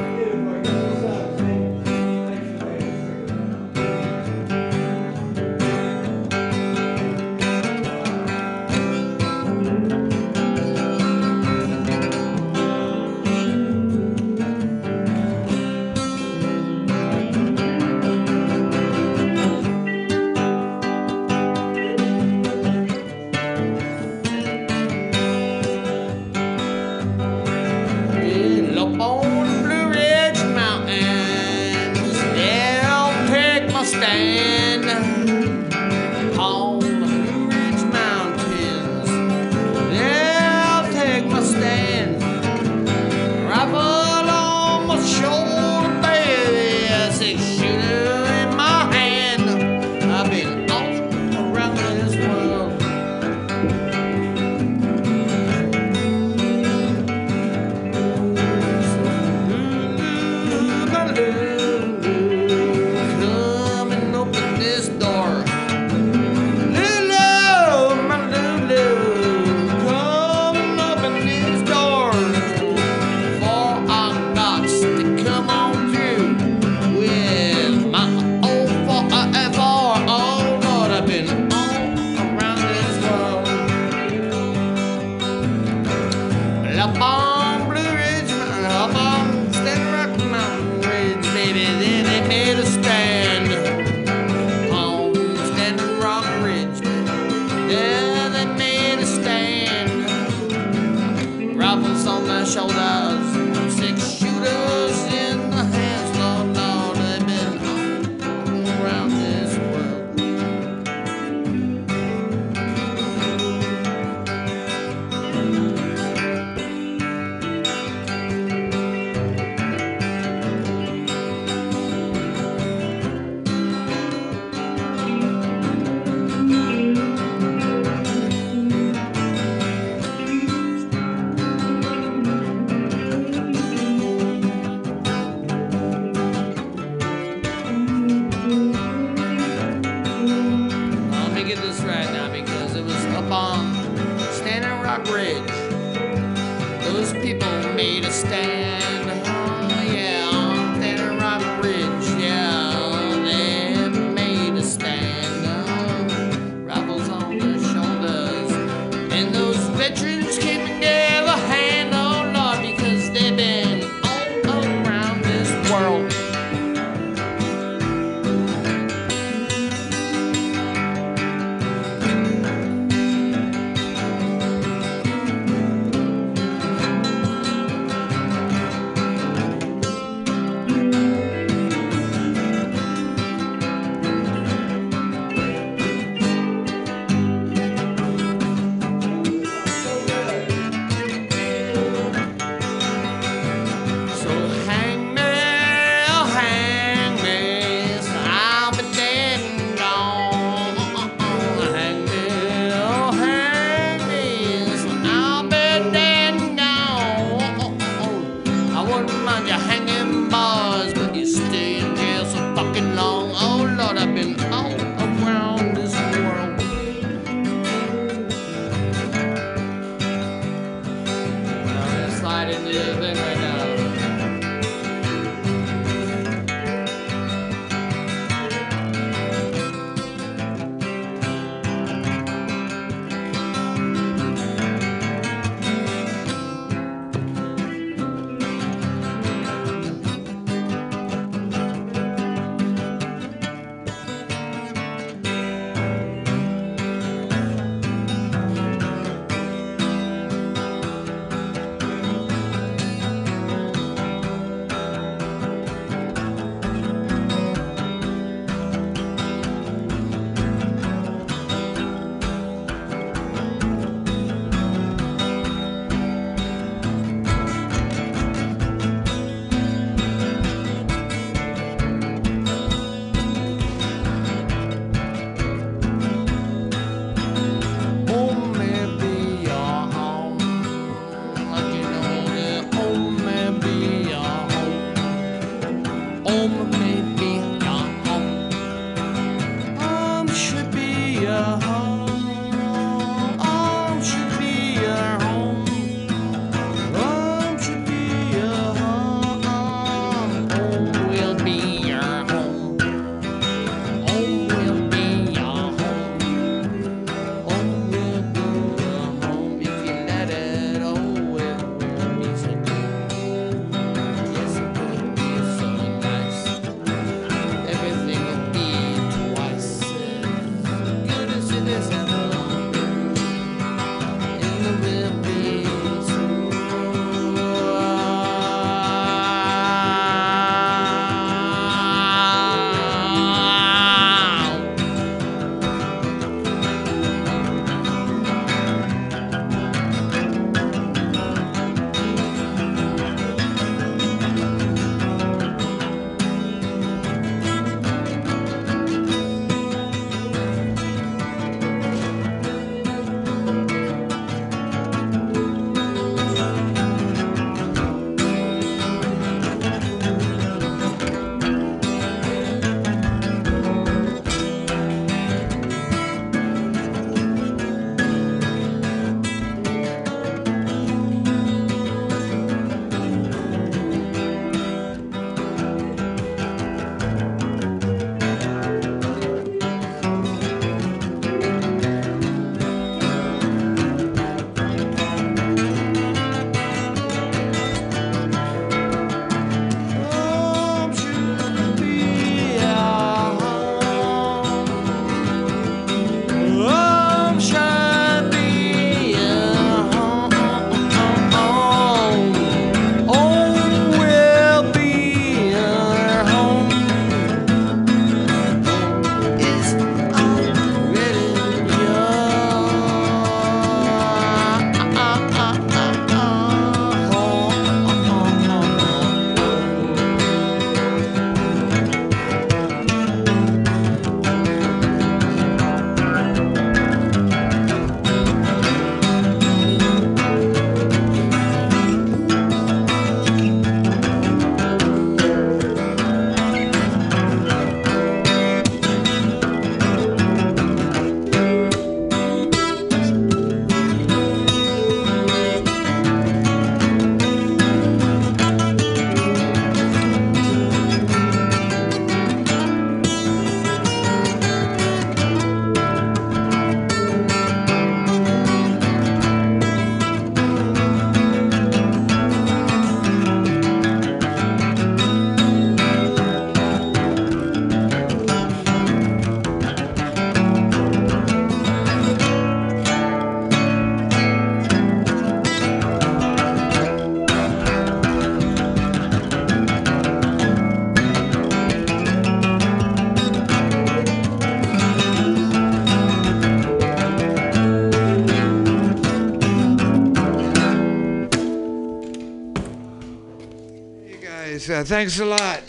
Uh, thanks a lot.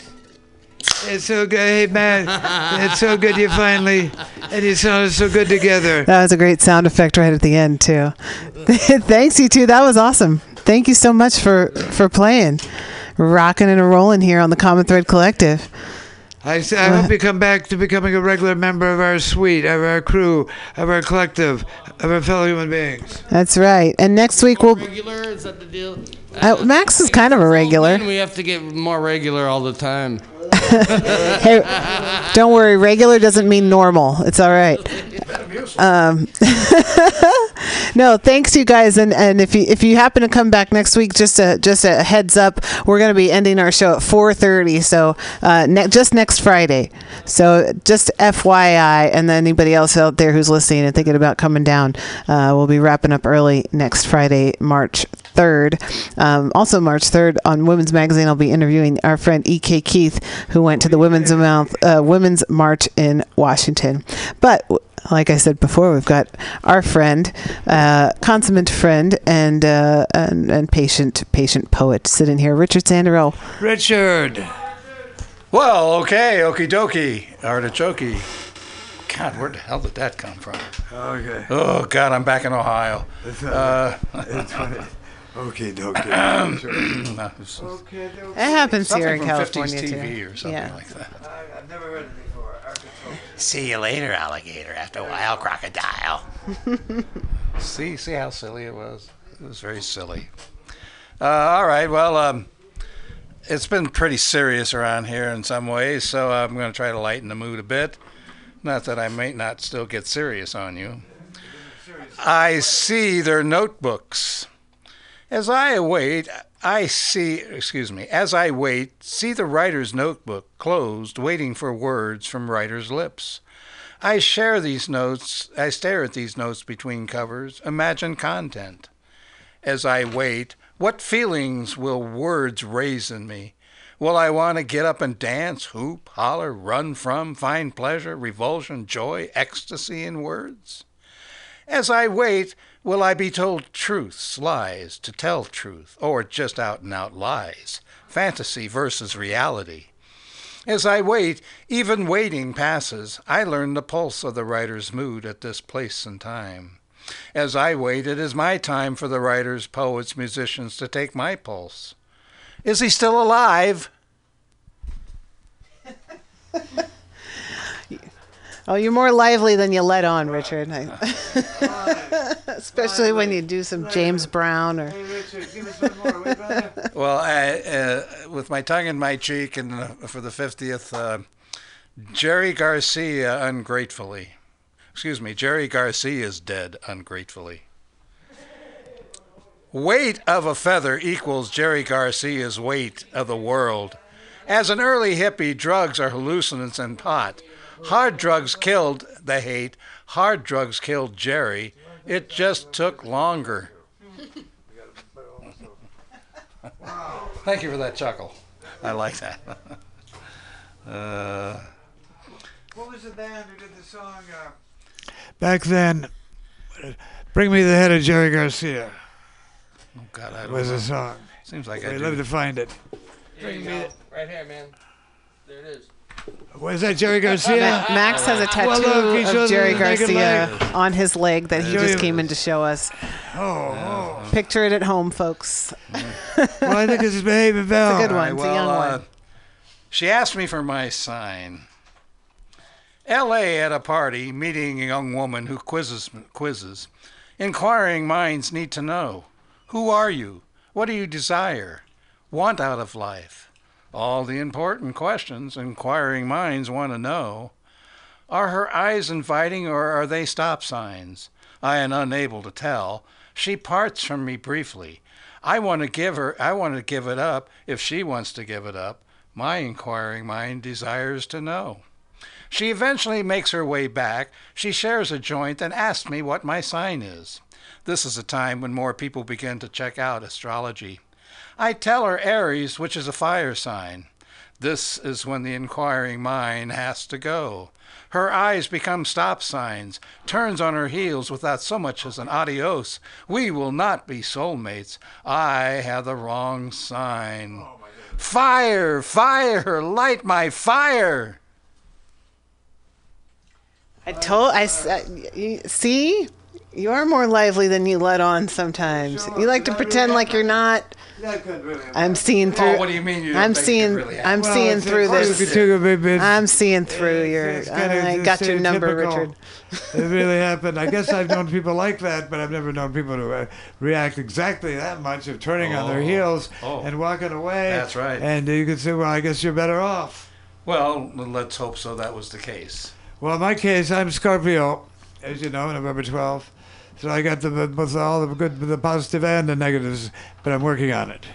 It's so good, hey man. it's so good you finally, and you sounded so good together. That was a great sound effect right at the end too. [LAUGHS] Thanks you two. That was awesome. Thank you so much for for playing, rocking and rolling here on the Common Thread Collective. I hope you come back to becoming a regular member of our suite, of our crew, of our collective, of our fellow human beings. That's right. And next week we'll. Regular, is that the deal? Uh, Max is kind of a regular. We have to get more regular all the time. hey, don't worry. Regular doesn't mean normal. It's all right. [LAUGHS] Um, [LAUGHS] no, thanks you guys. And, and if you if you happen to come back next week, just a just a heads up, we're going to be ending our show at 4:30. So uh, ne- just next Friday. So just FYI, and then anybody else out there who's listening and thinking about coming down, uh, we'll be wrapping up early next Friday, March 3rd. Um, also, March 3rd on Women's Magazine, I'll be interviewing our friend E.K. Keith, who went to the Women's Mouth, uh, Women's March in Washington. But like I said before, we've got our friend, uh, consummate friend, and, uh, and and patient patient poet sitting here, Richard Sanderell. Richard. Well, okay, okie dokie, artichoke. God, where the hell did that come from? Okay. Oh God, I'm back in Ohio. It's, Uh, it's funny. Okay, okay. It happens here in from California 50s too. Or something Yeah. like that. I've never heard it before. See you later, alligator. After a while, crocodile. [LAUGHS] see, see how silly it was. It was very silly. Uh, all right, well, um, it's been pretty serious around here in some ways, so I'm going to try to lighten the mood a bit. Not that I may not still get serious on you. I see their notebooks. As I await, I see, excuse me, as I wait, see the writer's notebook closed, waiting for words from writer's lips. I share these notes, I stare at these notes between covers, imagine content. As I wait, what feelings will words raise in me? Will I want to get up and dance, hoop, holler, run from, find pleasure, revulsion, joy, ecstasy in words? As I wait, will I be told truths, lies, to tell truth, or just out and out lies, fantasy versus reality? As I wait, even waiting passes, I learn the pulse of the writer's mood at this place and time. As I wait, it is my time for the writers, poets, musicians to take my pulse. Is he still alive? [LAUGHS] Oh, you're more lively than you let on, Richard. I- [LAUGHS] [LAUGHS] Especially when you do some James Brown or. [LAUGHS] Well, I, uh, with my tongue in my cheek, and uh, for the fiftieth, uh, Jerry Garcia ungratefully. Excuse me, Jerry Garcia is dead ungratefully. Weight of a feather equals Jerry Garcia's weight of the world. As an early hippie, drugs are hallucinants and pot. Hard drugs killed the hate. Hard drugs killed Jerry. It just took longer. [LAUGHS] Thank you for that chuckle. I like that. [LAUGHS] uh, What was the band who did the song? Uh, Back then, Bring Me the Head of Jerry Garcia oh God, I don't was know. the song. Seems like I I'd love to find it. Bring me right here, man. There it is. Was that Jerry Garcia? Max has a tattoo Well, look, of Jerry me the naked Garcia on his leg that he Show just you- came in to show us. Oh, Picture it at home, folks. [LAUGHS] well, I think this is Behaving Bell. It's a good one. All It's right, a young well, one. uh, she asked me for my sign. L.A. at a party, meeting a young woman who quizzes quizzes. Inquiring minds need to know: Who are you? What do you desire? Want out of life? All the important questions inquiring minds want to know. Are her eyes inviting or are they stop signs? I am unable to tell. She parts from me briefly. I want to give her I want to give it up if she wants to give it up. My inquiring mind desires to know. She eventually makes her way back. She shares a joint and asks me what my sign is. This is a time when more people begin to check out astrology. I tell her Aries, which is a fire sign. This is when the inquiring mind has to go. Her eyes become stop signs, turns on her heels without so much as an adios. We will not be soulmates. I have the wrong sign. Fire, fire, light my fire. I told I, uh, see you are more lively than you let on sometimes. You like to pretend like you're not. I'm seeing through. Oh, through. what do you mean you don't I'm it seeing. really I'm Well, seeing through this. it took a bit- bit- I'm seeing through your. It's kinda I just got your number. Richard. [LAUGHS] it really happened. I guess I've known people like that, but I've never known people to uh, react exactly that much of turning on their Oh. heels Oh. and walking away. That's right. And you could say, well, I guess you're better off. Well, let's hope so. That was the case. Well, in my case, I'm Scorpio, as you know, November 12th. So I got the both all the good, the positive and the negatives, but I'm working on it.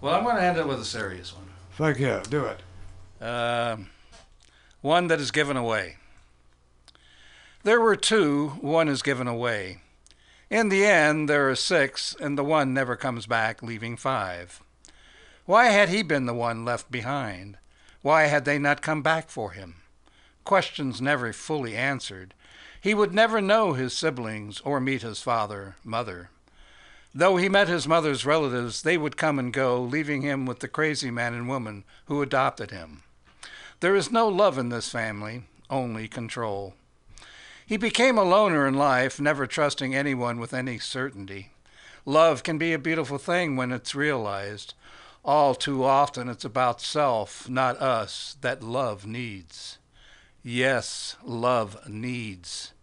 Well, I'm going to end it with a serious one. Fuck yeah, do it. Um, one that is given away. There were two, one is given away. In the end, there are six, and the one never comes back, leaving five. Why had he been the one left behind? Why had they not come back for him? Questions never fully answered. He would never know his siblings or meet his father, mother. Though he met his mother's relatives, they would come and go, leaving him with the crazy man and woman who adopted him. There is no love in this family, only control. He became a loner in life, never trusting anyone with any certainty. Love can be a beautiful thing when it's realized. All too often it's about self, not us, that love needs. Yes, love needs.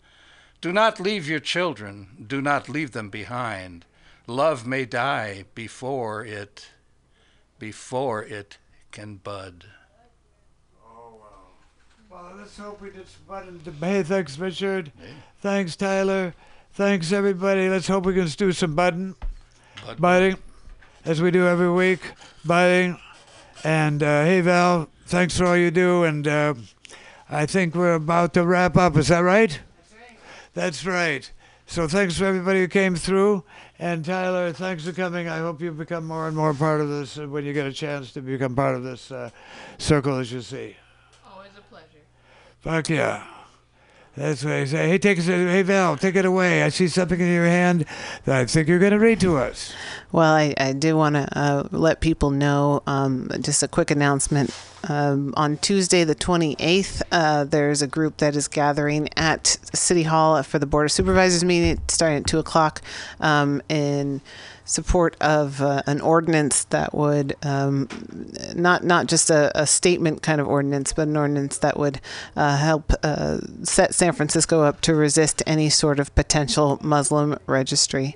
Do not leave your children, do not leave them behind. Love may die before it before it can bud. Oh wow. Well, let's hope we did some and- Hey, thanks, Richard. Thanks, Tyler. Thanks, everybody. Let's hope we can do some button, Bud- biting, as we do every week, biting. And uh, hey, Val, thanks for all you do. And uh, I think we're about to wrap up. Is that right? That's right. So thanks for everybody who came through. And Tyler, thanks for coming. I hope you become more and more part of this uh, when you get a chance to become part of this uh, circle, as you see. Always a pleasure. Fuck yeah. That's what I say. Hey, take us. Hey, Val, take it away. I see something in your hand that I think you're going to read to us. Well, I, I do want to uh, let people know um, just a quick announcement. Um, on Tuesday, the 28th, uh, there's a group that is gathering at City Hall for the Board of Supervisors meeting starting at 2 o'clock um, in support of uh, an ordinance that would um, not not just a, a statement kind of ordinance, but an ordinance that would uh, help uh, set San Francisco up to resist any sort of potential Muslim registry.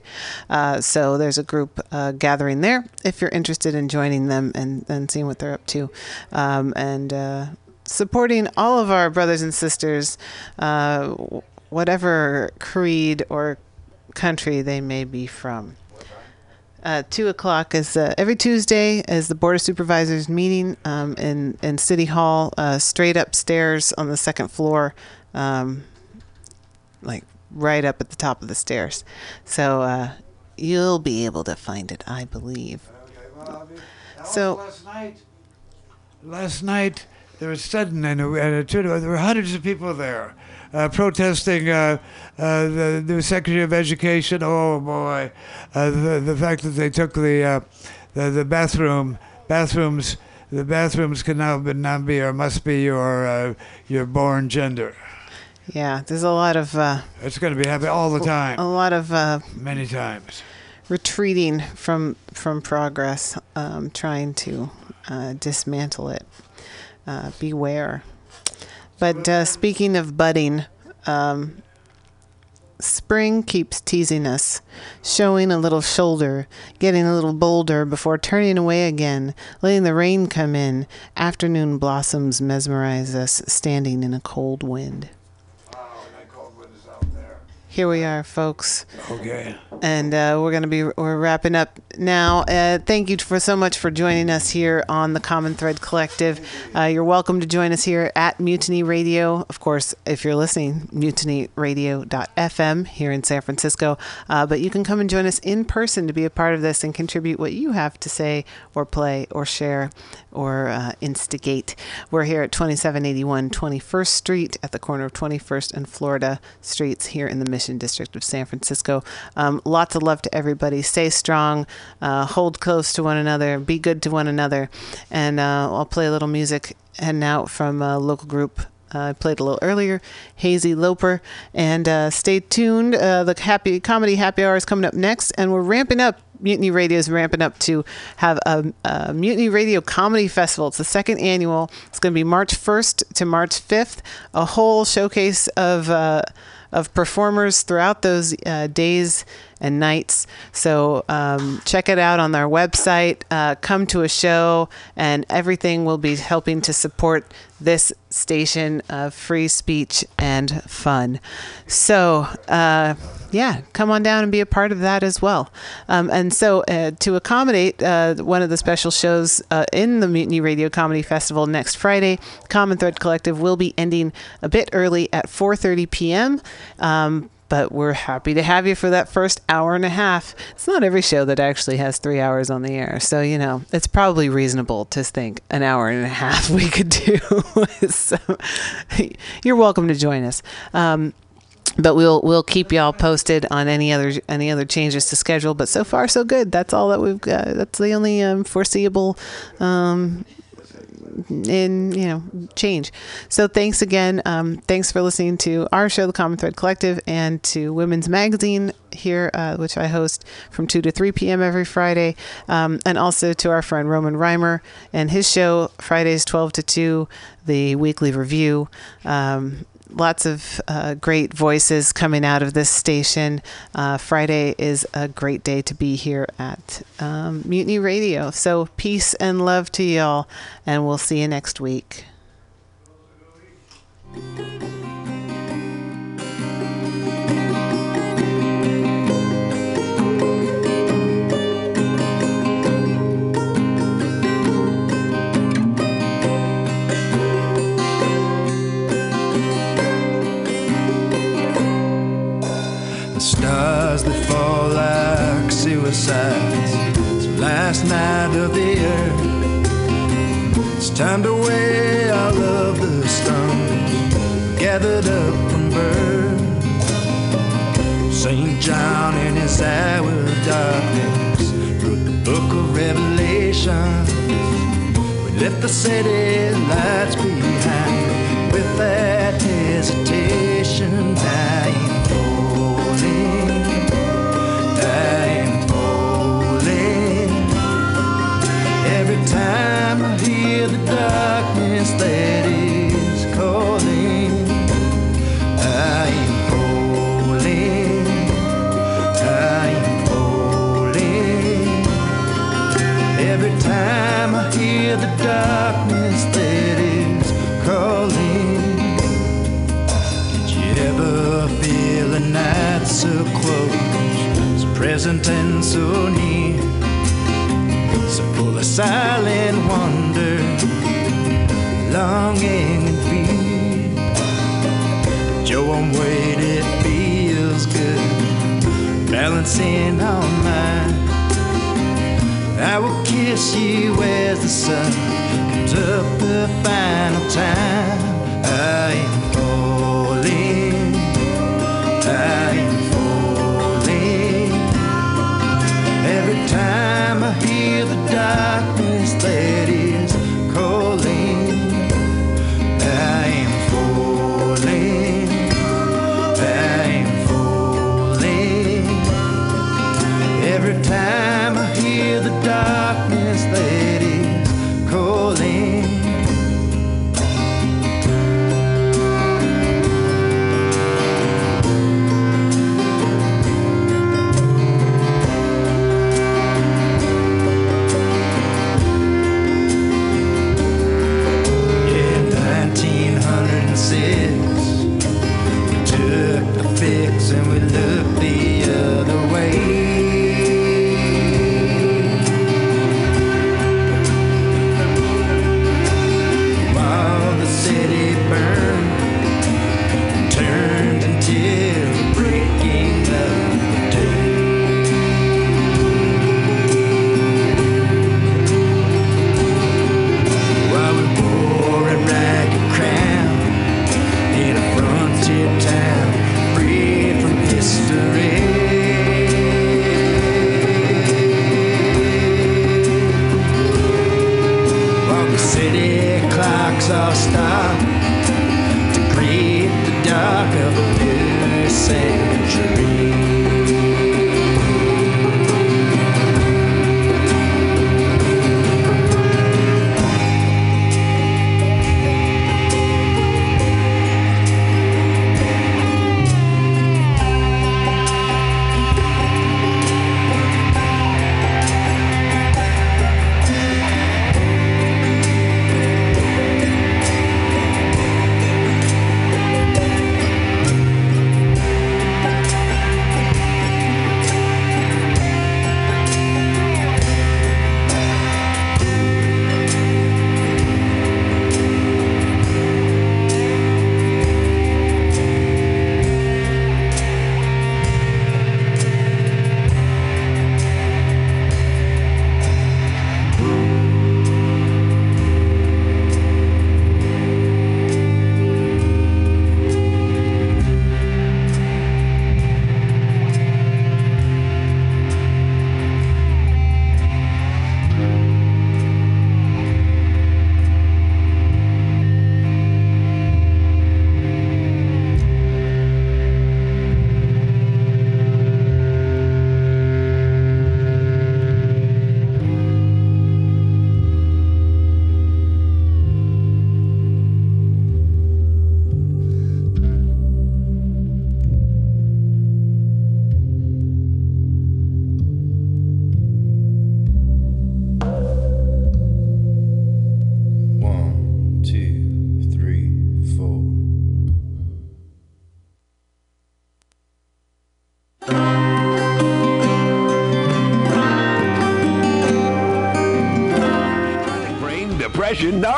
Uh, so there's a group uh, gathering there if you're interested in joining them and, and seeing what they're up to. Um, and uh, supporting all of our brothers and sisters, whatever creed or country they may be from. Uh, two o'clock is uh, every Tuesday is the Board of Supervisors meeting um, in in City Hall, uh, straight upstairs on the second floor, um, like right up at the top of the stairs. So uh, you'll be able to find it, I believe. So last night, last night there was sudden and a, and there were hundreds of people there. Uh, protesting uh, uh, the new Secretary of Education. Oh boy, uh, the the fact that they took the uh, the, the bathroom bathrooms the bathrooms can now be, not be or must be your uh, your born gender. yeah, there's a lot of uh, It's going to be happening all the time, a lot of uh, many times. retreating from from progress, um, trying to uh, dismantle it. Uh, beware. But uh, speaking of budding, um, spring keeps teasing us, showing a little shoulder, getting a little bolder before turning away again, letting the rain come in. Afternoon blossoms mesmerize us, standing in a cold wind. Here we are, folks. Okay. And uh, we're going to be we're wrapping up now. Uh, thank you for so much for joining us here on the Common Thread Collective. Uh, you're welcome to join us here at Mutiny Radio. Of course, if you're listening, mutinyradio.fm here in San Francisco. Uh, but you can come and join us in person to be a part of this and contribute what you have to say or play or share or uh, instigate. We're here at 2781 21st Street at the corner of 21st and Florida Streets here in the Mission District of San Francisco. Um, lots of love to everybody. Stay strong, uh, hold close to one another, be good to one another. And uh, I'll play a little music and out from a local group uh, I played a little earlier, Hazy Loper, and uh, stay tuned. Uh, the happy comedy happy hour is coming up next, and we're ramping up. Mutiny Radio is ramping up to have a, a Mutiny Radio Comedy Festival. It's the second annual. It's going to be March 1st to March 5th. A whole showcase of uh, of performers throughout those uh, days and nights. So um, check it out on our website. Uh, come to a show, and everything will be helping to support this station of free speech and fun. So, uh, yeah, come on down and be a part of that as well. Um, and so, uh, to accommodate uh, one of the special shows uh, in the Mutiny Radio Comedy Festival next Friday, Common Thread Collective will be ending a bit early at 4:30 p.m. Um, but we're happy to have you for that first hour and a half. It's not every show that actually has three hours on the air, so you know it's probably reasonable to think an hour and a half [LAUGHS] we could do. so you're welcome to join us. Um, but we'll we'll keep y'all posted on any other any other changes to schedule. But so far so good. That's all that we've got. That's the only um, foreseeable um, in you know change. So thanks again. Um, thanks for listening to our show, The Common Thread Collective, and to Women's Magazine here, uh, which I host from two to three p.m. every Friday, um, and also to our friend Roman Reimer and his show Fridays twelve to two, the weekly review. Um, lots of uh, great voices coming out of this station. Uh, Friday is a great day to be here at um, Mutiny Radio. So, peace and love to y'all, and we'll see you next week. The stars that fall like suicides. It's the last night of the year. It's time to weigh all of the stones gathered up from birth. St. John in his hour of darkness wrote the book of Revelation. We left the city lights behind with that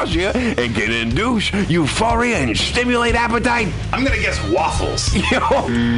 nausea, and can induce euphoria and stimulate appetite? I'm gonna guess waffles. [LAUGHS] Yo,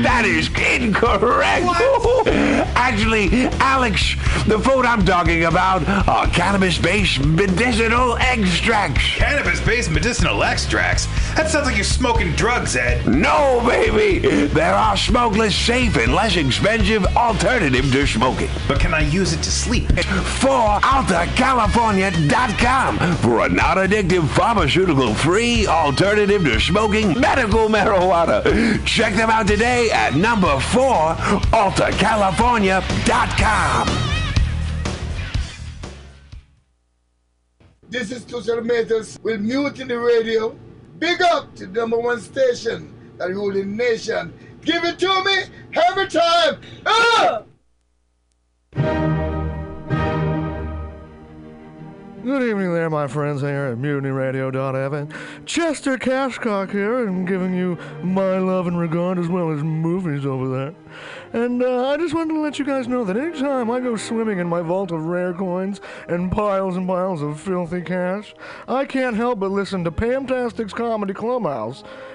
that is incorrect. What? [LAUGHS] Actually, Alex, the food I'm talking about are cannabis-based medicinal extracts. Cannabis-based medicinal extracts? That sounds like you're smoking drugs, Ed. No, baby. There are smokeless, safe, and less expensive alternative to smoking. But can I use it to sleep? For AltaCalifornia.com for a non-addictive, pharmaceutical-free alternative to smoking medical marijuana. Check them out today at number four, AltaCalifornia.com. This is Tushar Matters with Mutiny Radio. Big up to number one station that ruling nation. Give it to me every time. Ah! Good evening there, my friends here at MutinyRadio.fm. Chester Cashcock here, and giving you my love and regard as well as movies over I just wanted to let you guys know that anytime I go swimming in my vault of rare coins and piles and piles of filthy cash, I can't help but listen to Pamtastic's Comedy Clubhouse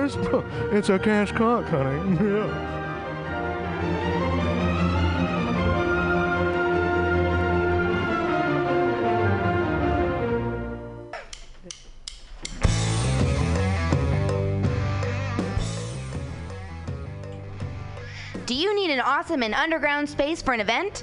It's a cash cock, honey. Yeah. Do you need an awesome and underground space for an event?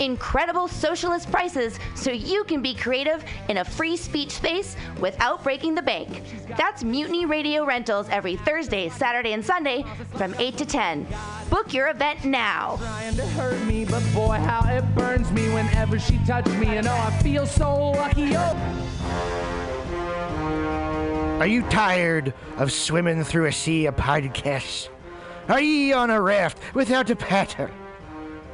Incredible socialist prices so you can be creative in a free speech space without breaking the bank. That's Mutiny Radio Rentals every Thursday, Saturday, and Sunday from 8 to 10. Book your event now. trying to hurt me, but boy, how it burns me whenever she touches me. And oh, I feel so lucky. Oh. Are you tired of swimming through a sea of podcasts? Are ye on a raft without a paddle?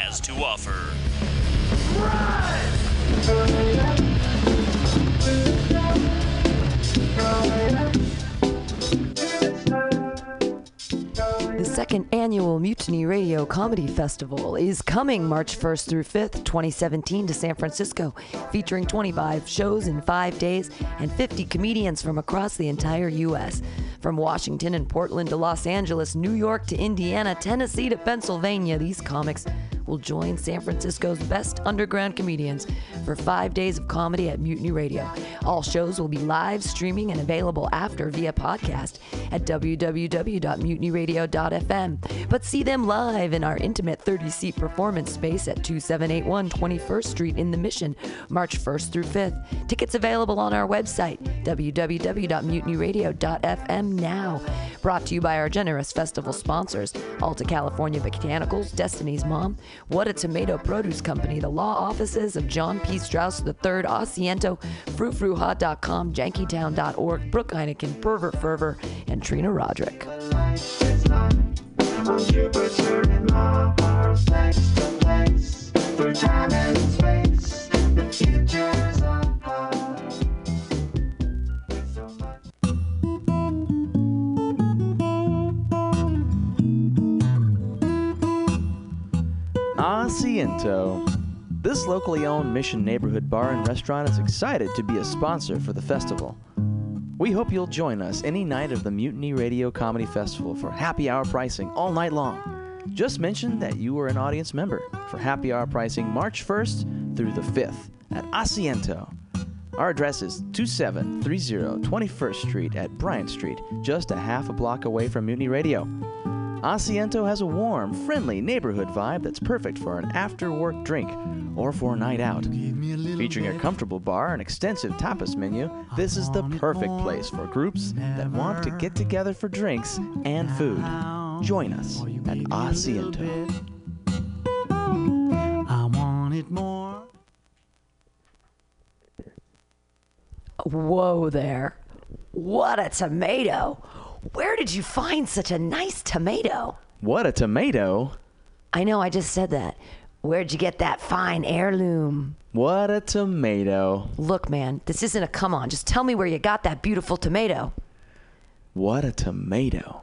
has to offer. The second annual Mutiny Radio Comedy Festival is coming March 1st through 5th, 2017 to San Francisco, featuring 25 shows in 5 days and 50 comedians from across the entire US. From Washington and Portland to Los Angeles, New York to Indiana, Tennessee to Pennsylvania, these comics will join San Francisco's best underground comedians for 5 days of comedy at Mutiny Radio. All shows will be live streaming and available after via podcast at www.mutinyradio.fm. But see them live in our intimate 30 seat performance space at 2781 21st Street in the Mission, March 1st through 5th. Tickets available on our website, www.mutinyradio.fm now. Brought to you by our generous festival sponsors Alta California Botanicals, Destiny's Mom, What a Tomato Produce Company, the law offices of John P. Strauss III, Asiento, FruitFruHot.com, JankyTown.org, Brooke Heineken, Pervert Fervor, and Trina Roderick. Asiento. This locally owned Mission neighborhood bar and restaurant is excited to be a sponsor for the festival. We hope you'll join us any night of the Mutiny Radio Comedy Festival for happy hour pricing all night long. Just mention that you are an audience member for happy hour pricing March 1st through the 5th at Asiento. Our address is 2730 21st Street at Bryant Street, just a half a block away from Mutiny Radio. Asiento has a warm, friendly neighborhood vibe that's perfect for an after work drink or for a night out. Featuring a comfortable bar and extensive tapas menu, this is the perfect place for groups that want to get together for drinks and food. Join us at Asiento. I want it more. Whoa there. What a tomato. Where did you find such a nice tomato? What a tomato! I know, I just said that. Where'd you get that fine heirloom? What a tomato! Look, man, this isn't a come on. Just tell me where you got that beautiful tomato. What a tomato!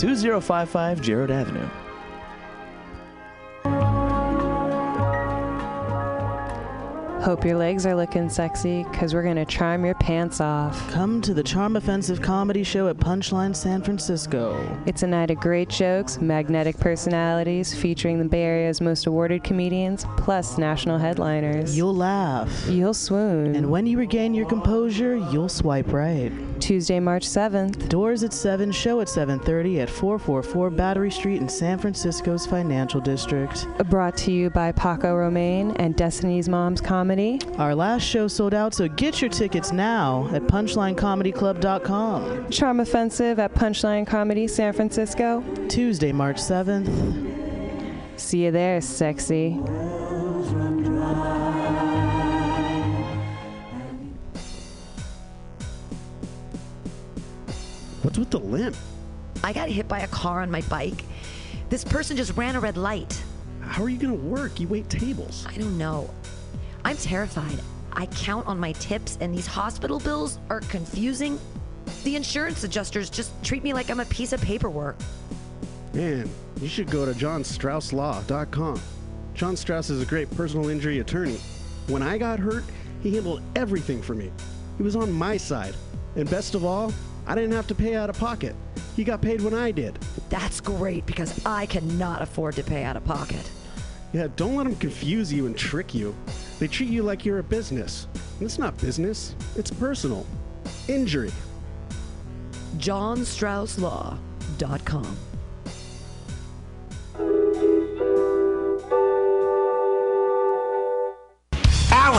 2055 Jerrold Avenue. Hope your legs are looking sexy, because we're going to charm your pants off. Come to the Charm Offensive Comedy Show at Punchline San Francisco. It's a night of great jokes, magnetic personalities, featuring the Bay Area's most awarded comedians, plus national headliners. You'll laugh. You'll swoon. And when you regain your composure, you'll swipe right. Tuesday, March 7th. Doors at 7, show at 7:30 at 444 Battery Street in San Francisco's financial district. Brought to you by Paco Romane and Destiny's Mom's Comedy. Our last show sold out, so get your tickets now at punchlinecomedyclub.com. Charm Offensive at Punchline Comedy San Francisco. Tuesday, March 7th. See you there, sexy. What's with the limp? I got hit by a car on my bike. This person just ran a red light. How are you going to work? You wait tables. I don't know. I'm terrified. I count on my tips, and these hospital bills are confusing. The insurance adjusters just treat me like I'm a piece of paperwork. Man, you should go to johnstrausslaw.com. John Strauss is a great personal injury attorney. When I got hurt, he handled everything for me. He was on my side. And best of all, I didn't have to pay out of pocket. He got paid when I did. That's great because I cannot afford to pay out of pocket. Yeah, don't let them confuse you and trick you. They treat you like you're a business. And it's not business, it's personal. Injury. johnstrausslaw.com.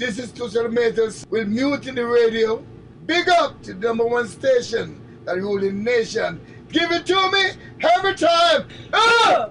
This is Tushar Matters with the Radio. Big up to the number one station that ruling nation. Give it to me every time. Ah!